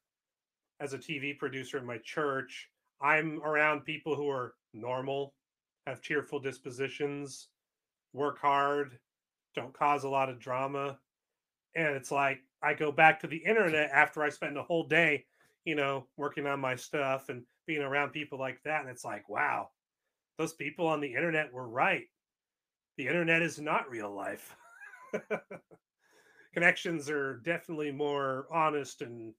Speaker 1: as a TV producer in my church, I'm around people who are normal, have cheerful dispositions, work hard, don't cause a lot of drama. And it's like I go back to the internet after I spend a whole day, you know, working on my stuff and being around people like that. And it's like, wow, those people on the internet were right. The internet is not real life. [LAUGHS] Connections are definitely more honest and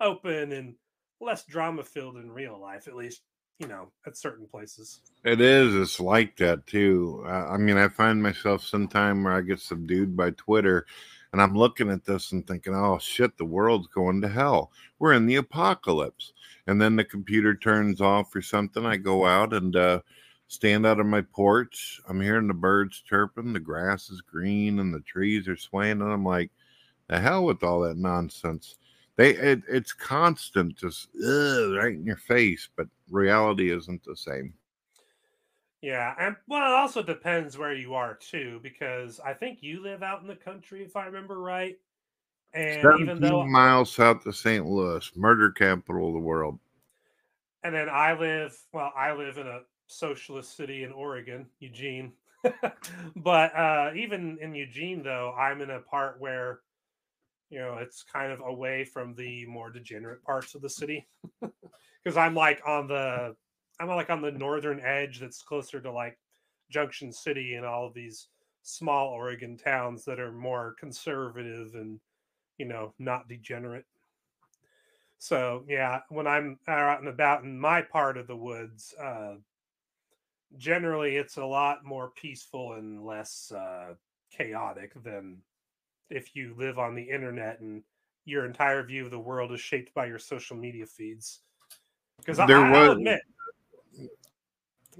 Speaker 1: open and less drama filled in real life, at least you know at certain places.
Speaker 2: It is. It's like that too. I mean, I find myself sometime where I get subdued by Twitter. And I'm looking at this and thinking, oh shit, the world's going to hell. We're in the apocalypse. And then the computer turns off or something. I go out and uh, stand out on my porch. I'm hearing the birds chirping, the grass is green, and the trees are swaying. And I'm like, the hell with all that nonsense they it, it's constant just ugh, right in your face but reality isn't the same.
Speaker 1: Yeah and well it also depends where you are too because i think you live out in the country if i remember right
Speaker 2: and even though miles south of st louis murder capital of the world.
Speaker 1: And then i live well i live in a socialist city in oregon eugene. [LAUGHS] But uh even in eugene though i'm in a part where you know it's kind of away from the more degenerate parts of the city. [LAUGHS] Because i'm like on the i'm like on the northern edge that's closer to like junction city and all of these small oregon towns that are more conservative and you know not degenerate. So yeah when i'm out and about in my part of the woods uh generally it's a lot more peaceful and less uh chaotic than if you live on the internet and your entire view of the world is shaped by your social media feeds. Because there I, was, I'll admit.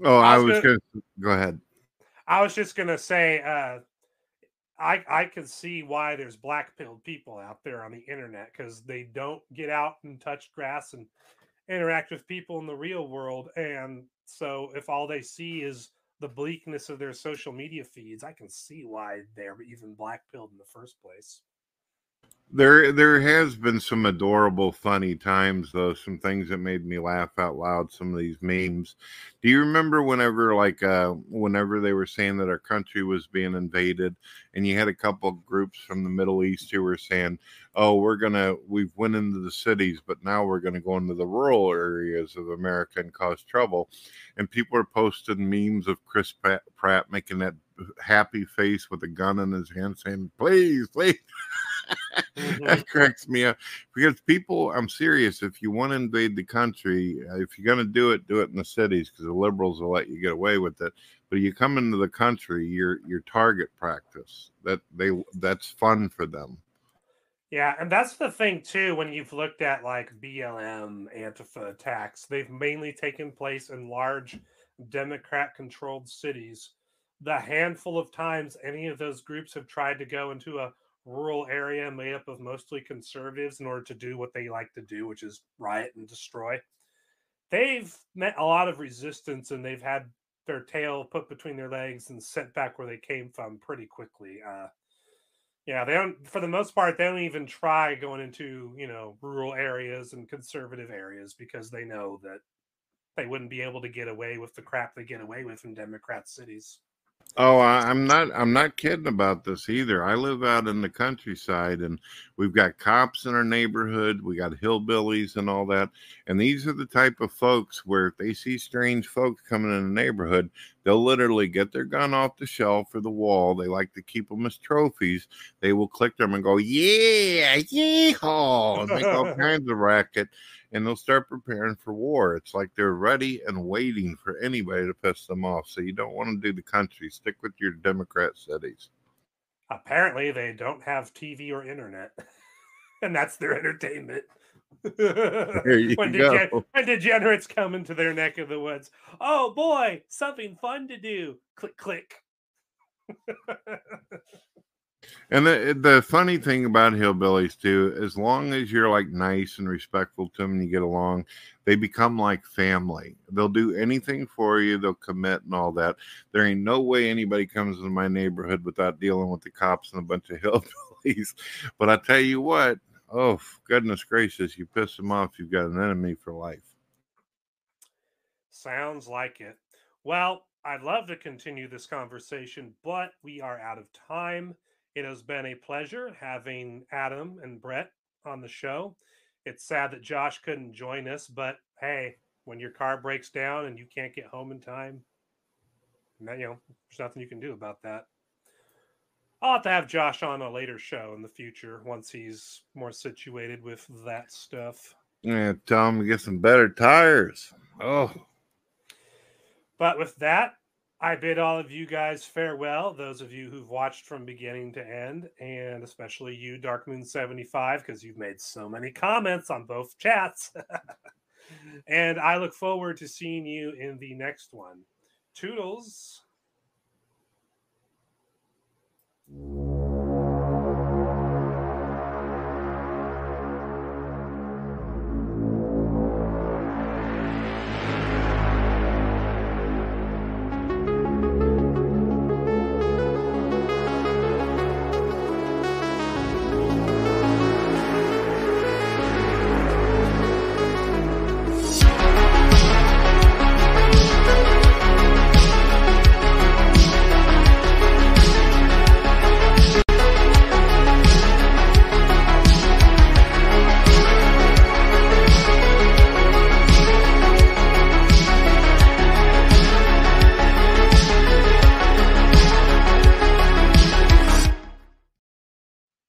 Speaker 2: Oh, I was, I was gonna, gonna, go ahead.
Speaker 1: I was just gonna say, uh, I I can see why there's black pilled people out there on the internet because they don't get out and touch grass and interact with people in the real world, and so if all they see is the bleakness of their social media feeds, I can see why they're even blackpilled in the first place.
Speaker 2: There, there has been some adorable, funny times though. Some things that made me laugh out loud. Some of these memes. Do you remember whenever, like, uh, whenever they were saying that our country was being invaded, and you had a couple groups from the Middle East who were saying, "Oh, we're gonna, we've went into the cities, but now we're gonna go into the rural areas of America and cause trouble," and people are posting memes of Chris Pratt making that happy face with a gun in his hand, saying, "Please, please." [LAUGHS] [LAUGHS] mm-hmm. that cracks me up because people i'm serious if you want to invade the country uh, if you're going to do it do it in the cities because the liberals will let you get away with it but you come into the country your your target practice that they that's fun for them
Speaker 1: yeah, and that's the thing too. When you've looked at like BLM Antifa attacks, they've mainly taken place in large Democrat-controlled cities. The handful of times any of those groups have tried to go into a rural area made up of mostly conservatives in order to do what they like to do, which is riot and destroy. They've met a lot of resistance and they've had their tail put between their legs and sent back where they came from pretty quickly. Uh, yeah, they don't, for the most part, they don't even try going into, you know, rural areas and conservative areas because they know that they wouldn't be able to get away with the crap they get away with in Democrat cities.
Speaker 2: Oh, I, am not. I'm not kidding about this either. I live out in the countryside, and we've got cops in our neighborhood. We got hillbillies and all that. And these are the type of folks where if they see strange folks coming in the neighborhood, they'll literally get their gun off the shelf or the wall. They like to keep them as trophies. They will click them and go, "Yeah, yeehaw!" and make all [LAUGHS] kinds of racket and they'll start preparing for war. It's like they're ready and waiting for anybody to piss them off. So you don't want to do the country. Stick with your Democrat cities.
Speaker 1: Apparently, they don't have TV or internet, [LAUGHS] and that's their entertainment. [LAUGHS] when, degen- when degenerates come into their neck of the woods, oh boy, something fun to do. Click, click. [LAUGHS]
Speaker 2: And the the funny thing about hillbillies too, as long as you're like nice and respectful to them and you get along, they become like family. They'll do anything for you. They'll commit and all that. There ain't no way anybody comes into my neighborhood without dealing with the cops and a bunch of [LAUGHS] hillbillies. But I tell you what, oh goodness gracious, you piss them off, you've got an enemy for life.
Speaker 1: Sounds like it. Well, I'd love to continue this conversation, but we are out of time. It has been a pleasure having Adam and Brett on the show. It's sad that Josh couldn't join us, but hey, when your car breaks down and you can't get home in time, you know, there's nothing you can do about that. I'll have to have Josh on a later show in the future once he's more situated with that stuff.
Speaker 2: Yeah, tell him to get some better tires. Oh.
Speaker 1: But with that, I bid all of you guys farewell, those of you who've watched from beginning to end, and especially you, Dark Moon 75, because you've made so many comments on both chats. [LAUGHS] and I look forward to seeing you in the next one. Toodles.